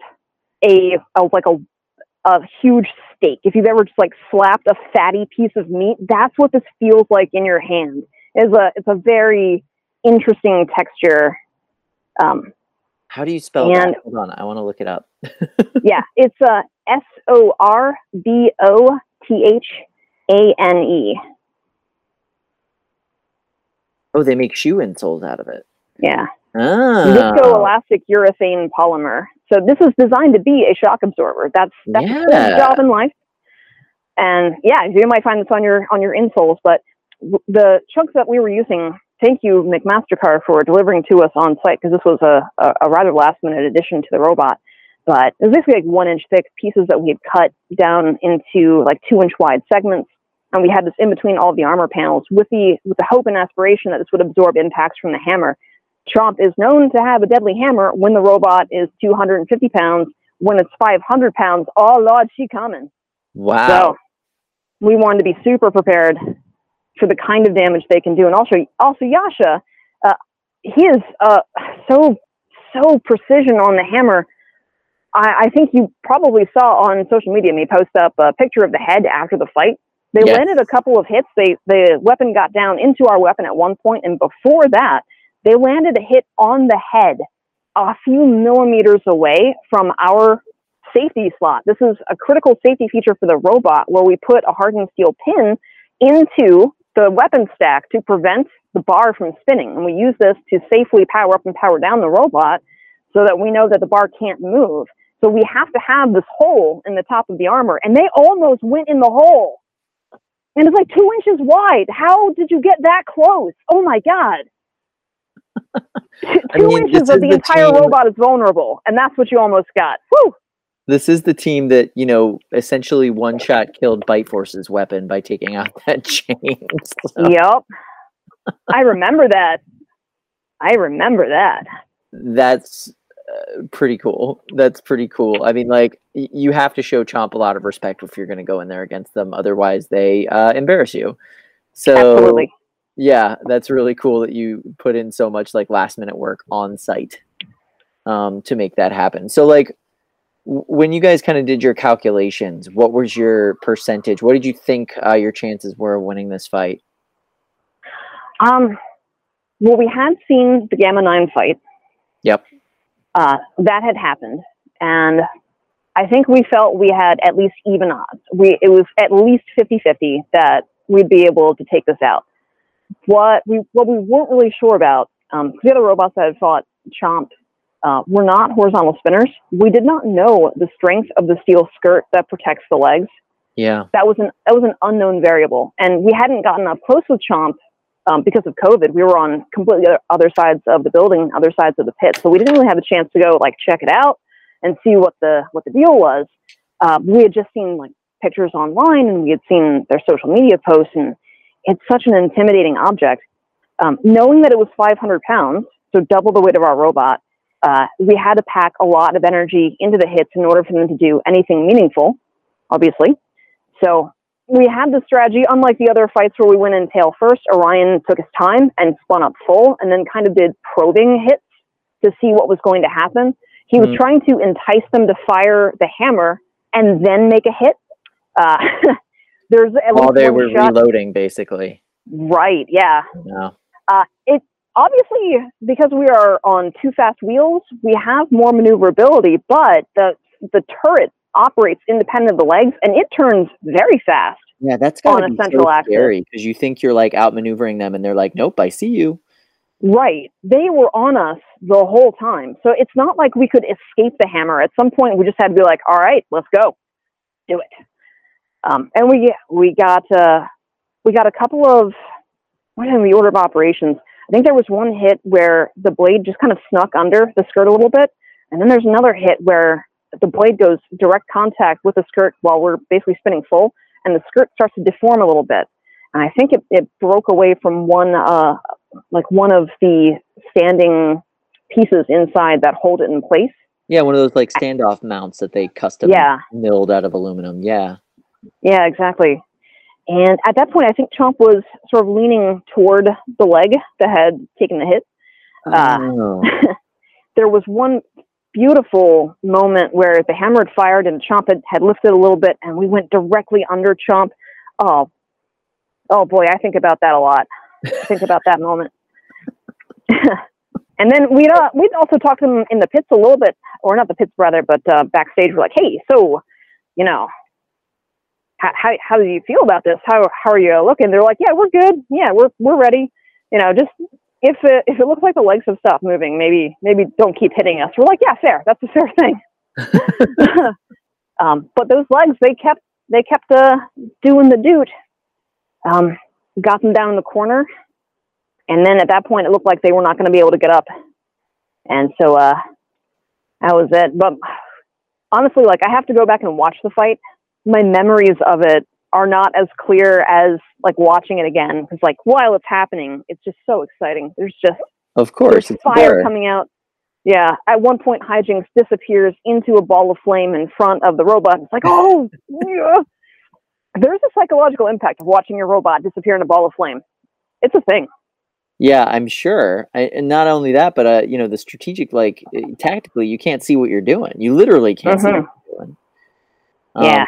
a, a like a a huge steak, if you've ever just like slapped a fatty piece of meat, that's what this feels like in your hand. It's a it's a very interesting texture. Um, How do you spell that? Hold on, I want to look it up. yeah, it's uh, S O R B O T H A N E. Oh, they make shoe insoles out of it. Yeah. Ah, viscoelastic urethane polymer. So this is designed to be a shock absorber. That's that's Yeah. a job in life. And yeah, you might find this on your on your insoles, but the chunks that we were using. Thank you, McMaster McMaster-Carr, for delivering to us on site because this was a, a, a rather last minute addition to the robot. But it was basically like one inch thick pieces that we had cut down into like two inch wide segments. And we had this in between all the armor panels with the with the hope and aspiration that this would absorb impacts from the hammer. Chomp is known to have a deadly hammer when the robot is 250 pounds. When it's 500 pounds, oh lord, she coming. wow. So we wanted to be super prepared for the kind of damage they can do, and also also Yasha, uh, he is uh, so so precision on the hammer. I, I think you probably saw on social media me post up a picture of the head after the fight. They Yes. landed a couple of hits. They the weapon got down into our weapon at one point, and before that, they landed a hit on the head a few millimeters away from our safety slot. This is a critical safety feature for the robot where we put a hardened steel pin into the weapon stack to prevent the bar from spinning. And we use this to safely power up and power down the robot so that we know that the bar can't move. So we have to have this hole in the top of the armor, and they almost went in the hole. and it's like two inches wide. How did you get that close? Oh my god! Two, mean, inches of the the entire team- robot is vulnerable, and that's what you almost got. Whew! This is the team that, you know, essentially one shot killed Bite Force's weapon by taking out that chain. So Yep. I remember that. I remember that. that's uh, pretty cool. That's pretty cool. I mean, like, y- you have to show Chomp a lot of respect if you're going to go in there against them. Otherwise, they uh, embarrass you. So, Absolutely. yeah, that's really cool that you put in so much like last minute work on site um, to make that happen. So, like, w- when you guys kind of did your calculations, what was your percentage? What did you think uh, your chances were of winning this fight? Um, well, we had seen the Gamma 9 fight. Yep. Uh, that had happened. And I think we felt we had at least even odds. We, it was at least 50 50 that we'd be able to take this out. What we, what we weren't really sure about, um, the other robots that had fought Chomp uh, were not horizontal spinners. We did not know the strength of the steel skirt that protects the legs Yeah. that was an that was an unknown variable, and we hadn't gotten up close with Chomp um, because of COVID. We were on completely other, sides of the building, other sides of the pit, so we didn't really have a chance to go like check it out and see what the what the deal was. Uh, we had just seen like pictures online, and we had seen their social media posts, and it's such an intimidating object. Um, knowing that it was 500 pounds, so double the weight of our robot, uh, we had to pack a lot of energy into the hits in order for them to do anything meaningful. Obviously, so we had the strategy, unlike the other fights where we went in tail first, Orion took his time and spun up full and then kind of did probing hits to see what was going to happen. He was Mhm. trying to entice them to fire the hammer and then make a hit. Uh, there's at While they were shot. reloading, basically. Right, yeah. Yeah. Uh, it obviously because we are on two fast wheels, we have more maneuverability, but the the turret operates independent of the legs and it turns very fast. Yeah, that's On gotta be central so scary because you think you're like outmaneuvering them, and they're like, "Nope, I see you." Right. They were on us the whole time. So it's not like we could escape the hammer. At some point, we just had to be like, all right, let's go. Do it. Um, and we we got uh, we got a couple of what in the order of operations. I think there was one hit where the blade just kind of snuck under the skirt a little bit, and then there's another hit where the blade goes direct contact with the skirt while we're basically spinning full, and the skirt starts to deform a little bit. And I think it, it broke away from one uh, like one of the standing pieces inside that hold it in place. Yeah, one of those like standoff mounts that they custom Yeah. milled out of aluminum. Yeah. Yeah, exactly. And at that point, I think Chomp was sort of leaning toward the leg that had taken the hit. Uh, oh. there was one beautiful moment where the hammer had fired and Chomp had, had lifted a little bit, and we went directly under Chomp. Oh, oh boy, I think about that a lot. I think about that moment. and then we'd uh, we'd also talked to them in the pits a little bit, or not the pits brother, but uh, backstage. We're like, hey, so you know, how, how how do you feel about this? How how are you looking? They're like, yeah, we're good. Yeah, we're we're ready. You know, just if it if it looks like the legs have stopped moving, maybe maybe don't keep hitting us. We're like, yeah, fair. That's a fair thing. um, but those legs, they kept they kept uh, doing the doot. Um, got them down in the corner, and then at that point, it looked like they were not going to be able to get up, and so uh, that was it. But honestly, like I have to go back and watch the fight. My memories of it are not as clear as like watching it again because like while it's happening, it's just so exciting. There's just Of course, there's fire there. coming out. Yeah, at one point, HiJinx disappears into a ball of flame in front of the robot. It's like, oh, yeah. There's a psychological impact of watching your robot disappear in a ball of flame. It's a thing. Yeah, I'm sure. I, and not only that, but uh, you know, the strategic, like tactically, you can't see what you're doing. You literally can't see Mhm. what you're doing. Um, yeah,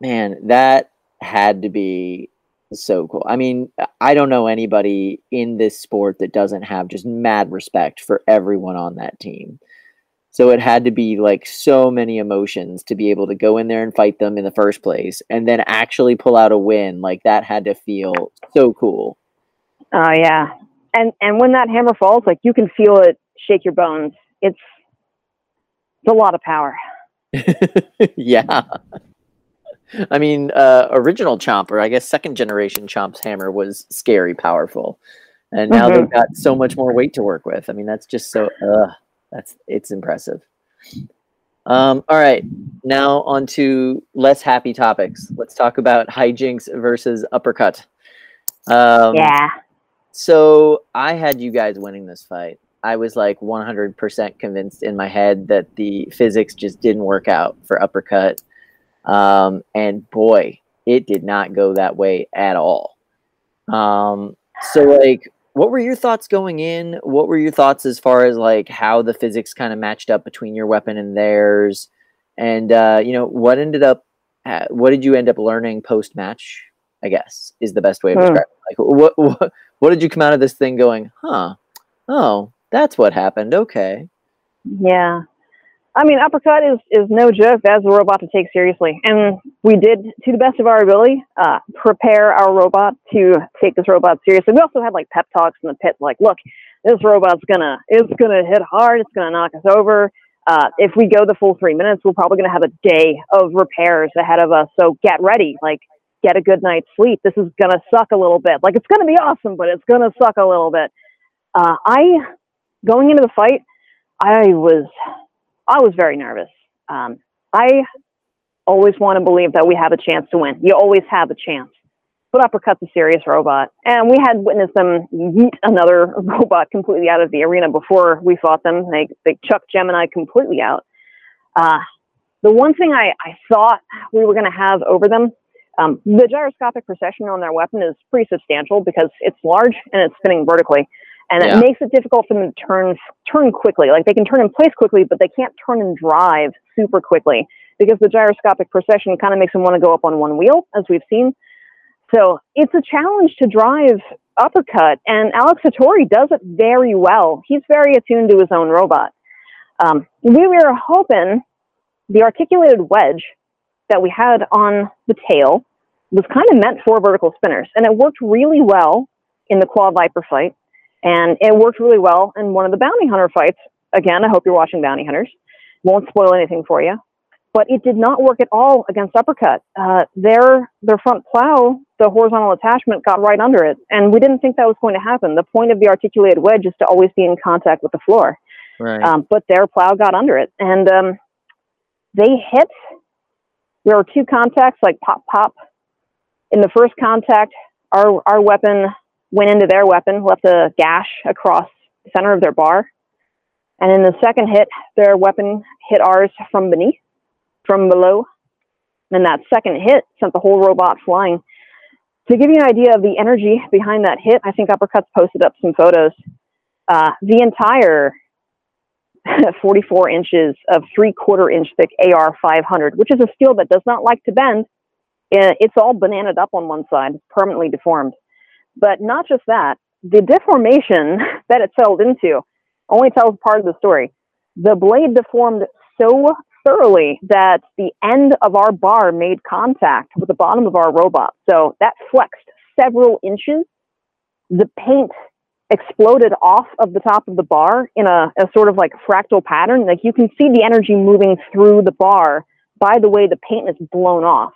man, that had to be so cool. I mean, I don't know anybody in this sport that doesn't have just mad respect for everyone on that team. So it had to be like so many emotions to be able to go in there and fight them in the first place and then actually pull out a win. Like that had to feel so cool. oh yeah. And and when that hammer falls, like you can feel it shake your bones. It's it's a lot of power. yeah. I mean, uh, original Chomp, or I guess second generation Chomp's hammer was scary powerful, and now Mhm. they've got so much more weight to work with. I mean, that's just so. Uh, that's it's impressive. Um, all right, now on to less happy topics. Let's talk about HiJinx versus uppercut. Um, yeah. So I had you guys winning this fight. I was like 100% convinced in my head that the physics just didn't work out for uppercut. Um, and boy, it did not go that way at all. Um, so, like, what were your thoughts going in? What were your thoughts as far as like how the physics kind of matched up between your weapon and theirs? And, uh, you know, what ended up, what did you end up learning post match? I guess is the best way of Hmm. describing. it. Like, what, what what did you come out of this thing going? Huh? Oh, that's what happened. Okay. Yeah. I mean, uppercut is, is no joke. That's a robot to take seriously. And we did, to the best of our ability, uh, prepare our robot to take this robot seriously. We also had like pep talks in the pit, like, look, this robot's gonna, it's gonna hit hard. It's gonna knock us over. Uh, if we go the full three minutes, we're probably gonna have a day of repairs ahead of us. So get ready. Like, get a good night's sleep. This is gonna suck a little bit. Like, it's gonna be awesome, but it's gonna suck a little bit. Uh, I, going into the fight, I was I was very nervous. Um, I always want to believe that we have a chance to win. You always have a chance. But Uppercut's a serious robot. And we had witnessed them yeet another robot completely out of the arena before we fought them. They, they chucked Gemini completely out. Uh, the one thing I, I thought we were going to have over them, um, the gyroscopic precession on their weapon is pretty substantial because it's large and it's spinning vertically and Yeah. it makes it difficult for them to turn turn quickly. Like they can turn in place quickly, but they can't turn and drive super quickly because the gyroscopic precession kind of makes them want to go up on one wheel, as we've seen. So it's a challenge to drive uppercut, and Alex Satori does it very well. He's very attuned to his own robot. Um, we were hoping the articulated wedge that we had on the tail was kind of meant for vertical spinners, and it worked really well in the Quad Viper fight. And it worked really well in one of the bounty hunter fights. Again, I hope you're watching Bounty Hunters. Won't spoil anything for you. But it did not work at all against Uppercut. Uh, their their front plow, the horizontal attachment, got right under it, and we didn't think that was going to happen. The point of the articulated wedge is to always be in contact with the floor. Right. Um, but their plow got under it, and um, they hit. There were two contacts, like pop pop. In the first contact, our our weapon went into their weapon, left a gash across the center of their bar, and in the second hit, their weapon hit ours from beneath, from below, and that second hit sent the whole robot flying. To give you an idea of the energy behind that hit, I think Uppercuts posted up some photos. Uh, the entire 44 inches of three quarter inch thick AR 500, which is a steel that does not like to bend. Uh, It's all bananaed up on one side, permanently deformed. But not just that, the deformation that it settled into only tells part of the story. The blade deformed so thoroughly that the end of our bar made contact with the bottom of our robot. So that flexed several inches. The paint exploded off of the top of the bar in a, a sort of like fractal pattern. Like you can see the energy moving through the bar by the way the paint is blown off.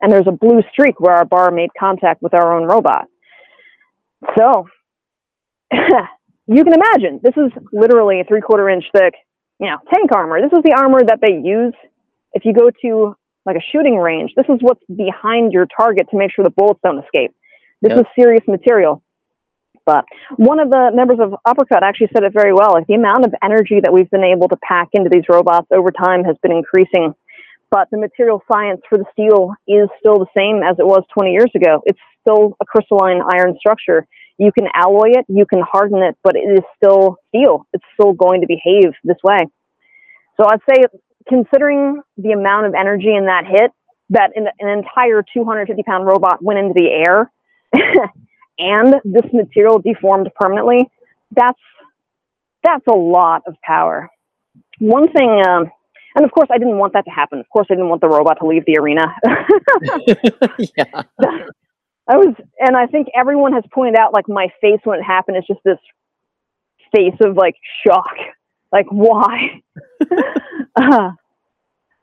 And there's a blue streak where our bar made contact with our own robot. So you can imagine this is literally a three quarter inch thick, you know, tank armor. This is the armor that they use if you go to like a shooting range. This is what's behind your target to make sure the bullets don't escape. This Yep. is serious material. But one of the members of Uppercut actually said it very well. Like the amount of energy that we've been able to pack into these robots over time has been increasing. But the material science for the steel is still the same as it was 20 years ago. It's still a crystalline iron structure. You can alloy it, you can harden it, but it is still steel. It's still going to behave this way. So I'd say, considering the amount of energy in that hit, that an, an entire 250 pound robot went into the air and this material deformed permanently, that's that's a lot of power. One thing, um, and of course, I didn't want that to happen. Of course, I didn't want the robot to leave the arena. yeah. I was, and I think everyone has pointed out, like my face when it happened is just this face of like shock, like why? uh,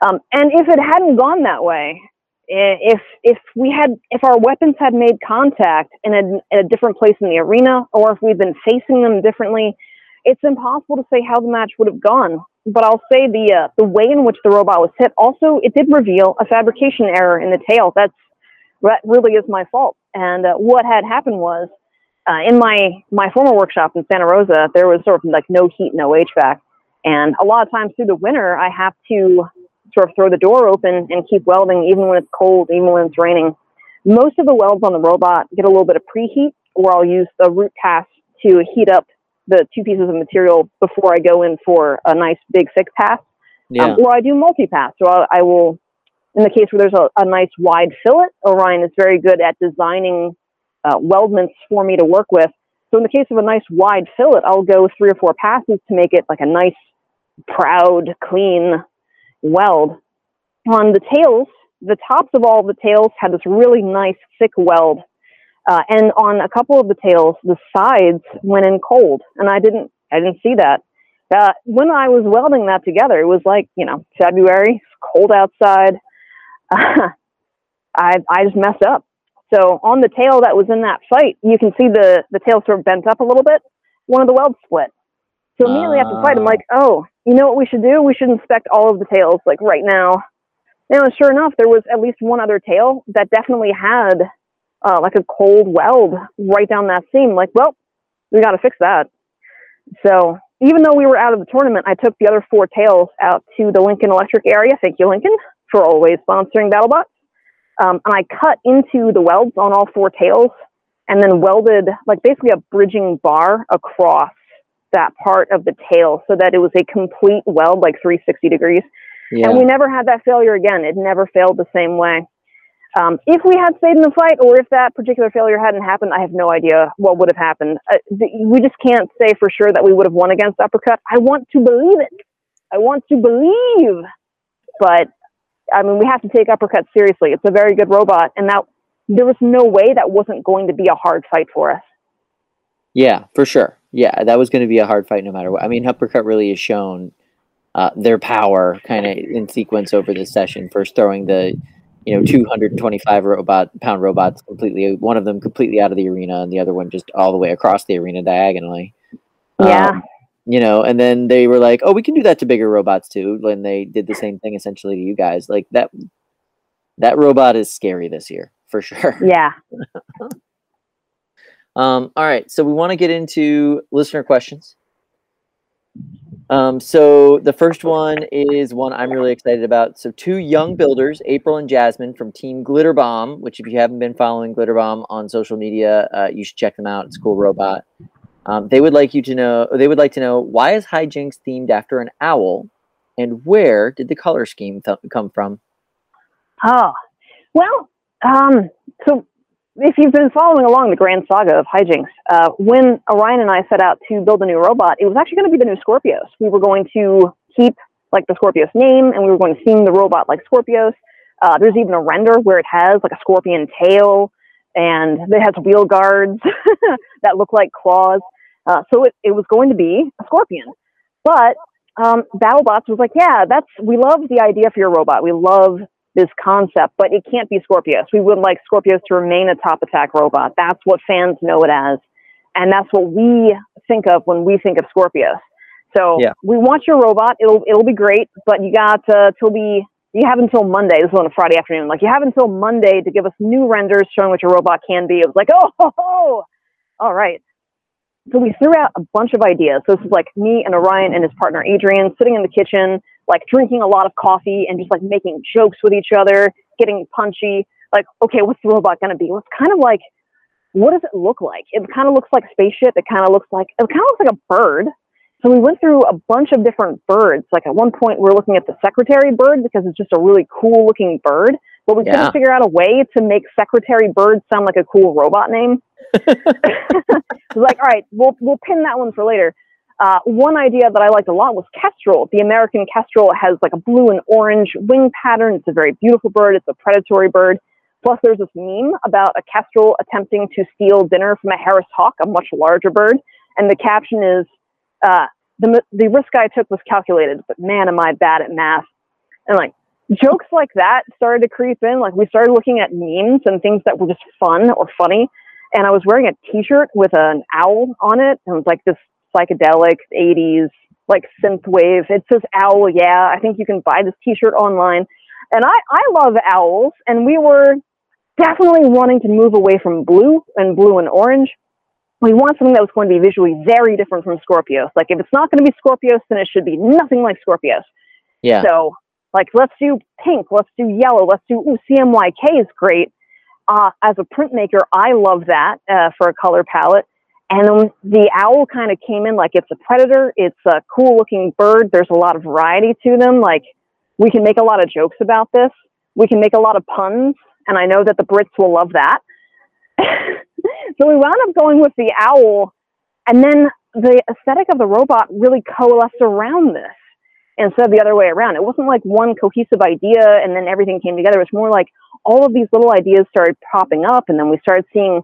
um, and if it hadn't gone that way, if if we had if our weapons had made contact in a, in a different place in the arena or if we'd been facing them differently it's impossible to say how the match would have gone but i'll say the uh, the way in which the robot was hit. Also it did reveal a fabrication error in the tail. That's that really is my fault. And uh, what had happened was uh, in my my former workshop in santa rosa there was sort of like no heat no hvac and a lot of times through the winter i have to sort of throw the door open and keep welding even when it's cold, even when it's raining. Most of the welds on the robot get a little bit of preheat, or I'll use the root pass to heat up the two pieces of material before I go in for a nice big thick pass. Yeah. Um, or I do multi-pass, so I, I will, in the case where there's a, a, nice wide fillet, Orion is very good at designing uh, weldments for me to work with. So in the case of a nice wide fillet, I'll go three or four passes to make it like a nice, proud, clean weld. On the tails, the tops of all the tails had this really nice thick weld. Uh, and on a couple of the tails, the sides went in cold, and I didn't, I didn't see that. Uh, when I was welding that together, it was like, you know, February, it's cold outside. I, I just messed up. So on the tail that was in that fight, you can see the, the tail sort of bent up a little bit. One of the welds split. So immediately uh, after the fight, I'm like, oh, you know what we should do? We should inspect all of the tails like right now. And sure enough, there was at least one other tail that definitely had uh, like a cold weld right down that seam. Like, well, we got to fix that. So even though we were out of the tournament, I took the other four tails out to the Lincoln Electric area. Thank you, Lincoln, for always sponsoring BattleBots. Um, and I cut into the welds on all four tails and then welded like basically a bridging bar across that part of the tail so that it was a complete weld, like 360 degrees. Yeah. And we never had that failure again. It never failed the same way. Um, if we had stayed in the fight, or if that particular failure hadn't happened, I have no idea what would have happened. Uh, the, we just can't say for sure that we would have won against Uppercut. I want to believe it. I want to believe, but I mean, we have to take Uppercut seriously. It's a very good robot, and that there was no way that wasn't going to be a hard fight for us. Yeah, for sure. Yeah, that was going to be a hard fight no matter what. I mean, Uppercut really has shown uh, their power kind of in sequence over this session. First throwing the, you know, 225 robot pound robots completely, one of them completely out of the arena, and the other one just all the way across the arena diagonally. Yeah. Um, you know, and then they were like, "Oh, we can do that to bigger robots too." When they did the same thing essentially to you guys, like that. That robot is scary this year for sure. Yeah. Um, all right, so we want to get into listener questions. Um, so the first one is one I'm really excited about. So two young builders, April and Jasmine from Team Glitter Bomb, which if you haven't been following Glitter Bomb on social media, uh, you should check them out. It's a cool robot. Um, they would like you to know. They would like to know why is HiJinx themed after an owl, and where did the color scheme th- come from? Oh, well, um, so if you've been following along the grand saga of HiJinx, uh, when Orion and I set out to build a new robot, it was actually going to be the new Skorpios. We were going to keep like the Skorpios name, and we were going to theme the robot like Skorpios. Uh, there's even a render where it has like a scorpion tail, and it has wheel guards that look like claws. Uh, so it, it was going to be a scorpion. But um, BattleBots was like, yeah, that's we love the idea for your robot. We love this concept, but it can't be Skorpios. We would like Skorpios to remain a top attack robot. That's what fans know it as. And that's what we think of when we think of Skorpios. So yeah. we want your robot. It'll it'll be great, but you got uh, till be you have until Monday. This is on a Friday afternoon. Like you have until Monday to give us new renders showing what your robot can be. It was like, oh, ho, ho. all right. So we threw out a bunch of ideas. So this is like me and Orion and his partner Adrian sitting in the kitchen like drinking a lot of coffee and just like making jokes with each other, getting punchy. Like, okay, what's the robot going to be? Well, it's kind of like, what does it look like? It kind of looks like a spaceship. It kind of looks like, it kind of looks like a bird. So we went through a bunch of different birds. Like at one point, we are looking at the secretary bird because it's just a really cool looking bird. But we yeah. couldn't figure out a way to make secretary bird sound like a cool robot name. like, all right, we'll we'll pin that one for later. Uh, one idea that I liked a lot was kestrel. The American kestrel has like a blue and orange wing pattern. It's a very beautiful bird. It's a predatory bird. Plus, there's this meme about a kestrel attempting to steal dinner from a Harris hawk, a much larger bird. And the caption is, uh, the, the risk I took was calculated, but man, am I bad at math. And like, jokes like that started to creep in. Like we started looking at memes and things that were just fun or funny. And I was wearing a T-shirt with an owl on it, and it was like this psychedelic '80s like synth wave. It says owl. Yeah, I think you can buy this T-shirt online. And I I love owls, and we were definitely wanting to move away from blue and blue and orange. We want something that was going to be visually very different from Skorpios. Like if it's not going to be Skorpios, then it should be nothing like Skorpios. Yeah. So, like, let's do pink, let's do yellow, let's do ooh, CMYK is great. Uh, as a printmaker, I love that uh, for a color palette. And the owl kind of came in like it's a predator. It's a cool looking bird. There's a lot of variety to them. Like, we can make a lot of jokes about this. We can make a lot of puns. And I know that the Brits will love that. so we wound up going with the owl. And then the aesthetic of the robot really coalesced around this instead of the other way around. It wasn't like one cohesive idea and then everything came together. It was more like all of these little ideas started popping up, and then we started seeing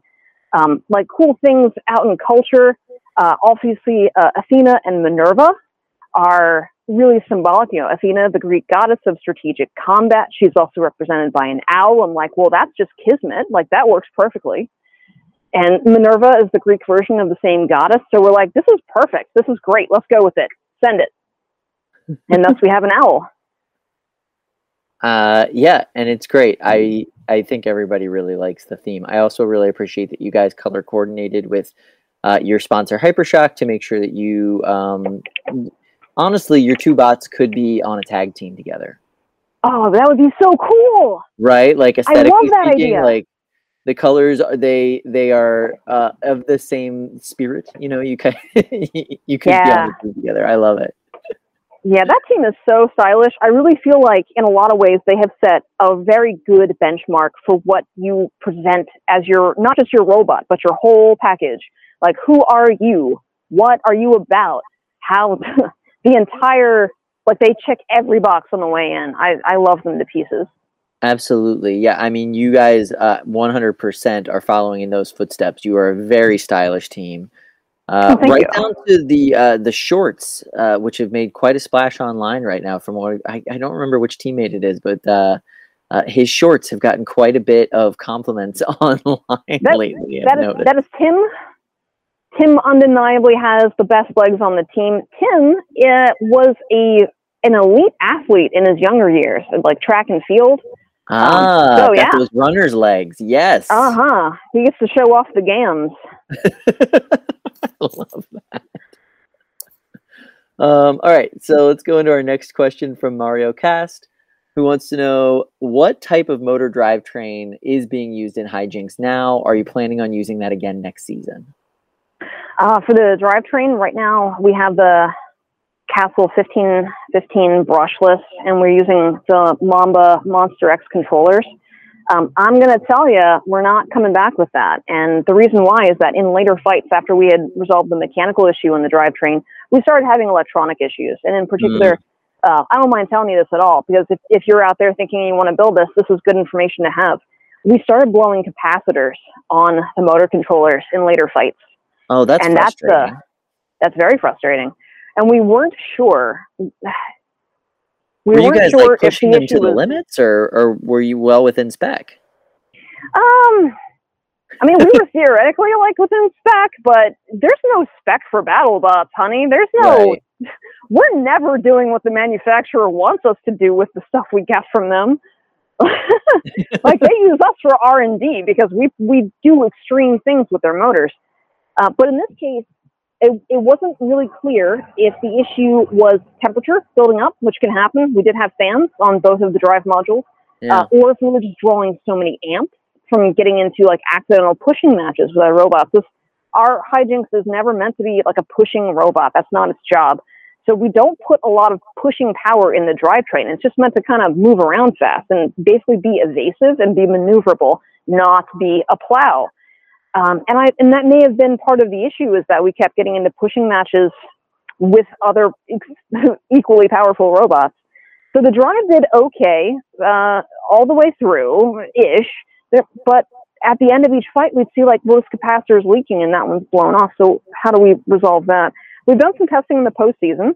um, like cool things out in culture. Uh, obviously, uh, Athena and Minerva are really symbolic. You know, Athena, the Greek goddess of strategic combat, she's also represented by an owl. I'm like, well, that's just kismet. Like, that works perfectly. And Minerva is the Greek version of the same goddess. So we're like, this is perfect. This is great. Let's go with it. Send it and thus we have an owl. Uh, yeah, and it's great. I I think everybody really likes the theme. I also really appreciate that you guys color coordinated with uh, your sponsor Hypershock to make sure that you, um, honestly, your two bots could be on a tag team together. Oh, that would be so cool! Right, like aesthetically that speaking, idea. like the colors are they they are uh, of the same spirit. You know, you can you could be Yeah. on the team together. I love it. Yeah, that team is so stylish. I really feel like, in a lot of ways, they have set a very good benchmark for what you present as your not just your robot, but your whole package. Like, who are you? What are you about? How the entire like they check every box on the way in. I I love them to pieces. Absolutely. Yeah. I mean, you guys uh, 100% are following in those footsteps. You are a very stylish team. Uh, Oh, right you. down to the uh, the shorts, uh, which have made quite a splash online right now. From what I, I don't remember which teammate it is, but uh, uh, his shorts have gotten quite a bit of compliments online That- lately. That is, that is Tim. Tim undeniably has the best legs on the team. Tim uh, was a an elite athlete in his younger years, like track and field. ah, so got yeah. those runner's legs. Yes. Uh huh. He gets to show off the gams. I love that. Um, all right, so let's go into our next question from Mario Cast, who wants to know what type of motor drivetrain is being used in HiJinx now. Are you planning on using that again next season? Uh, for the drivetrain, right now we have the Castle 1515 brushless, and we're using the Mamba Monster X controllers. Um, I'm going to tell you, we're not coming back with that. And the reason why is that in later fights, after we had resolved the mechanical issue in the drivetrain, we started having electronic issues. And in particular, uh, I don't mind telling you this at all, because if, if you're out there thinking you want to build this, this is good information to have. We started blowing capacitors on the motor controllers in later fights Oh, that's and that's uh, that's very frustrating. And we weren't sure. We were you guys sure like pushing the them to the was. limits, or or were you well within spec? Um, I mean, we were theoretically like within spec, but there's no spec for battle bots, honey. There's no. Right. We're never doing what the manufacturer wants us to do with the stuff we get from them. like they use us for R and D because we we do extreme things with their motors. Uh, but in this case, it, it wasn't really clear if the issue was temperature building up, which can happen. We did have fans on both of the drive modules, Yeah. uh, or if we were just drawing so many amps from getting into like accidental pushing matches with our robots. This, our HiJinx is never meant to be like a pushing robot. That's not its job. So we don't put a lot of pushing power in the drivetrain. It's just meant to kind of move around fast and basically be evasive and be maneuverable, not be a plow. Um, and I and that may have been part of the issue is that we kept getting into pushing matches with other equally powerful robots. So the drive did okay uh, all the way through ish, but at the end of each fight, we'd see like, well, this capacitor is leaking and that one's blown off. So how do we resolve that? We've done some testing in the postseason.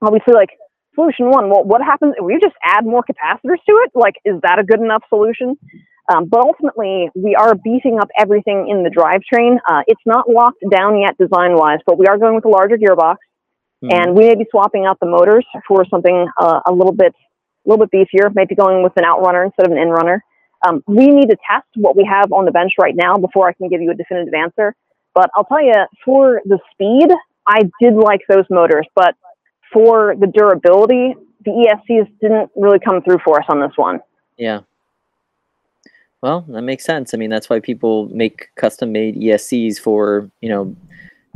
Obviously, like solution one. Well, what happens if we just add more capacitors to it? Like, is that a good enough solution? Um, but ultimately, we are beefing up everything in the drivetrain. Uh, it's not locked down yet design wise, but we are going with a larger gearbox, Mhm. and we may be swapping out the motors for something uh, a little bit, a little bit beefier. Maybe going with an outrunner instead of an inrunner. Um, we need to test what we have on the bench right now before I can give you a definitive answer. But I'll tell you, for the speed, I did like those motors, but for the durability, the ESCs didn't really come through for us on this one. Yeah. Well, that makes sense. I mean, that's why people make custom made ESCs for, you know,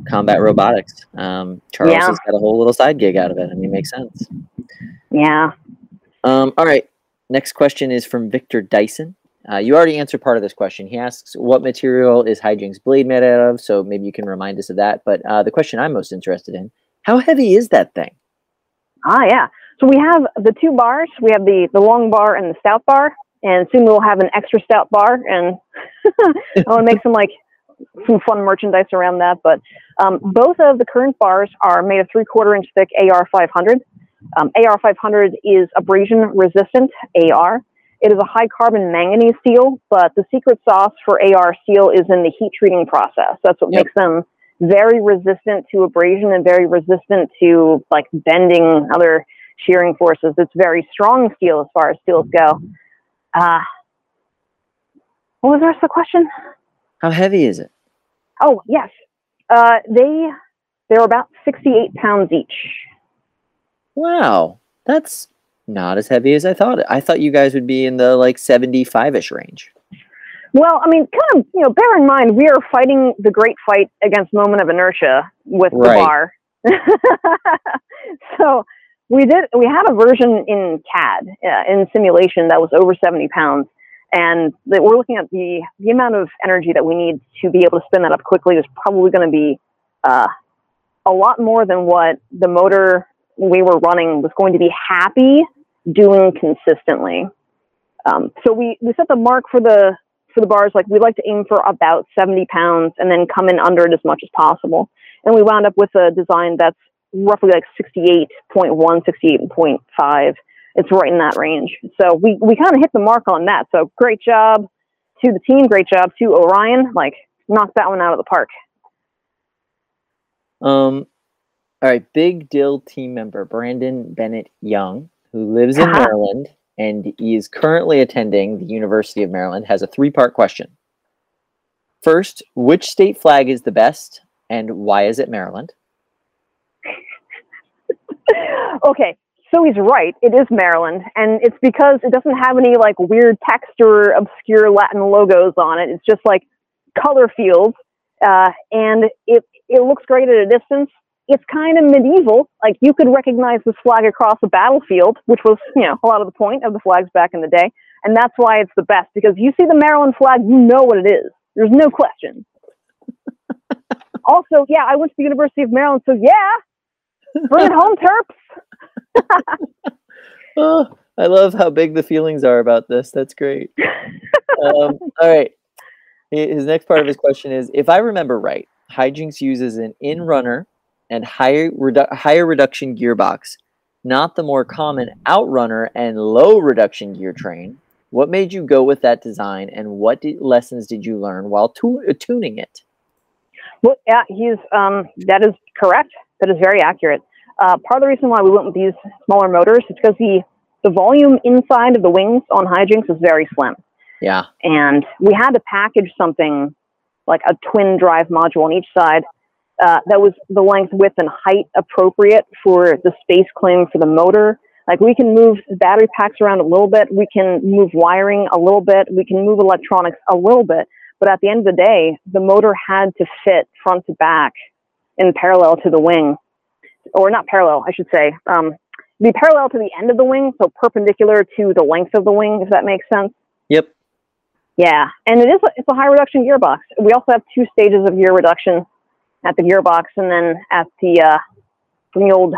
combat robotics. Um, Charles Yeah. has got a whole little side gig out of it. I mean, it makes sense. Yeah. Um, all right. Next question is from Victor Dyson. Uh, you already answered part of this question. He asks, "What material is HiJinx blade made out of?" So maybe you can remind us of that. But uh, the question I'm most interested in: How heavy is that thing? Ah, yeah. So we have the two bars. We have the, the long bar and the stout bar. And soon we'll have an extra stout bar. And I want to make some like some fun merchandise around that. But um, both of the current bars are made of three quarter inch thick AR 500. Um, AR 500 is abrasion resistant AR. It is a high carbon manganese steel, but the secret sauce for AR steel is in the heat treating process. That's what Yep. makes them very resistant to abrasion and very resistant to like bending other shearing forces. It's very strong steel as far as steels go. Uh, what was the rest of the question? How heavy is it? Oh yes, uh, they they're about sixty-eight pounds each. Wow, that's not as heavy as I thought. I thought you guys would be in the like 75ish range. Well, I mean, kind of, you know, bear in mind we are fighting the great fight against moment of inertia with Right. the bar. so we did. We had a version in CAD uh, in simulation that was over seventy pounds, and that we're looking at the the amount of energy that we need to be able to spin that up quickly is probably going to be uh, a lot more than what the motor we were running was going to be happy doing consistently. Um, so we, we set the mark for the for the bars like we'd like to aim for about 70 pounds and then come in under it as much as possible. And we wound up with a design that's roughly like 68.1, 68.5. It's right in that range. So we, we kind of hit the mark on that. So great job to the team. Great job to Orion. Like knocked that one out of the park. Um, all right, Big deal team member Brandon Bennett Young, who lives in Uh-huh. Maryland and he is currently attending the University of Maryland, has a three part question. First, which state flag is the best and why is it Maryland? okay, so he's right. It is Maryland, and it's because it doesn't have any like weird text or obscure Latin logos on it. It's just like color fields, uh, and it it looks great at a distance. It's kind of medieval. Like you could recognize this flag across a battlefield, which was you know a lot of the point of the flags back in the day, and that's why it's the best because you see the Maryland flag, you know what it is. There's no question. also, yeah, I went to the University of Maryland, so yeah, bring it home, Terps. Oh, I love how big the feelings are about this. That's great. um, all right. His next part of his question is If I remember right, HiJinx uses an in runner and higher, redu- higher reduction gearbox, not the more common outrunner and low reduction gear train. What made you go with that design and what did, lessons did you learn while tu- tuning it? Well, yeah, he's um, that is correct. That is very accurate. Uh, part of the reason why we went with these smaller motors is because the the volume inside of the wings on HiJinx is very slim, Yeah. and we had to package something like a twin drive module on each side uh, that was the length, width, and height appropriate for the space claim for the motor. Like we can move battery packs around a little bit, we can move wiring a little bit, we can move electronics a little bit, but at the end of the day, the motor had to fit front to back in parallel to the wing, or not parallel, I should say. Um, be parallel to the end of the wing, so perpendicular to the length of the wing, if that makes sense. Yep. Yeah, and it is a, it's a high reduction gearbox. We also have two stages of gear reduction at the gearbox, and then at the uh, from the old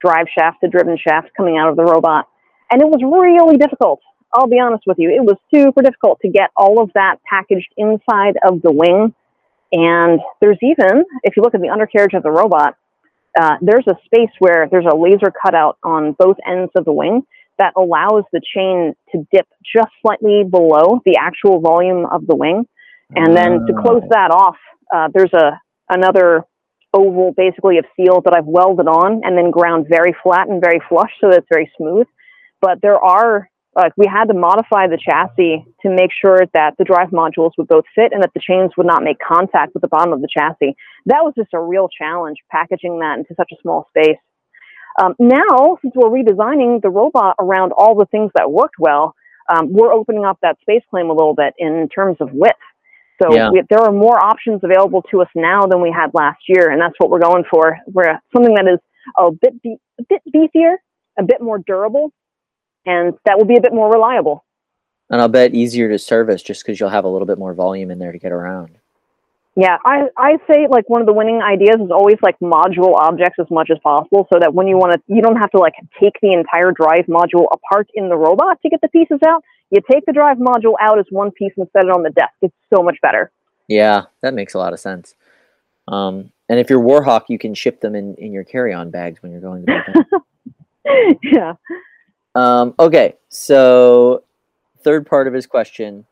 drive shaft, to driven shaft coming out of the robot. And it was really difficult. I'll be honest with you, it was super difficult to get all of that packaged inside of the wing. And there's even, if you look at the undercarriage of the robot, uh, there's a space where there's a laser cutout on both ends of the wing that allows the chain to dip just slightly below the actual volume of the wing. And then to close that off, uh, there's a another oval basically of steel that I've welded on and then ground very flat and very flush so that it's very smooth. But there are like we had to modify the chassis to make sure that the drive modules would both fit and that the chains would not make contact with the bottom of the chassis. That was just a real challenge packaging that into such a small space. Um, now, since we're redesigning the robot around all the things that worked well, um, we're opening up that space claim a little bit in terms of width. So Yeah. we, there are more options available to us now than we had last year, and that's what we're going for. We're something that is a bit be- a bit beefier, a bit more durable, and that will be a bit more reliable. And I'll bet easier to service just because you'll have a little bit more volume in there to get around. Yeah, I I say like one of the winning ideas is always like module objects as much as possible, so that when you want to, you don't have to like take the entire drive module apart in the robot to get the pieces out. You take the drive module out as one piece and set it on the desk. It's so much better. Yeah, that makes a lot of sense. Um, and if you're Warhawk, you can ship them in, in your carry-on bags when you're going to yeah. Um, okay, so third part of his question.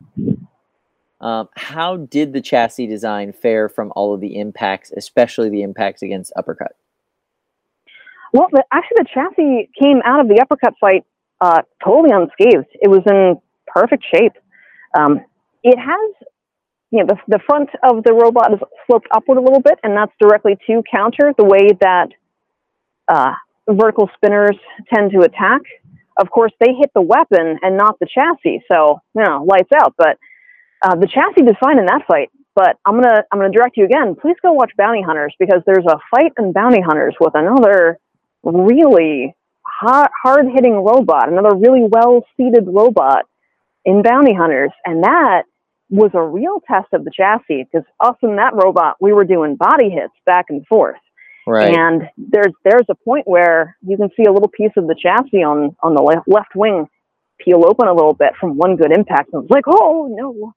Um, how did the chassis design fare from all of the impacts, especially the impacts against uppercut? Well, the, actually, the chassis came out of the uppercut fight uh, totally unscathed. It was in perfect shape. Um, it has, you know, the, the front of the robot is sloped upward a little bit, and that's directly to counter the way that uh, vertical spinners tend to attack. Of course, they hit the weapon and not the chassis, so you know, lights out. But uh, the chassis did fine in that fight. But I'm gonna I'm gonna direct you again. Please go watch Bounty Hunters because there's a fight in Bounty Hunters with another really hard hitting robot, another really well seated robot in Bounty Hunters, and that was a real test of the chassis because us and that robot we were doing body hits back and forth. Right. And there's there's a point where you can see a little piece of the chassis on on the le- left wing peel open a little bit from one good impact, and it's like, oh no.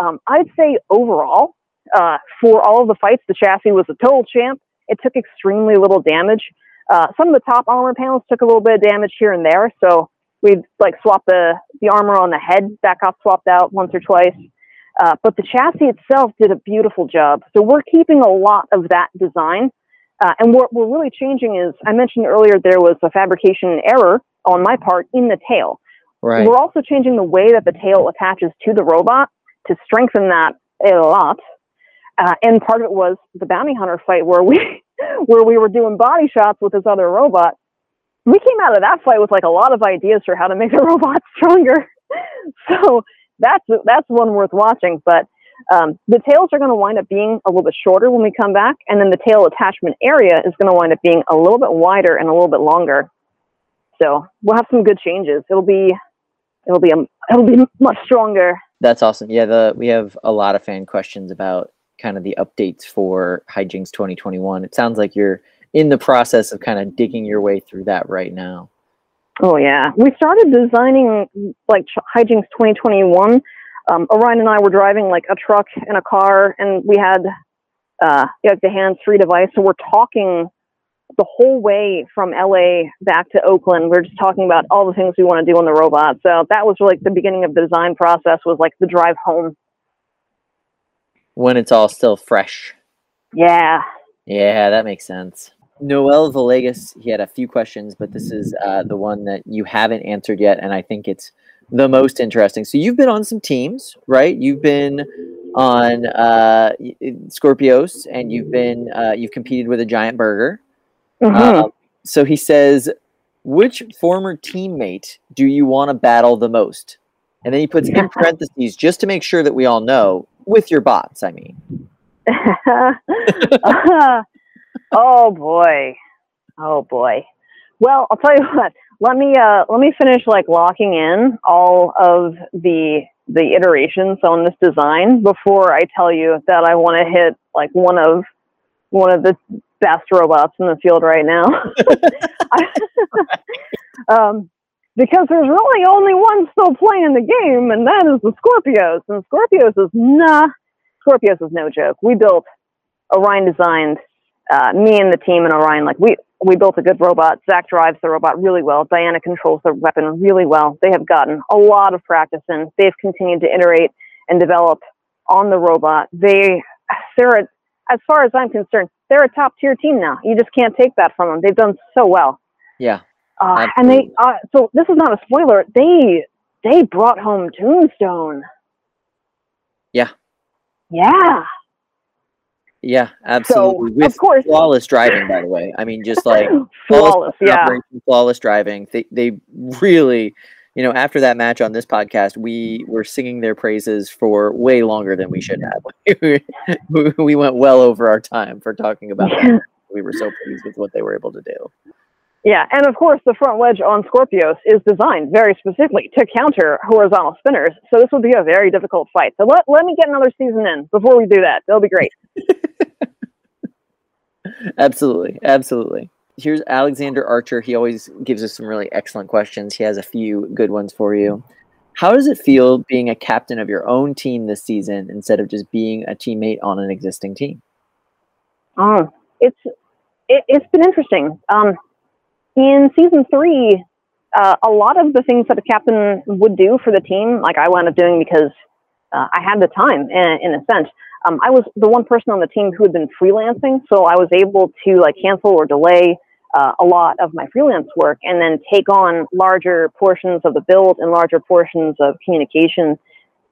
Um, I'd say overall, uh, for all of the fights, the chassis was a total champ. It took extremely little damage. Uh, some of the top armor panels took a little bit of damage here and there, so we'd like swap the the armor on the head back off, swapped out once or twice. Uh, but the chassis itself did a beautiful job. So we're keeping a lot of that design. Uh, and what we're really changing is, I mentioned earlier there was a fabrication error on my part in the tail. right. We're also changing the way that the tail attaches to the robot to strengthen that a lot. Uh, and part of it was the bounty hunter fight where we where we were doing body shots with this other robot. We came out of that fight with like a lot of ideas for how to make the robot stronger. so that's that's one worth watching. But um, the tails are going to wind up being a little bit shorter when we come back, and then the tail attachment area is going to wind up being a little bit wider and a little bit longer. So we'll have some good changes. It'll be it'll be a, it'll be much stronger. That's awesome. Yeah, the we have a lot of fan questions about kind of the updates for HiJinx 2021. It sounds like you're in the process of kind of digging your way through that right now. Oh yeah, we started designing like HiJinx 2021. Um, Orion and I were driving like a truck and a car, and we had uh, like the hands-free device. So we're talking the whole way from LA back to Oakland. We're just talking about all the things we want to do on the robot. So that was like the beginning of the design process. Was like the drive home. When it's all still fresh. Yeah. Yeah, that makes sense. Noel Villegas, he had a few questions, but this is uh, the one that you haven't answered yet, and I think it's the most interesting. So you've been on some teams, right? You've been on uh, Skorpios, and you've been uh, you've competed with a giant burger. Um, so he says, which former teammate do you want to battle the most? And then he puts in parentheses just to make sure that we all know with your bots. I mean, oh boy. Oh boy. Well, I'll tell you what. Let me uh let me finish like locking in all of the the iterations on this design before I tell you that I want to hit like one of one of the best robots in the field right now. um, because there's really only one still playing the game, and that is the Skorpios. And Skorpios is nah, Skorpios is no joke. We built Orion designed uh, me and the team and Orion, like we we built a good robot. Zach drives the robot really well. Diana controls the weapon really well. They have gotten a lot of practice and they've continued to iterate and develop on the robot. They they're a, as far as I'm concerned, they're a top tier team now. You just can't take that from them. They've done so well. Yeah. Uh, and they uh, so this is not a spoiler. They they brought home Tombstone. Yeah. Yeah. Yeah, absolutely. So, With of course, flawless driving, by the way. I mean, just like flawless. Yeah. flawless driving. They they really, you know, after that match on this podcast, we were singing their praises for way longer than we should have. we went well over our time for talking about that. We were so pleased with what they were able to do. Yeah, and of course, the front wedge on Skorpios is designed very specifically to counter horizontal spinners. So this will be a very difficult fight. So let, let me get another season in before we do that. That'll be great. absolutely, absolutely. Here's Alexander Archer. He always gives us some really excellent questions. He has a few good ones for you. How does it feel being a captain of your own team this season instead of just being a teammate on an existing team? Oh, it's it, has been interesting. Um, in season three, uh, a lot of the things that a captain would do for the team, like I wound up doing because uh, I had the time, in, in a sense. Um, I was the one person on the team who had been freelancing, so I was able to like cancel or delay uh, a lot of my freelance work, and then take on larger portions of the build and larger portions of communication.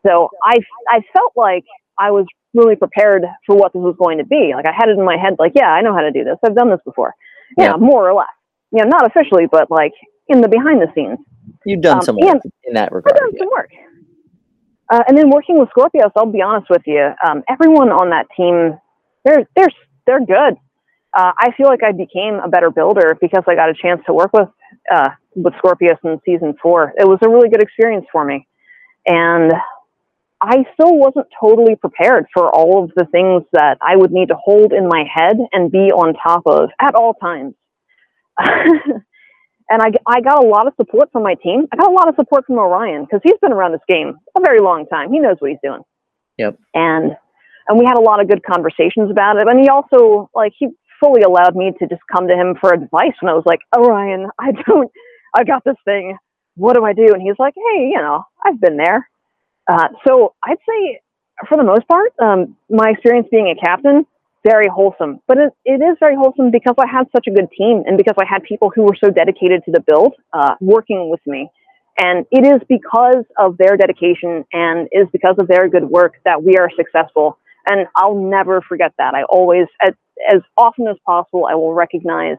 So I I felt like I was really prepared for what this was going to be. Like I had it in my head, like yeah, I know how to do this. I've done this before. Yeah, yeah more or less you know, not officially, but like in the behind the scenes. You've done um, some work in that regard. I've done yeah. some work. Uh, and then working with Skorpios, I'll be honest with you, um, everyone on that team, they're they're they're good. Uh, I feel like I became a better builder because I got a chance to work with uh, with Skorpios in season four. It was a really good experience for me, and I still wasn't totally prepared for all of the things that I would need to hold in my head and be on top of at all times. and I, I got a lot of support from my team. I got a lot of support from Orion because he's been around this game a very long time. He knows what he's doing. Yep. And and we had a lot of good conversations about it. And he also like he fully allowed me to just come to him for advice when I was like, Orion, I don't, I got this thing. What do I do? And he's like, Hey, you know, I've been there. Uh, so I'd say for the most part, um, my experience being a captain very wholesome. But it, it is very wholesome because I had such a good team and because I had people who were so dedicated to the build uh, working with me. And it is because of their dedication and is because of their good work that we are successful. And I'll never forget that. I always, as, as often as possible, I will recognize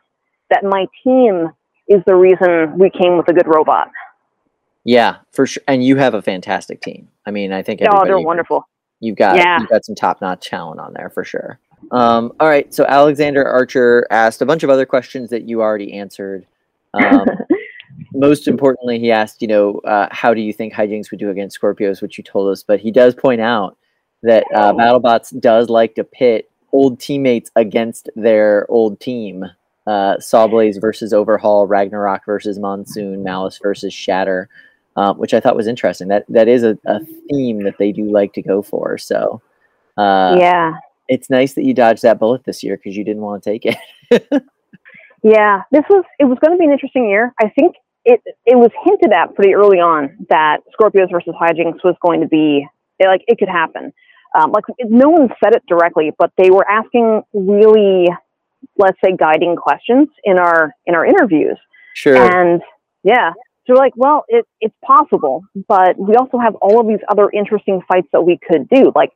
that my team is the reason we came with a good robot. Yeah, for sure. And you have a fantastic team. I mean, I think oh, they're wonderful. You've got yeah. you've got some top notch talent on there for sure. Um, all right. So Alexander Archer asked a bunch of other questions that you already answered. Um, most importantly, he asked, you know, uh, how do you think HiJinx would do against Skorpios, which you told us. But he does point out that uh, BattleBots does like to pit old teammates against their old team. Uh, Sawblaze versus Overhaul, Ragnarok versus Monsoon, Malice versus Shatter, um, which I thought was interesting. That that is a, a, theme that they do like to go for. So, uh, yeah, it's nice that you dodged that bullet this year because you didn't want to take it. yeah, this was it was going to be an interesting year. I think it it was hinted at pretty early on that Skorpios versus HiJinx was going to be like it could happen. Um, like no one said it directly, but they were asking really, let's say, guiding questions in our in our interviews. Sure. And yeah, so we're like, well, it, it's possible, but we also have all of these other interesting fights that we could do. Like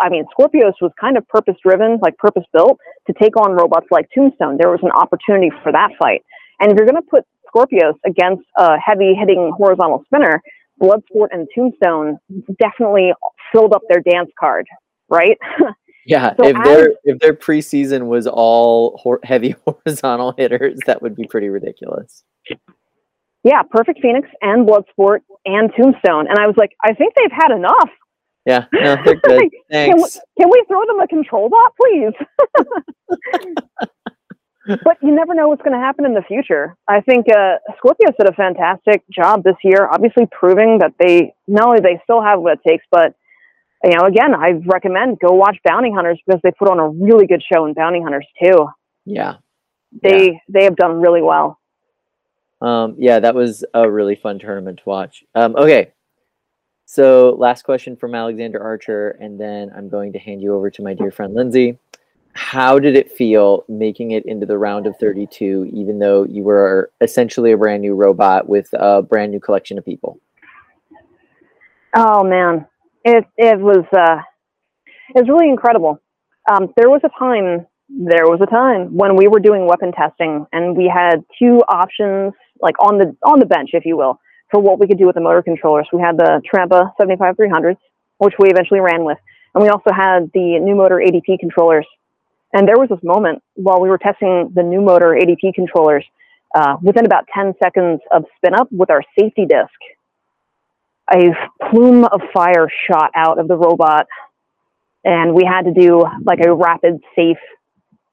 I mean, Skorpios was kind of purpose driven, like purpose built to take on robots like Tombstone. There was an opportunity for that fight. And if you're going to put Skorpios against a heavy hitting horizontal spinner, Bloodsport and Tombstone definitely filled up their dance card, right? Yeah, so if as, their if their preseason was all hor- heavy horizontal hitters, that would be pretty ridiculous. Yeah, Perfect Phoenix and Bloodsport and Tombstone, and I was like, I think they've had enough. Yeah, no, they're good. Thanks. Can we, can we throw them a control bot, please? but you never know what's going to happen in the future. I think uh, Skorpios did a fantastic job this year, obviously proving that they not only they still have what it takes, but you know, again, I recommend go watch Bounty Hunters because they put on a really good show in Bounty Hunters too. Yeah. They they have done really well. Um, yeah, that was a really fun tournament to watch. Um, okay. So, last question from Alexander Archer, and then I'm going to hand you over to my dear friend Lindsay. How did it feel making it into the round of 32, even though you were essentially a brand new robot with a brand new collection of people? Oh man, it it was uh, it was really incredible. Um, there was a time, there was a time when we were doing weapon testing, and we had two options, like on the on the bench, if you will, for what we could do with the motor controllers. We had the Trampa 75 300s, which we eventually ran with, and we also had the new motor ADP controllers. And there was this moment while we were testing the new motor ADP controllers, uh, within about 10 seconds of spin up with our safety disc, a plume of fire shot out of the robot, and we had to do like a rapid, safe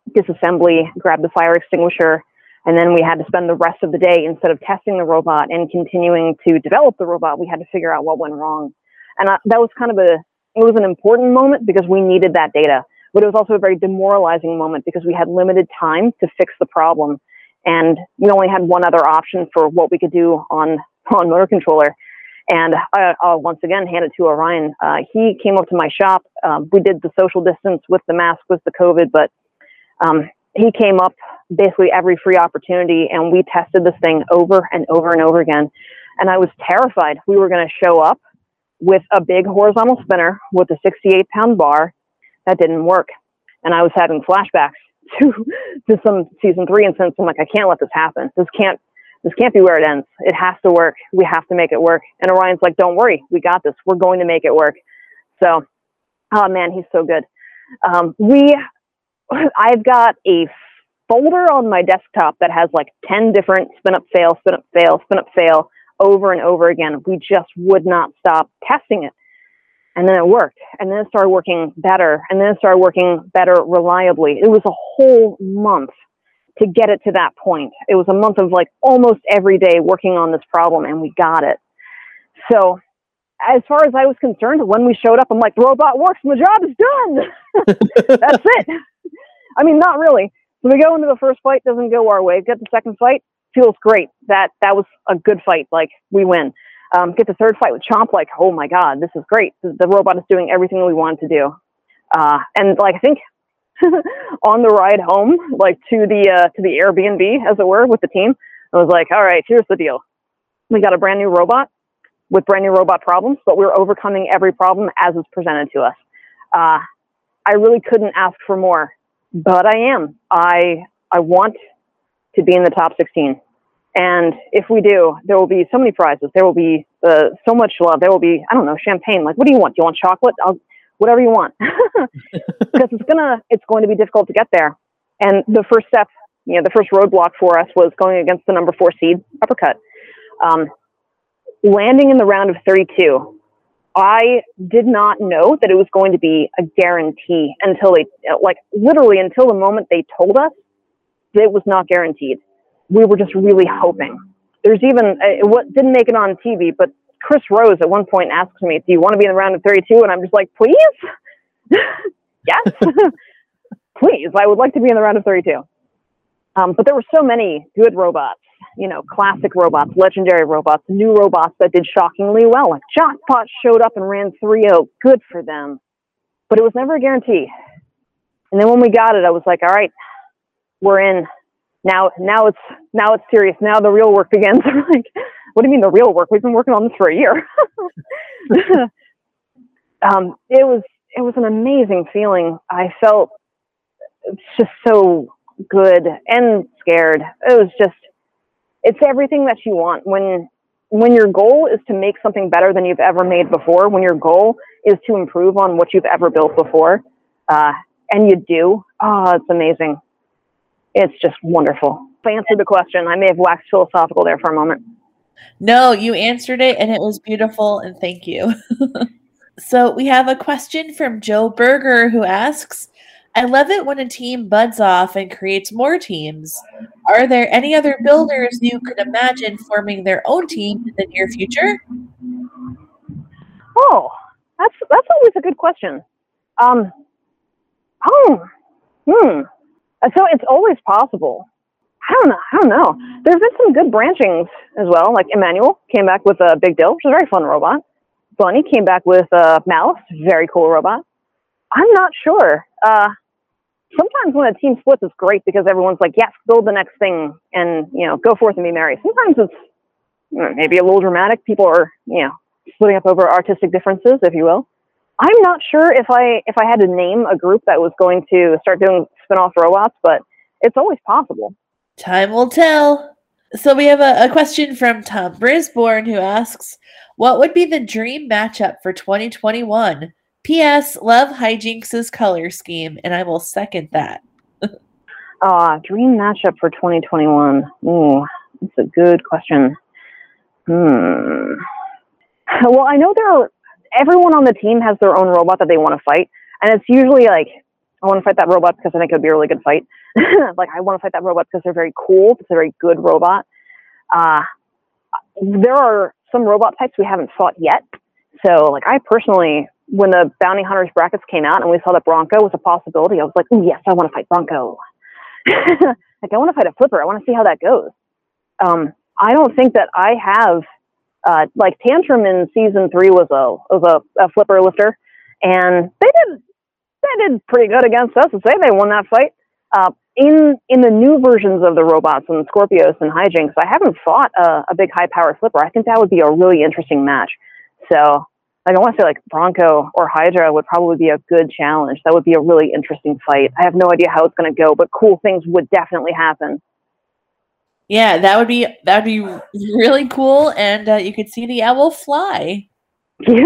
disassembly, grab the fire extinguisher, and then we had to spend the rest of the day instead of testing the robot and continuing to develop the robot. We had to figure out what went wrong, and I, that was kind of a it was an important moment because we needed that data, but it was also a very demoralizing moment because we had limited time to fix the problem, and we only had one other option for what we could do on on motor controller. And I, I'll once again hand it to Orion. Uh, he came up to my shop. Um, we did the social distance with the mask, with the COVID, but um, he came up basically every free opportunity, and we tested this thing over and over and over again. And I was terrified we were going to show up with a big horizontal spinner with a 68 pound bar that didn't work. And I was having flashbacks to to some season three instance. I'm like, I can't let this happen. This can't this can't be where it ends. It has to work. We have to make it work. And Orion's like, don't worry, we got this. We're going to make it work. So, oh man, he's so good. Um, we, I've got a folder on my desktop that has like 10 different spin up, fail, spin up, fail, spin up, fail over and over again. We just would not stop testing it. And then it worked. And then it started working better. And then it started working better reliably. It was a whole month to get it to that point. It was a month of like almost every day working on this problem and we got it. So as far as I was concerned, when we showed up, I'm like, the robot works the job is done. That's it. I mean, not really. So we go into the first fight, doesn't go our way. Get the second fight, feels great. That that was a good fight. Like we win. Um, get the third fight with Chomp. Like, oh my god, this is great. The, robot is doing everything we want to do. Uh, and like I think on the ride home, like to the uh, to the Airbnb, as it were, with the team. I was like, all right, here's the deal. We got a brand new robot with brand new robot problems, but we're overcoming every problem as it's presented to us. Uh, I really couldn't ask for more, but I am. I I want to be in the top 16. And if we do, there will be so many prizes. There will be uh, so much love. There will be, I don't know, champagne. Like, what do you want? Do you want chocolate? I'll, whatever you want, because it's gonna it's going to be difficult to get there. And the first step, you know, the first roadblock for us was going against the number four seed uppercut. Um, landing in the round of 32, I did not know that it was going to be a guarantee until they, like, literally until the moment they told us that it was not guaranteed. We were just really hoping. There's even, uh, what didn't make it on TV, but Chris Rose at one point asks me, "Do you want to be in the round of 32?" And I'm just like, "Please, yes, please. I would like to be in the round of 32." Um, but there were so many good robots, you know, classic robots, legendary robots, new robots that did shockingly well. Like Jackpot showed up and ran 3-0. Good for them. But it was never a guarantee. And then when we got it, I was like, all right, we're in. Now, now it's now it's serious. Now the real work begins. I'm like, what do you mean the real work? We've been working on this for a year. um, it was it was an amazing feeling. I felt just so good and scared. It was just it's everything that you want when when your goal is to make something better than you've ever made before. When your goal is to improve on what you've ever built before, uh, and you do, oh, it's amazing. It's just wonderful. If I answered the question, I may have waxed philosophical there for a moment. No, you answered it and it was beautiful and thank you. so we have a question from Joe Berger who asks, I love it when a team buds off and creates more teams. Are there any other builders you could imagine forming their own team in the near future? Oh, that's that's always a good question. Um, oh, hmm. So it's always possible. I don't know. I don't know. There's been some good branchings as well. Like Emmanuel came back with a Big Dill, which is a very fun robot. Bunny came back with a Malice, very cool robot. I'm not sure. Uh, sometimes when a team splits, it's great because everyone's like, yes, build the next thing and, you know, go forth and be merry. Sometimes it's you know, maybe a little dramatic. People are, you know, splitting up over artistic differences, if you will. I'm not sure if I if I had to name a group that was going to start doing spin-off robots, but it's always possible. Time will tell. So we have a, a question from Tom Brisborn who asks, "What would be the dream matchup for 2021?" P.S. Love HiJinx's color scheme, and I will second that. Uh, dream matchup for 2021. Ooh, that's a good question. Hmm. Well, I know there are, everyone on the team has their own robot that they want to fight. And it's usually like, I want to fight that robot because I think it would be a really good fight. like, I want to fight that robot because they're very cool. It's a very good robot. Uh, there are some robot types we haven't fought yet. So, like, I personally, when the Bounty Hunters brackets came out and we saw that Bronco was a possibility, I was like, oh, yes, I want to fight Bronco. like, I want to fight a flipper. I want to see how that goes. Um, I don't think that I have uh, like Tantrum in season three was a was a, a, flipper lifter, and they did they did pretty good against us. To say they won that fight. Uh, in in the new versions of the robots and Skorpios and HiJinx, I haven't fought a, a big high power flipper. I think that would be a really interesting match. So, like I want to say, like Bronco or Hydra would probably be a good challenge. That would be a really interesting fight. I have no idea how it's going to go, but cool things would definitely happen. Yeah, that would be that would be really cool, and uh, you could see the owl fly. yeah,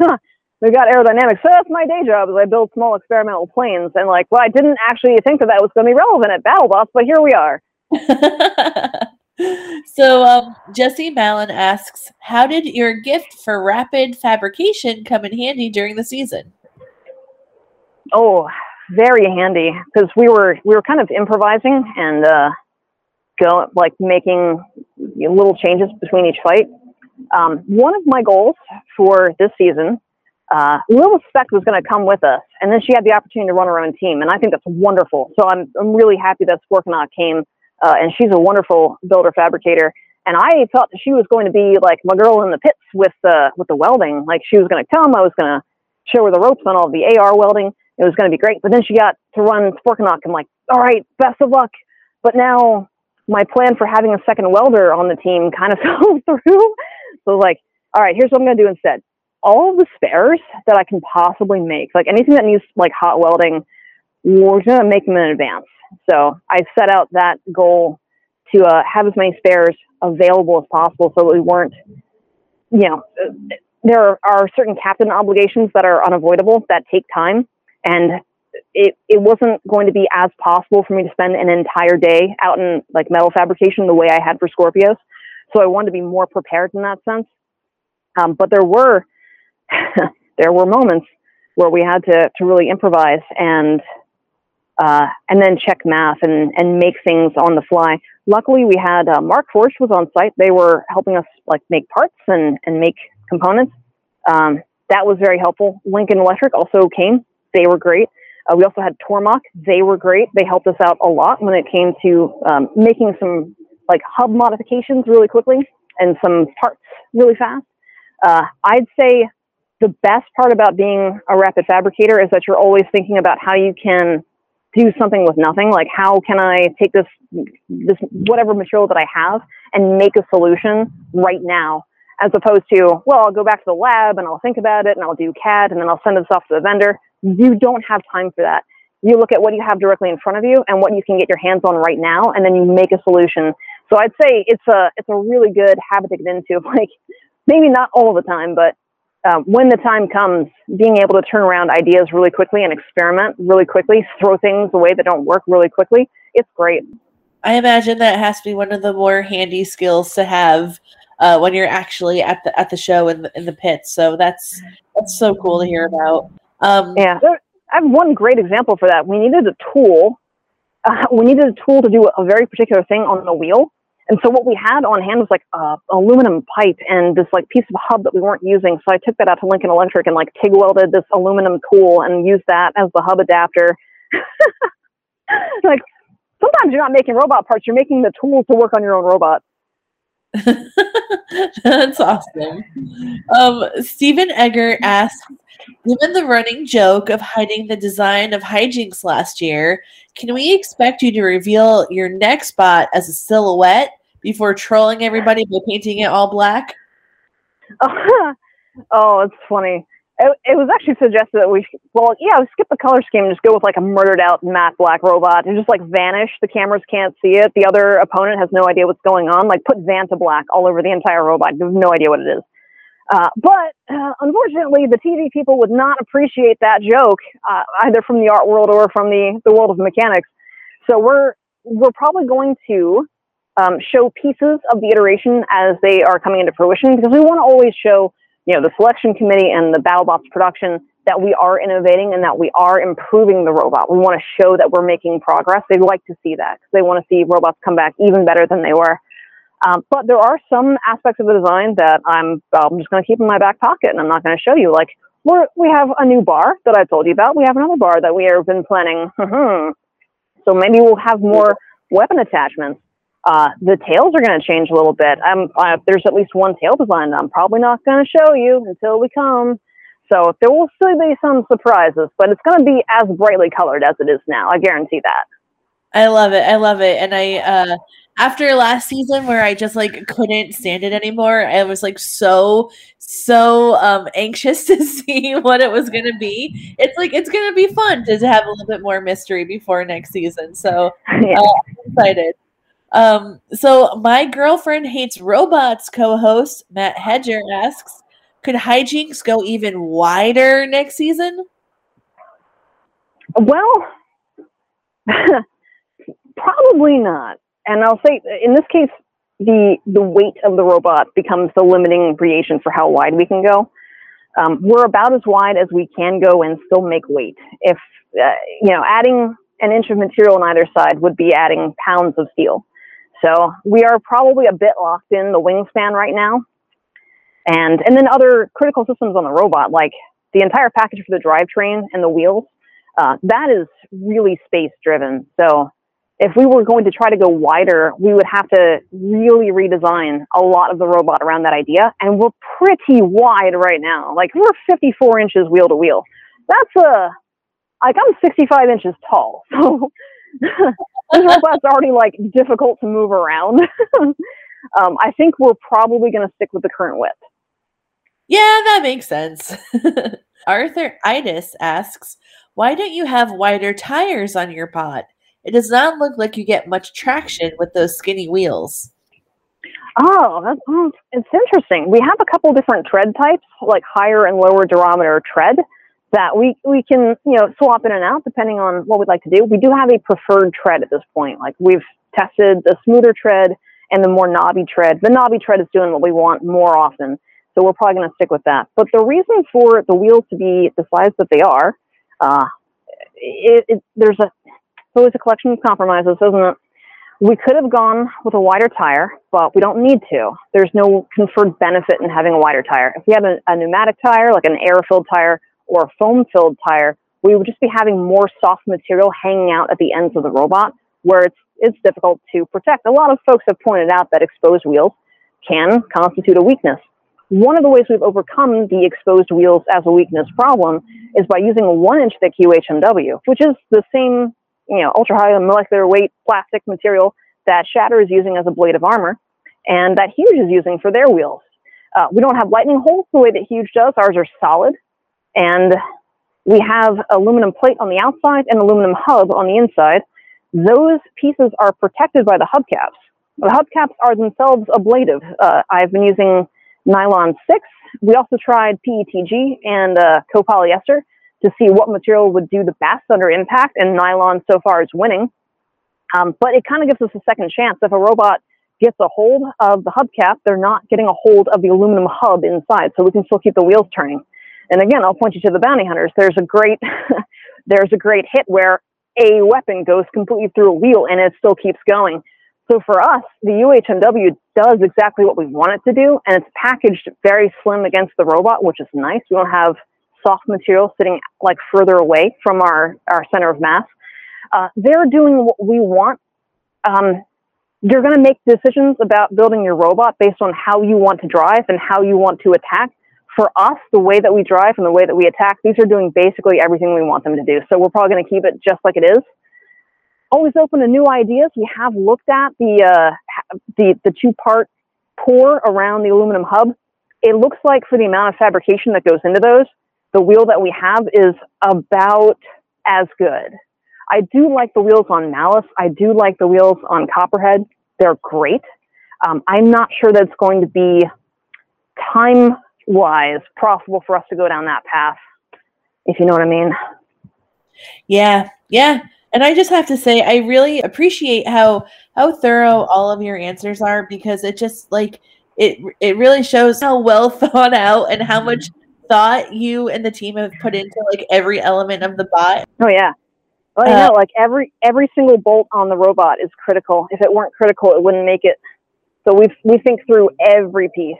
we got aerodynamics. So that's my day job. Is I build small experimental planes, and like, well, I didn't actually think that that was going to be relevant at BattleBots, but here we are. so um, Jesse Mallon asks, "How did your gift for rapid fabrication come in handy during the season?" Oh, very handy because we were we were kind of improvising and uh, go like making little changes between each fight. Um, one of my goals for this season, uh, Lil Speck was going to come with us, and then she had the opportunity to run her own team, and I think that's wonderful. So I'm I'm really happy that Sporkinok came, uh, and she's a wonderful builder fabricator. And I thought that she was going to be like my girl in the pits with the with the welding. Like she was going to come, I was going to show her the ropes on all the AR welding it was going to be great. But then she got to run Sporkinok. I'm like, all right, best of luck. But now my plan for having a second welder on the team kind of fell through. So like, all right, here's what I'm going to do instead. All the spares that I can possibly make, like anything that needs like hot welding, we're going to make them in advance. So I set out that goal to uh, have as many spares available as possible so that we weren't, you know, there are certain captain obligations that are unavoidable that take time and it, it wasn't going to be as possible for me to spend an entire day out in like metal fabrication the way I had for Skorpios. So I wanted to be more prepared in that sense. Um, but there were there were moments where we had to to really improvise and uh, and then check math and and make things on the fly. Luckily, we had uh, Markforged was on site. They were helping us like make parts and and make components. Um, that was very helpful. Lincoln Electric also came they were great. Uh, we also had Tormach. They were great. They helped us out a lot when it came to um, making some like hub modifications really quickly and some parts really fast. Uh, I'd say the best part about being a rapid fabricator is that you're always thinking about how you can do something with nothing. Like how can I take this this whatever material that I have and make a solution right now, as opposed to well, I'll go back to the lab and I'll think about it and I'll do CAD and then I'll send this off to the vendor you don't have time for that. You look at what you have directly in front of you and what you can get your hands on right now, and then you make a solution. So I'd say it's a it's a really good habit to get into. Like maybe not all the time, but um, when the time comes, being able to turn around ideas really quickly and experiment really quickly, throw things away that don't work really quickly, it's great. I imagine that has to be one of the more handy skills to have uh, when you're actually at the at the show in the, in the pits. So that's that's so cool to hear about. Um, yeah, I have one great example for that. We needed a tool. Uh, we needed a tool to do a very particular thing on the wheel, And so what we had on hand was like a aluminum pipe and this like piece of hub that we weren't using. So I took that out to Lincoln Electric and like TIG welded this aluminum tool and used that as the hub adapter. like sometimes you're not making robot parts, you're making the tools to work on your own robot. That's awesome. Um, Stephen Egger asks, given the running joke of hiding the design of HiJinx last year, can we expect you to reveal your next bot as a silhouette before trolling everybody by painting it all black? oh, oh it's funny it, it was actually suggested that we, well, yeah, we skip the color scheme and just go with like a murdered out matte black robot and just like vanish. The cameras can't see it. The other opponent has no idea what's going on. Like put Vanta black all over the entire robot. You have no idea what it is. Uh, but uh, unfortunately, the TV people would not appreciate that joke, uh, either from the art world or from the, the world of mechanics. So we're we're probably going to um, show pieces of the iteration as they are coming into fruition because we want to always show you know, the selection committee and the BattleBots production that we are innovating and that we are improving the robot. We want to show that we're making progress. They like to see that because they want to see robots come back even better than they were. Um, but there are some aspects of the design that I'm, I'm just going to keep in my back pocket and I'm not going to show you. Like we're, we have a new bar that I told you about. We have another bar that we have been planning. so maybe we'll have more weapon attachments. Uh, the tails are going to change a little bit. I'm, uh, there's at least one tail design I'm probably not going to show you until we come. So there will still be some surprises, but it's going to be as brightly colored as it is now. I guarantee that. I love it. I love it. And I, uh, after last season where I just like couldn't stand it anymore, I was like so, so um, anxious to see what it was going to be. It's like, it's going to be fun to have a little bit more mystery before next season. So yeah. uh, I'm excited. Um, so my girlfriend hates robots co-host Matt Hedger asks, could HiJinx go even wider next season? Well, probably not. And I'll say in this case, the the weight of the robot becomes the limiting creation for how wide we can go. Um, we're about as wide as we can go and still make weight. If uh, you know, adding an inch of material on either side would be adding pounds of steel. So we are probably a bit locked in the wingspan right now. And, and then other critical systems on the robot, like the entire package for the drivetrain and the wheels, uh, that is really space driven. So if we were going to try to go wider, we would have to really redesign a lot of the robot around that idea. And we're pretty wide right now. Like we're 54 inches wheel to wheel. That's a, like I'm 65 inches tall. So this robot's already like difficult to move around. um, I think we're probably going to stick with the current width. Yeah, that makes sense. Arthur Itis asks, why don't you have wider tires on your pod? It does not look like you get much traction with those skinny wheels. Oh, that's, oh, it's interesting. We have a couple different tread types, like higher and lower durometer tread that we, we can, you know, swap in and out depending on what we'd like to do. We do have a preferred tread at this point. Like we've tested the smoother tread and the more knobby tread. The knobby tread is doing what we want more often. So we're probably going to stick with that. But the reason for the wheels to be the size that they are, uh, it, it, there's a, always a collection of compromises, isn't it? We could have gone with a wider tire, but we don't need to. There's no conferred benefit in having a wider tire. If we had a, a pneumatic tire, like an air-filled tire, or a foam filled tire, we would just be having more soft material hanging out at the ends of the robot where it's, it's difficult to protect. A lot of folks have pointed out that exposed wheels can constitute a weakness. One of the ways we've overcome the exposed wheels as a weakness problem is by using a one inch thick UHMW, which is the same, you know, ultra high molecular weight plastic material that Shatter is using as ablative armor and that Huge is using for their wheels. Uh, we don't have lightening holes the way that Huge does. Ours are solid. And we have aluminum plate on the outside and aluminum hub on the inside. Those pieces are protected by the hubcaps. The hubcaps are themselves ablative. Uh, I've been using nylon 6. We also tried PETG and uh, copolyester to see what material would do the best under impact, and nylon so far is winning. Um, but it kind of gives us a second chance. If a robot gets a hold of the hubcap, they're not getting a hold of the aluminum hub inside, so we can still keep the wheels turning. And again, I'll point you to the bounty hunters. There's a great, there's a great hit where a weapon goes completely through a wheel and it still keeps going. So for us, the UHMW does exactly what we want it to do, and it's packaged very slim against the robot, which is nice. We don't have soft material sitting like further away from our, our center of mass. Uh, they're doing what we want. Um, you're going to make decisions about building your robot based on how you want to drive and how you want to attack. For us, the way that we drive and the way that we attack, these are doing basically everything we want them to do. So we're probably going to keep it just like it is always open to new ideas. We have looked at the uh, the, the two part pour around the aluminum hub. It looks like for the amount of fabrication that goes into those, the wheel that we have is about as good. I do like the wheels on Malice. I do like the wheels on Copperhead. They're great. Um, I'm not sure that it's going to be time wise profitable for us to go down that path, if you know what I mean. Yeah, yeah. And I just have to say, I really appreciate how how thorough all of your answers are because it just like it it really shows how well thought out and how much thought you and the team have put into like every element of the bot. Oh yeah. Well, you uh, know, like every every single bolt on the robot is critical. If it weren't critical, it wouldn't make it. So we we think through every piece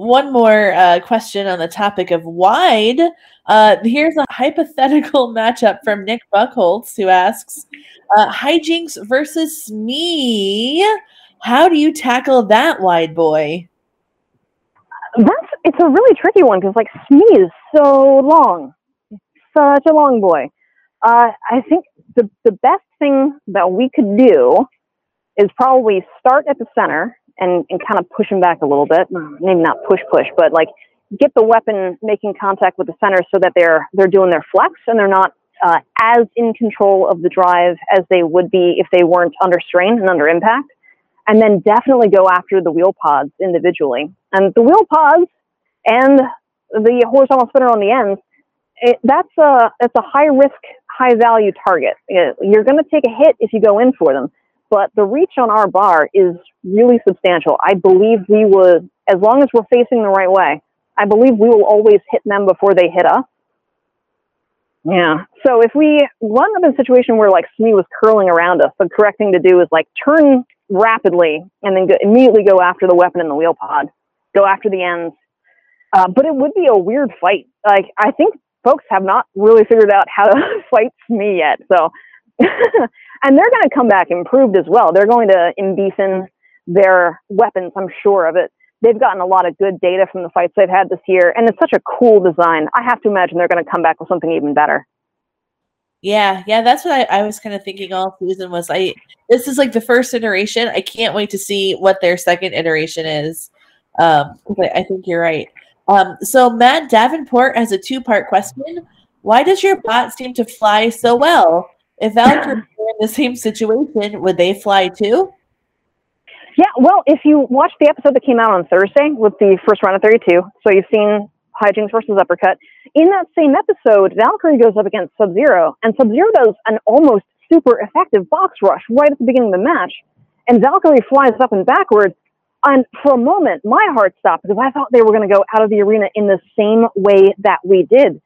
one more uh, question on the topic of wide. Uh, here's a hypothetical matchup from Nick Buckholtz who asks uh, HiJinx versus Smee. How do you tackle that wide boy? That's it's a really tricky one because like Smee is so long, such a long boy. Uh, I think the the best thing that we could do is probably start at the center and, and kind of push him back a little bit. Maybe not push push, but like get the weapon making contact with the center so that they're they're doing their flex and they're not uh, as in control of the drive as they would be if they weren't under strain and under impact. And then definitely go after the wheel pods individually. And the wheel pods and the horizontal spinner on the ends, it, that's a that's a high risk, high value target. You're going to take a hit if you go in for them but the reach on our bar is really substantial. I believe we would, as long as we're facing the right way, I believe we will always hit them before they hit us. Yeah. So if we run up in a situation where like Smee was curling around us, the correct thing to do is like turn rapidly and then go, immediately go after the weapon in the wheel pod, go after the ends. Uh, but it would be a weird fight. Like I think folks have not really figured out how to fight Smee yet. So and they're going to come back improved as well. They're going to in their weapons, I'm sure of it. They've gotten a lot of good data from the fights they've had this year, and it's such a cool design. I have to imagine they're going to come back with something even better. Yeah, yeah, that's what I, I was kind of thinking all season was I this is like the first iteration. I can't wait to see what their second iteration is. Um, I think you're right. Um, so Matt Davenport has a two-part question. Why does your bot seem to fly so well? If Valkyrie were in the same situation, would they fly too? Yeah, well, if you watch the episode that came out on Thursday with the first round of 32, so you've seen HiJinx versus Uppercut, in that same episode, Valkyrie goes up against Sub Zero, and Sub Zero does an almost super effective box rush right at the beginning of the match, and Valkyrie flies up and backwards. And for a moment, my heart stopped because I thought they were going to go out of the arena in the same way that we did.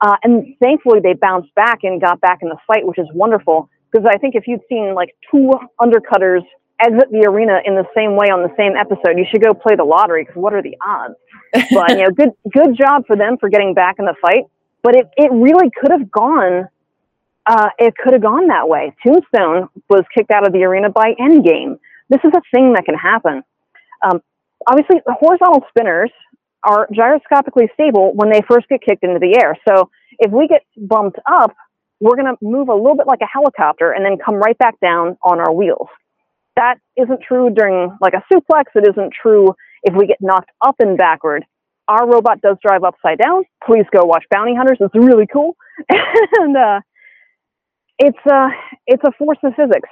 Uh, and thankfully, they bounced back and got back in the fight, which is wonderful. Because I think if you'd seen like two undercutters exit the arena in the same way on the same episode, you should go play the lottery. Because what are the odds? but you know, good good job for them for getting back in the fight. But it it really could have gone. Uh, it could have gone that way. Tombstone was kicked out of the arena by Endgame. This is a thing that can happen. Um, obviously, horizontal spinners are gyroscopically stable when they first get kicked into the air. So if we get bumped up, we're going to move a little bit like a helicopter and then come right back down on our wheels. That isn't true during like a suplex. It isn't true if we get knocked up and backward. Our robot does drive upside down. Please go watch Bounty Hunters. It's really cool. and uh, it's, uh, it's a force of physics.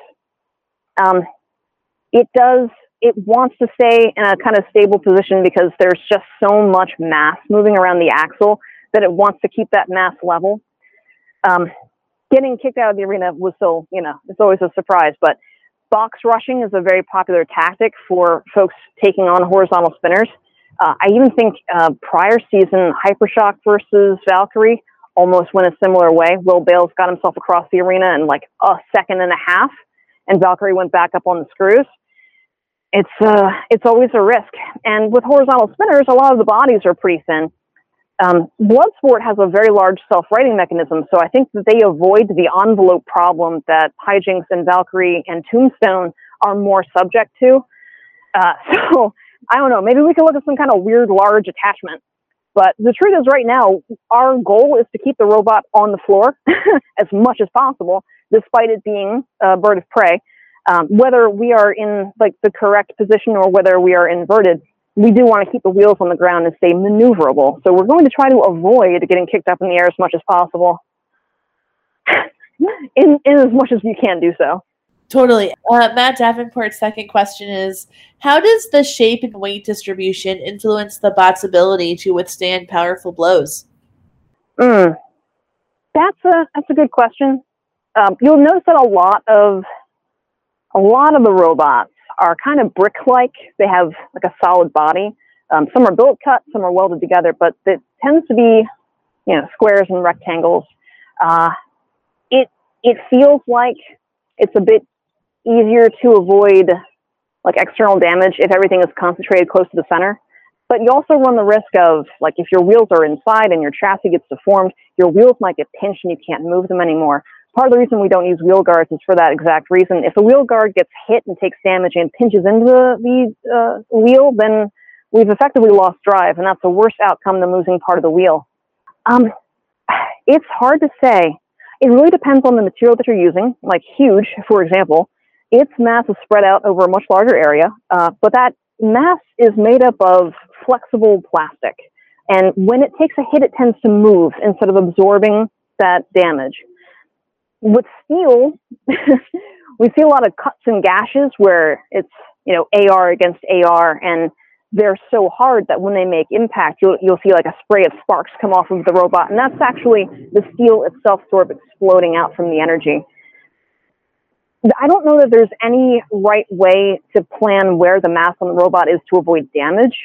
Um, it does it wants to stay in a kind of stable position because there's just so much mass moving around the axle that it wants to keep that mass level. Um, getting kicked out of the arena was so, you know, it's always a surprise, but box rushing is a very popular tactic for folks taking on horizontal spinners. Uh, I even think uh, prior season Hypershock versus Valkyrie almost went a similar way. Will Bales got himself across the arena in like a second and a half and Valkyrie went back up on the screws, it's uh, it's always a risk. And with horizontal spinners, a lot of the bodies are pretty thin. Um, Bloodsport has a very large self-righting mechanism, so I think that they avoid the envelope problem that HiJinx and Valkyrie and Tombstone are more subject to. Uh, so I don't know. Maybe we can look at some kind of weird large attachment. But the truth is, right now, our goal is to keep the robot on the floor as much as possible, despite it being a bird of prey. Um, whether we are in like the correct position or whether we are inverted, we do want to keep the wheels on the ground and stay maneuverable. So we're going to try to avoid getting kicked up in the air as much as possible, in, in as much as you can do so. Totally. Uh, Matt Davenport's second question is How does the shape and weight distribution influence the bot's ability to withstand powerful blows? Mm. That's a that's a good question. Um, you'll notice that a lot of a lot of the robots are kind of brick-like. They have like a solid body. Um, some are billet cut, some are welded together, but it tends to be, you know, squares and rectangles. Uh, it it feels like it's a bit easier to avoid like external damage if everything is concentrated close to the center. But you also run the risk of like if your wheels are inside and your chassis gets deformed, your wheels might get pinched and you can't move them anymore. Part of the reason we don't use wheel guards is for that exact reason. If a wheel guard gets hit and takes damage and pinches into the, the uh, wheel, then we've effectively lost drive, and that's a worse outcome than losing part of the wheel. Um, it's hard to say. It really depends on the material that you're using. Like huge, for example, its mass is spread out over a much larger area, uh, but that mass is made up of flexible plastic. And when it takes a hit, it tends to move instead of absorbing that damage. With steel, we see a lot of cuts and gashes where it's, you know, AR against AR, and they're so hard that when they make impact, you'll, you'll see like a spray of sparks come off of the robot. And that's actually the steel itself sort of exploding out from the energy. I don't know that there's any right way to plan where the mass on the robot is to avoid damage.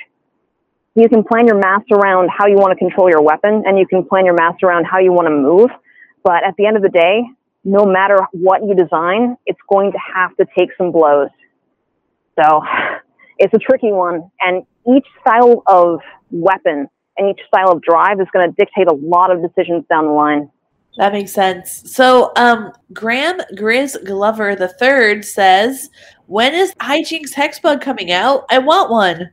You can plan your mass around how you want to control your weapon, and you can plan your mass around how you want to move. But at the end of the day, no matter what you design, it's going to have to take some blows. So it's a tricky one. And each style of weapon and each style of drive is going to dictate a lot of decisions down the line. That makes sense. So, um, Graham Grizz Glover III says, "When is HiJinx Hexbug coming out? I want one."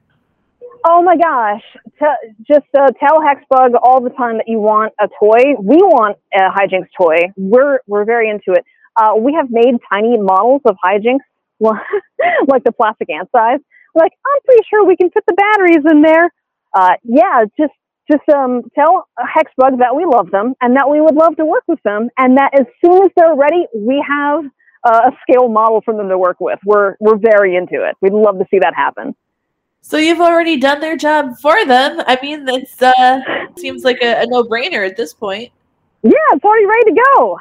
Oh my gosh! T- just uh, tell Hexbug all the time that you want a toy. We want a HiJinx toy. We're we're very into it. Uh, we have made tiny models of HiJinx, like the plastic ant size. Like I'm pretty sure we can fit the batteries in there. Uh, yeah, just just um, tell Hexbug that we love them and that we would love to work with them, and that as soon as they're ready, we have uh, a scale model for them to work with. We're we're very into it. We'd love to see that happen. So you've already done their job for them. I mean, this uh, seems like a, a no-brainer at this point. Yeah, it's already ready to go.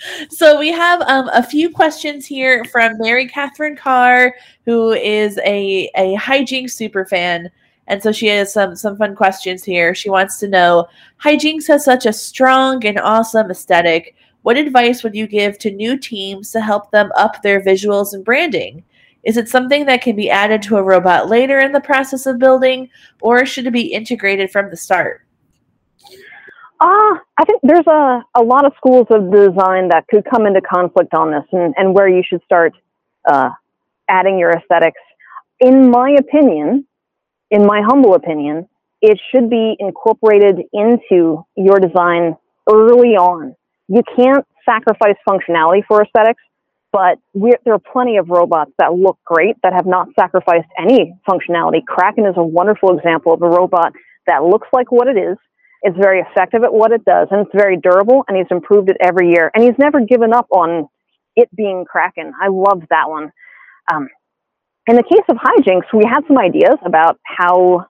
so we have um, a few questions here from Mary Catherine Carr, who is a a HiJinx super fan. And so she has some some fun questions here. She wants to know HiJinx has such a strong and awesome aesthetic. What advice would you give to new teams to help them up their visuals and branding? Is it something that can be added to a robot later in the process of building, or should it be integrated from the start? Uh, I think there's a, a lot of schools of design that could come into conflict on this and, and where you should start uh, adding your aesthetics. In my opinion, in my humble opinion, it should be incorporated into your design early on. You can't sacrifice functionality for aesthetics, but there are plenty of robots that look great that have not sacrificed any functionality. Kraken is a wonderful example of a robot that looks like what it is. It's very effective at what it does, and it's very durable, and he's improved it every year. And he's never given up on it being Kraken. I love that one. Um, in the case of HiJinx, we had some ideas about how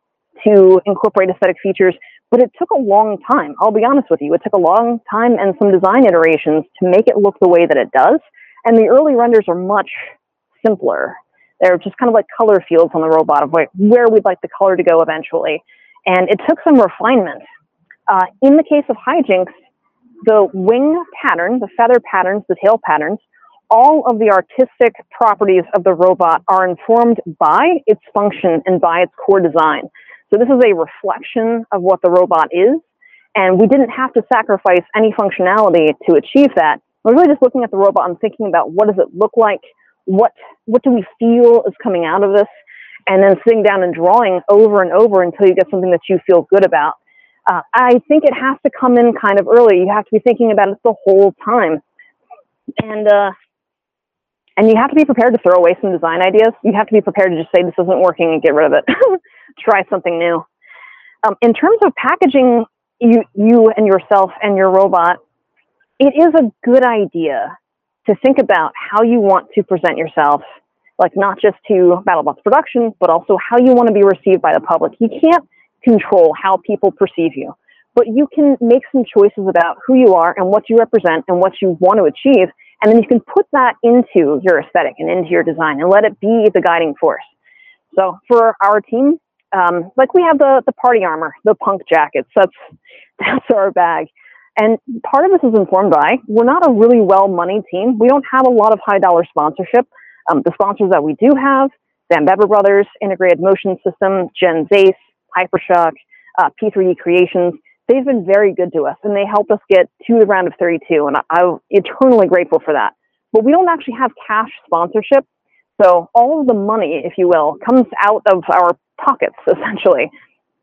to incorporate aesthetic features, but it took a long time. I'll be honest with you, it took a long time and some design iterations to make it look the way that it does. And the early renders are much simpler. They're just kind of like color fields on the robot of where we'd like the color to go eventually. And it took some refinement. Uh, in the case of HiJinx, the wing pattern, the feather patterns, the tail patterns, all of the artistic properties of the robot are informed by its function and by its core design. So this is a reflection of what the robot is, and we didn't have to sacrifice any functionality to achieve that. We're really just looking at the robot and thinking about what does it look like, what what do we feel is coming out of this, and then sitting down and drawing over and over until you get something that you feel good about. Uh, I think it has to come in kind of early. You have to be thinking about it the whole time, and uh, and you have to be prepared to throw away some design ideas. You have to be prepared to just say this isn't working and get rid of it. Try something new. Um, in terms of packaging you, you and yourself and your robot, it is a good idea to think about how you want to present yourself, like not just to BattleBots production, but also how you want to be received by the public. You can't control how people perceive you, but you can make some choices about who you are and what you represent and what you want to achieve. And then you can put that into your aesthetic and into your design and let it be the guiding force. So for our team, um, like we have the the party armor, the punk jackets. That's that's our bag. And part of this is informed by we're not a really well money team. We don't have a lot of high dollar sponsorship. Um, the sponsors that we do have, Van Bebber Brothers, Integrated Motion System, Gens Ace, Hypershock, uh, P3D Creations, they've been very good to us and they helped us get to the round of 32. And I, I'm eternally grateful for that. But we don't actually have cash sponsorship. So all of the money, if you will, comes out of our pockets, essentially.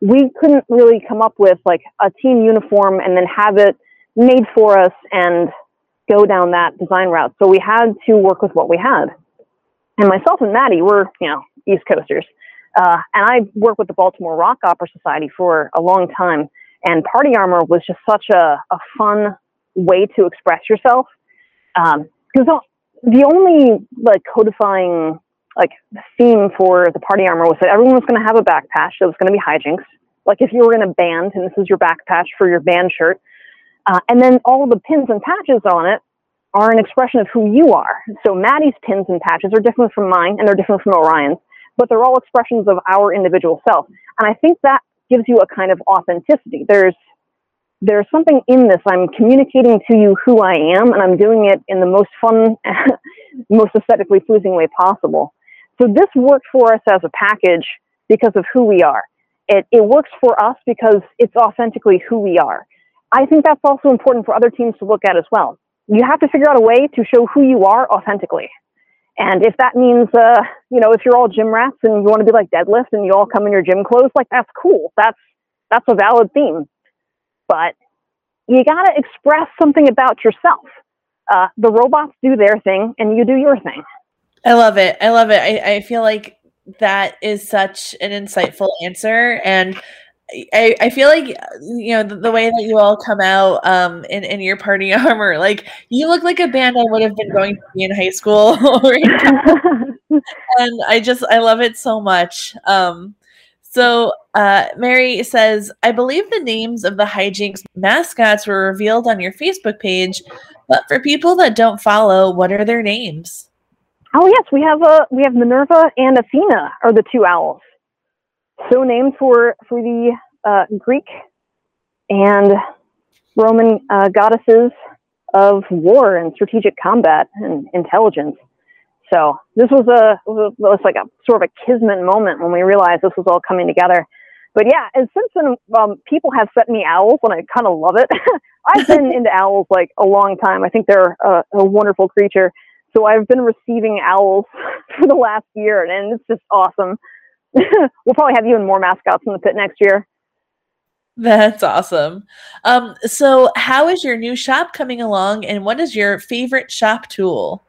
We couldn't really come up with like a team uniform and then have it made for us and go down that design route. So we had to work with what we had. And myself and Maddie were, you know, East Coasters. Uh, and I worked with the Baltimore Rock Opera Society for a long time. And Party Armor was just such a, a fun way to express yourself. Because um, the only like codifying like the theme for the party armor was that everyone was going to have a back patch that was going to be HiJinx. Like if you were in a band and this is your back patch for your band shirt, uh, and then all the pins and patches on it are an expression of who you are. So Maddie's pins and patches are different from mine and they're different from Orion's, but they're all expressions of our individual self. And I think that gives you a kind of authenticity. There's there's something in this. I'm communicating to you who I am, and I'm doing it in the most fun, most aesthetically pleasing way possible. So this worked for us as a package because of who we are. It, it works for us because it's authentically who we are. I think that's also important for other teams to look at as well. You have to figure out a way to show who you are authentically. And if that means, uh, you know, if you're all gym rats and you want to be like deadlift and you all come in your gym clothes, like that's cool. That's that's a valid theme. But you got to express something about yourself. Uh, the robots do their thing, and you do your thing. I love it. I love it. I, I feel like that is such an insightful answer. And I, I feel like you know the, the, way that you all come out um, in, in your party armor, like you look like a band I would have been going to be in high school, and I just I love it so much. Um, so uh, Mary says, I believe the names of the HiJinx mascots were revealed on your Facebook page, but for people that don't follow, what are their names? Oh yes, we have uh, we have Minerva and Athena are the two owls. So named for for the uh, Greek and Roman uh, goddesses of war and strategic combat and intelligence. So this was a was, a, was like a sort of a kismet moment when we realized this was all coming together. But yeah, and since then, um, people have sent me owls, and I kind of love it. I've been into owls like a long time. I think they're a, a wonderful creature. So I've been receiving owls for the last year, and it's just awesome. we'll probably have even more mascots in the pit next year. That's awesome. Um, so, how is your new shop coming along, and what is your favorite shop tool?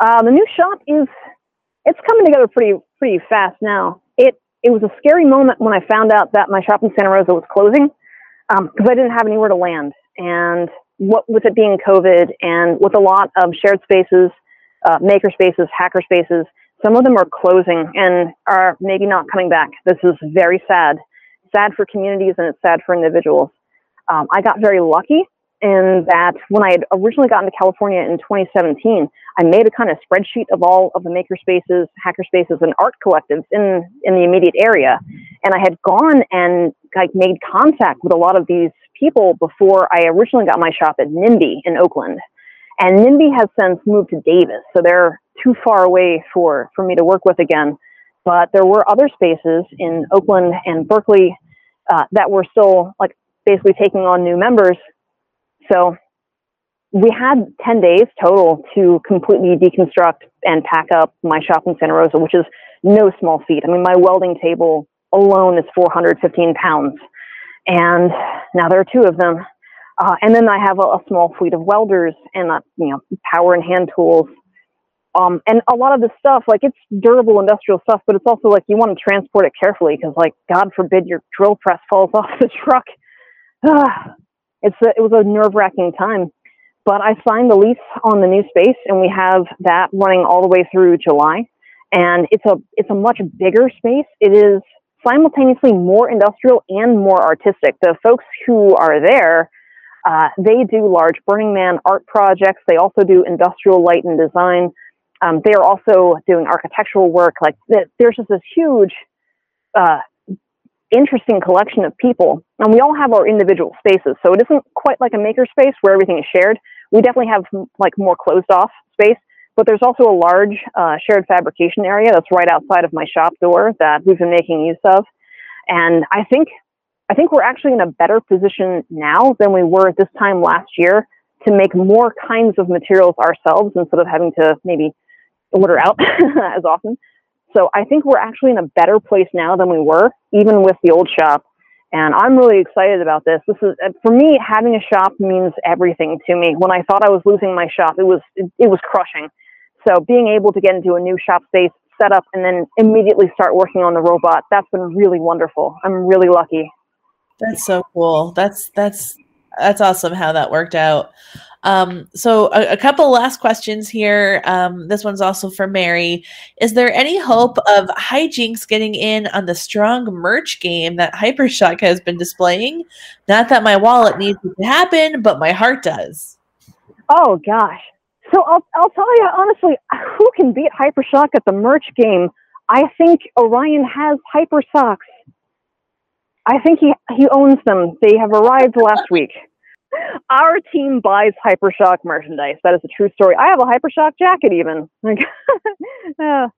Uh, the new shop is it's coming together pretty pretty fast now. It it was a scary moment when I found out that my shop in Santa Rosa was closing because um, I didn't have anywhere to land, and what with it being COVID and with a lot of shared spaces, uh, maker spaces, hacker spaces, some of them are closing and are maybe not coming back. This is very sad. Sad for communities and it's sad for individuals. Um, I got very lucky in that when I had originally gotten to California in 2017, I made a kind of spreadsheet of all of the makerspaces, hackerspaces, and art collectives in, in the immediate area. And I had gone and like made contact with a lot of these people before I originally got my shop at NIMBY in Oakland. And NIMBY has since moved to Davis, so they're too far away for, for me to work with again. But there were other spaces in Oakland and Berkeley uh, that were still like basically taking on new members. So we had 10 days total to completely deconstruct and pack up my shop in Santa Rosa, which is no small feat. I mean, my welding table alone is 415 pounds. And now there are two of them. Uh, and then I have a, a, small fleet of welders and, uh, you know, power and hand tools. Um, and a lot of this stuff, like it's durable industrial stuff, but it's also like you want to transport it carefully because, like, God forbid your drill press falls off the truck. it's a, it was a nerve wracking time. But I signed the lease on the new space, and we have that running all the way through July. And it's a it's a much bigger space. It is simultaneously more industrial and more artistic. The folks who are there, uh, they do large Burning Man art projects. They also do industrial light and design. Um, they are also doing architectural work. Like there's just this huge, uh, interesting collection of people, and we all have our individual spaces. So it isn't quite like a makerspace where everything is shared. We definitely have like more closed off space, but there's also a large uh, shared fabrication area that's right outside of my shop door that we've been making use of. And I think I think we're actually in a better position now than we were at this time last year to make more kinds of materials ourselves instead of having to maybe order out as often. So I think we're actually in a better place now than we were, even with the old shop. And I'm really excited about this. This is for me. Having a shop means everything to me. When I thought I was losing my shop, it was it, it was crushing. So being able to get into a new shop space, set up, and then immediately start working on the robot, that's been really wonderful. I'm really lucky. That's so cool. That's that's that's awesome how that worked out. Um, so a, a, couple last questions here. Um, this one's also for Mary. Is there any hope of HiJinx getting in on the strong merch game that Hypershock has been displaying? Not that my wallet needs it to happen, but my heart does. Oh gosh. So I'll I'll tell you honestly, who can beat Hypershock at the merch game? I think Orion has Hyper Socks. I think he he owns them. They have arrived last week. Our team buys Hypershock merchandise. That is a true story. I have a Hypershock jacket, even. uh,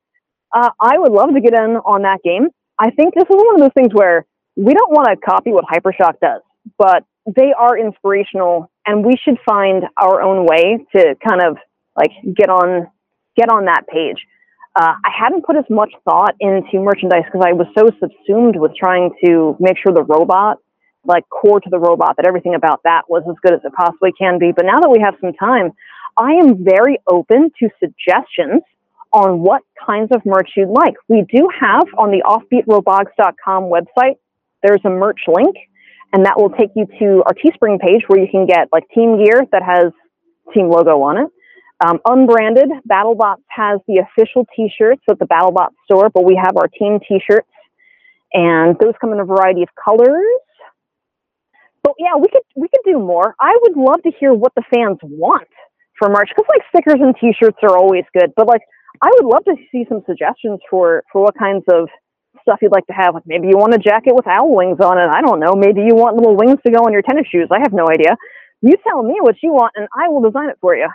I would love to get in on that game. I think this is one of those things where we don't want to copy what Hypershock does, but they are inspirational, and we should find our own way to kind of like get on get on that page. Uh, I hadn't put as much thought into merchandise because I was so subsumed with trying to make sure the robot like core to the robot, that everything about that was as good as it possibly can be. But now that we have some time, I am very open to suggestions on what kinds of merch you'd like. We do have on the offbeatrobotics.com website, there's a merch link, and that will take you to our Teespring page where you can get like team gear that has team logo on it. Um, unbranded, BattleBots has the official t-shirts at the BattleBots store, but we have our team t-shirts, and those come in a variety of colors but yeah, we could we could do more. I would love to hear what the fans want for March because like stickers and T-shirts are always good. But like, I would love to see some suggestions for for what kinds of stuff you'd like to have. Like maybe you want a jacket with owl wings on it. I don't know. Maybe you want little wings to go on your tennis shoes. I have no idea. You tell me what you want, and I will design it for you.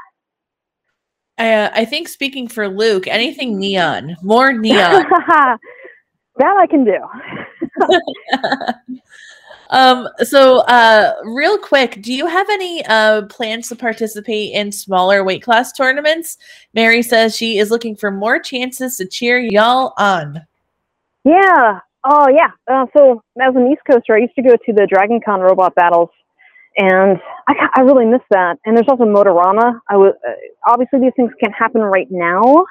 Uh, I think speaking for Luke, anything neon, more neon. that I can do. Um, so uh real quick, do you have any uh plans to participate in smaller weight class tournaments? Mary says she is looking for more chances to cheer y'all on. Yeah. Oh yeah. Uh, so as an East Coaster, I used to go to the Dragon Con robot battles, and I, I really miss that. And there's also Motorama. I was uh, obviously these things can't happen right now,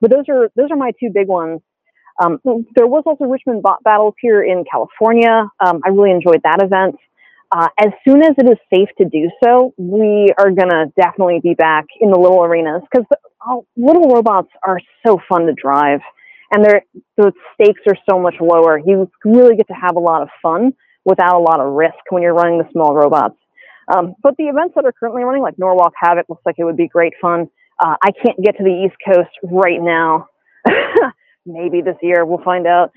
but those are those are my two big ones. Um, there was also Richmond bot battles here in California. Um, I really enjoyed that event. Uh, as soon as it is safe to do so, we are going to definitely be back in the little arenas because oh, little robots are so fun to drive and the stakes are so much lower. You really get to have a lot of fun without a lot of risk when you're running the small robots. Um, but the events that are currently running, like Norwalk Havoc, looks like it would be great fun. Uh, I can't get to the East Coast right now. maybe this year. We'll find out.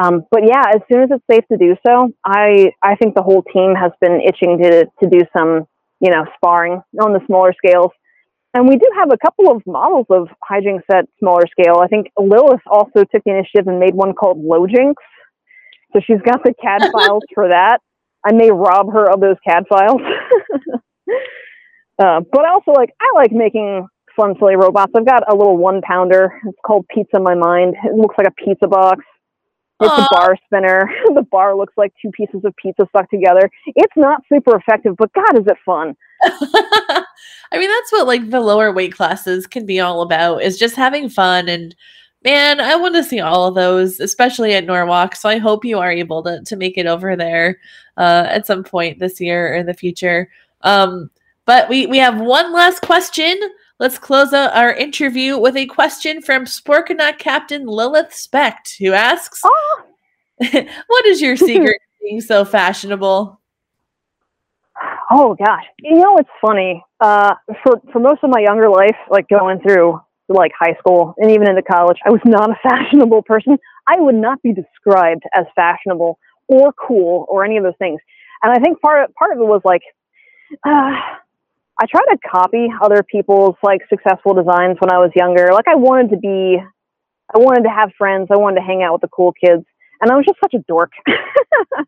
Um, but yeah, as soon as it's safe to do so, I I think the whole team has been itching to to do some you know sparring on the smaller scales. and we do have a couple of models of HiJinx at smaller scale. I think Lilith also took the initiative and made one called Lojinx. So she's got the CAD files for that. I may rob her of those CAD files. uh, but also, like, I like making fun, silly robots. I've got a little one pounder. It's called Pizza in My Mind. It looks like a pizza box. It's Aw. a bar spinner. the bar looks like two pieces of pizza stuck together. It's not super effective, but God, is it fun. I mean, that's what like the lower weight classes can be all about is just having fun. And man, I want to see all of those, especially at Norwalk. So I hope you are able to, to make it over there uh, at some point this year or in the future. Um, but we, we have one last question. Let's close out our interview with a question from Sporkinok Captain Lilith Specht, who asks, Oh, What is your secret to being so fashionable? Oh gosh, you know it's funny. Uh, for for most of my younger life, like going through like high school and even into college, I was not a fashionable person. I would not be described as fashionable or cool or any of those things. And I think part of, part of it was like, uh, I tried to copy other people's like successful designs when I was younger. Like I wanted to be, I wanted to have friends. I wanted to hang out with the cool kids, and I was just such a dork.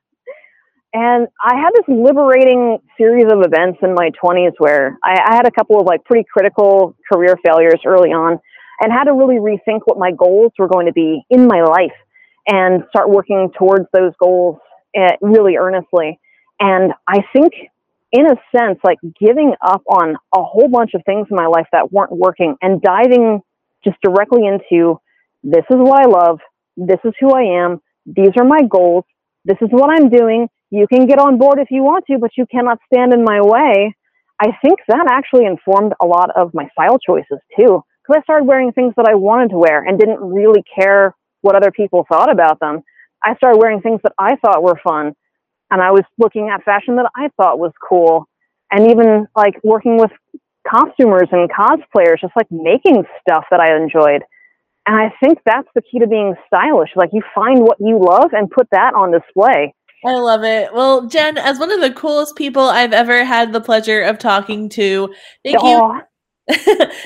And I had this liberating series of events in my 20s where I, I had a couple of like pretty critical career failures early on and had to really rethink what my goals were going to be in my life and start working towards those goals uh, really earnestly. And I think, in a sense, like giving up on a whole bunch of things in my life that weren't working and diving just directly into this is what I love, this is who I am, these are my goals, this is what I'm doing you can get on board if you want to, but you cannot stand in my way. I think that actually informed a lot of my style choices too. Because I started wearing things that I wanted to wear and didn't really care what other people thought about them. I started wearing things that I thought were fun. And I was looking at fashion that I thought was cool. And even like working with costumers and cosplayers, just like making stuff that I enjoyed. And I think that's the key to being stylish. Like you find what you love and put that on display. I love it. Well, Jen, as one of the coolest people I've ever had the pleasure of talking to, thank you.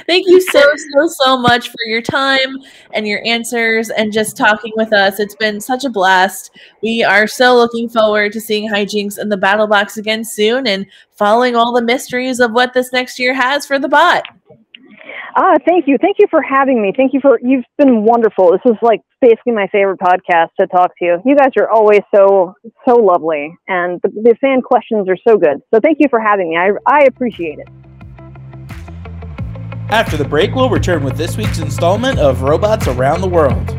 Thank you so, so, so much for your time and your answers and just talking with us. It's been such a blast. We are so looking forward to seeing HiJinx in the battle box again soon and following all the mysteries of what this next year has for the bot. Ah, thank you. Thank you for having me. Thank you for, you've been wonderful. This is like basically my favorite podcast to talk to you. You guys are always so, so lovely. And the, the fan questions are so good. So thank you for having me. I, I appreciate it. After the break, we'll return with this week's installment of Robots Around the World.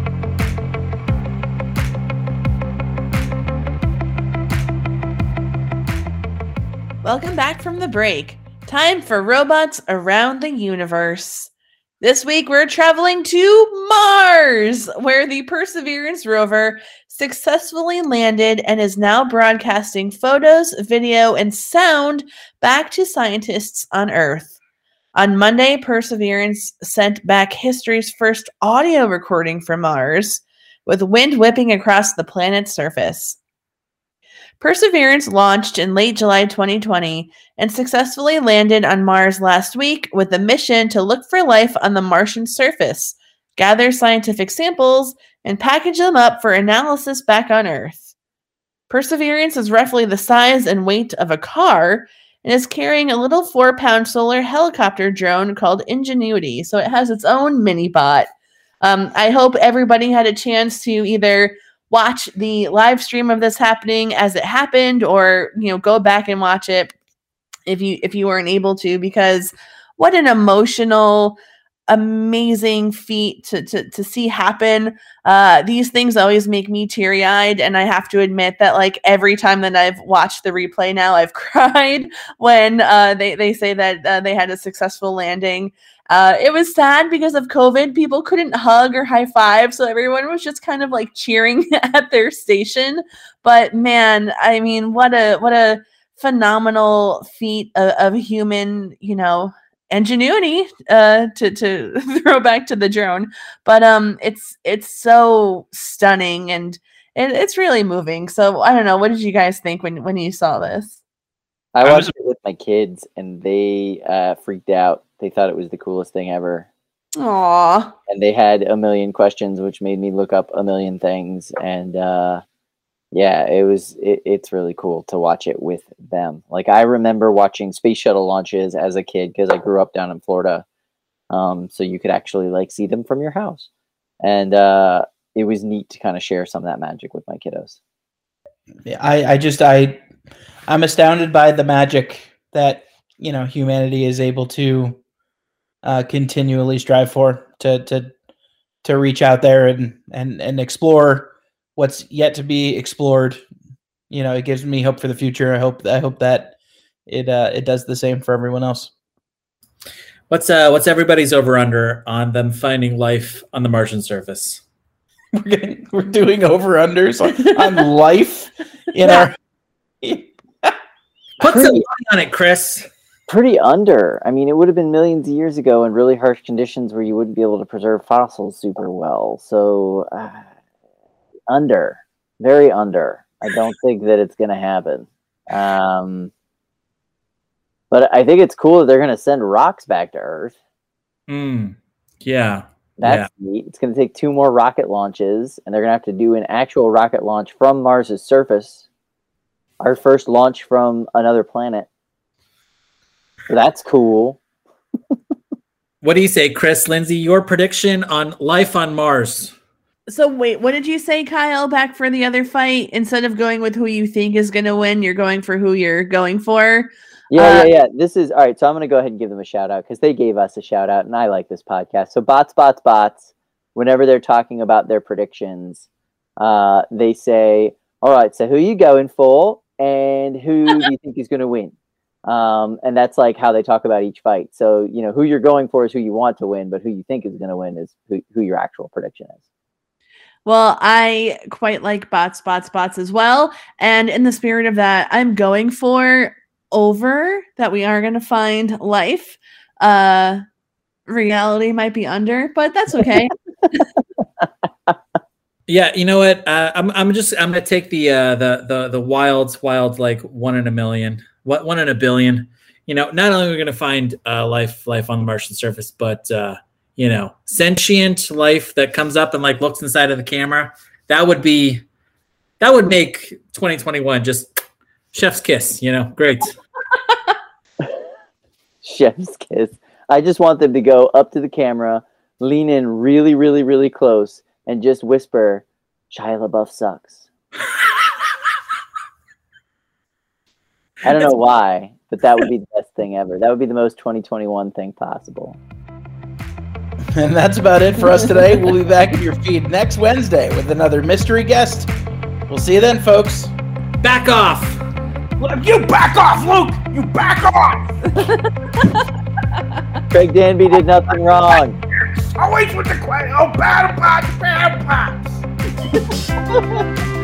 Welcome back from the break. Time for robots around the universe. This week we're traveling to Mars, where the Perseverance rover successfully landed and is now broadcasting photos, video, and sound back to scientists on Earth. On Monday, Perseverance sent back history's first audio recording from Mars, with wind whipping across the planet's surface. Perseverance launched in late July 2020 and successfully landed on Mars last week with a mission to look for life on the Martian surface, gather scientific samples, and package them up for analysis back on Earth. Perseverance is roughly the size and weight of a car and is carrying a little four pound solar helicopter drone called Ingenuity. So it has its own mini bot. Um, I hope everybody had a chance to either watch the live stream of this happening as it happened or you know go back and watch it if you if you weren't able to because what an emotional amazing feat to to, to see happen uh these things always make me teary-eyed and i have to admit that like every time that i've watched the replay now i've cried when uh they they say that uh, they had a successful landing uh, it was sad because of COVID. People couldn't hug or high five, so everyone was just kind of like cheering at their station. But man, I mean, what a what a phenomenal feat of, of human, you know, ingenuity uh, to to throw back to the drone. But um, it's it's so stunning and it, it's really moving. So I don't know. What did you guys think when when you saw this? I I watched it with my kids, and they uh, freaked out They thought it was the coolest thing ever. Aw. and they had a million questions which made me look up a million things and uh yeah it was it, it's really cool to watch it with them. Like i remember watching space shuttle launches as a kid because i grew up down in florida um so you could actually like see them from your house. And uh it was neat to kind of share some of that magic with my kiddos. Yeah, I, I just I I'm astounded by the magic that you know humanity is able to uh, continually strive for to to to reach out there and and and explore what's yet to be explored. You know, it gives me hope for the future. I hope I hope that it uh, it does the same for everyone else. What's uh what's everybody's over under on them finding life on the Martian surface? We're getting, we're doing over unders on, on life in our. Put some money on it, Chris. pretty under i mean it would have been millions of years ago in really harsh conditions where you wouldn't be able to preserve fossils super well so uh, under very under i don't think that it's going to happen um, but i think it's cool that they're going to send rocks back to earth Hmm. Yeah. that's neat it's going to take two more rocket launches and they're going to have to do an actual rocket launch from mars's surface our first launch from another planet so that's cool What do you say, Chris? Lindsay, your prediction on life on Mars? So wait, what did you say, Kyle? Back for the other fight? Instead of going with who you think is going to win, you're going for who you're going for. Yeah, Uh, yeah, yeah. This is all right. So I'm going to go ahead and give them a shout out because they gave us a shout out, and I like this podcast. So bots, bots, bots. Whenever they're talking about their predictions, uh, they say, "All right, so who you going for, and who do you think is going to win?" Um, and that's like how they talk about each fight. So you know who you're going for is who you want to win, but who you think is going to win is who, who your actual prediction is. Well, I quite like bots, bots, bots as well. And in the spirit of that, I'm going for over that we are going to find life. Uh, reality might be under, but that's okay. Yeah, you know what? Uh, I'm I'm just I'm gonna take the uh, the the the wilds wild like one in a million, what one in a billion. You know, not only are we gonna find uh, life life on the Martian surface, but uh, you know, sentient life that comes up and like looks inside of the camera. That would be that would make 2021 just chef's kiss. You know, great. Chef's kiss. I just want them to go up to the camera, lean in really, really, really close, and just whisper, "Shia LaBeouf sucks." I don't know why, but that would be the best thing ever. That would be the most 2021 thing possible. And that's about it for us today. We'll be back in your feed next Wednesday with another mystery guest. We'll see you then, folks. Back off. You back off, Luke! You back off! Craig Danby did nothing wrong. Always with the question. Oh, battle pots, battle pots!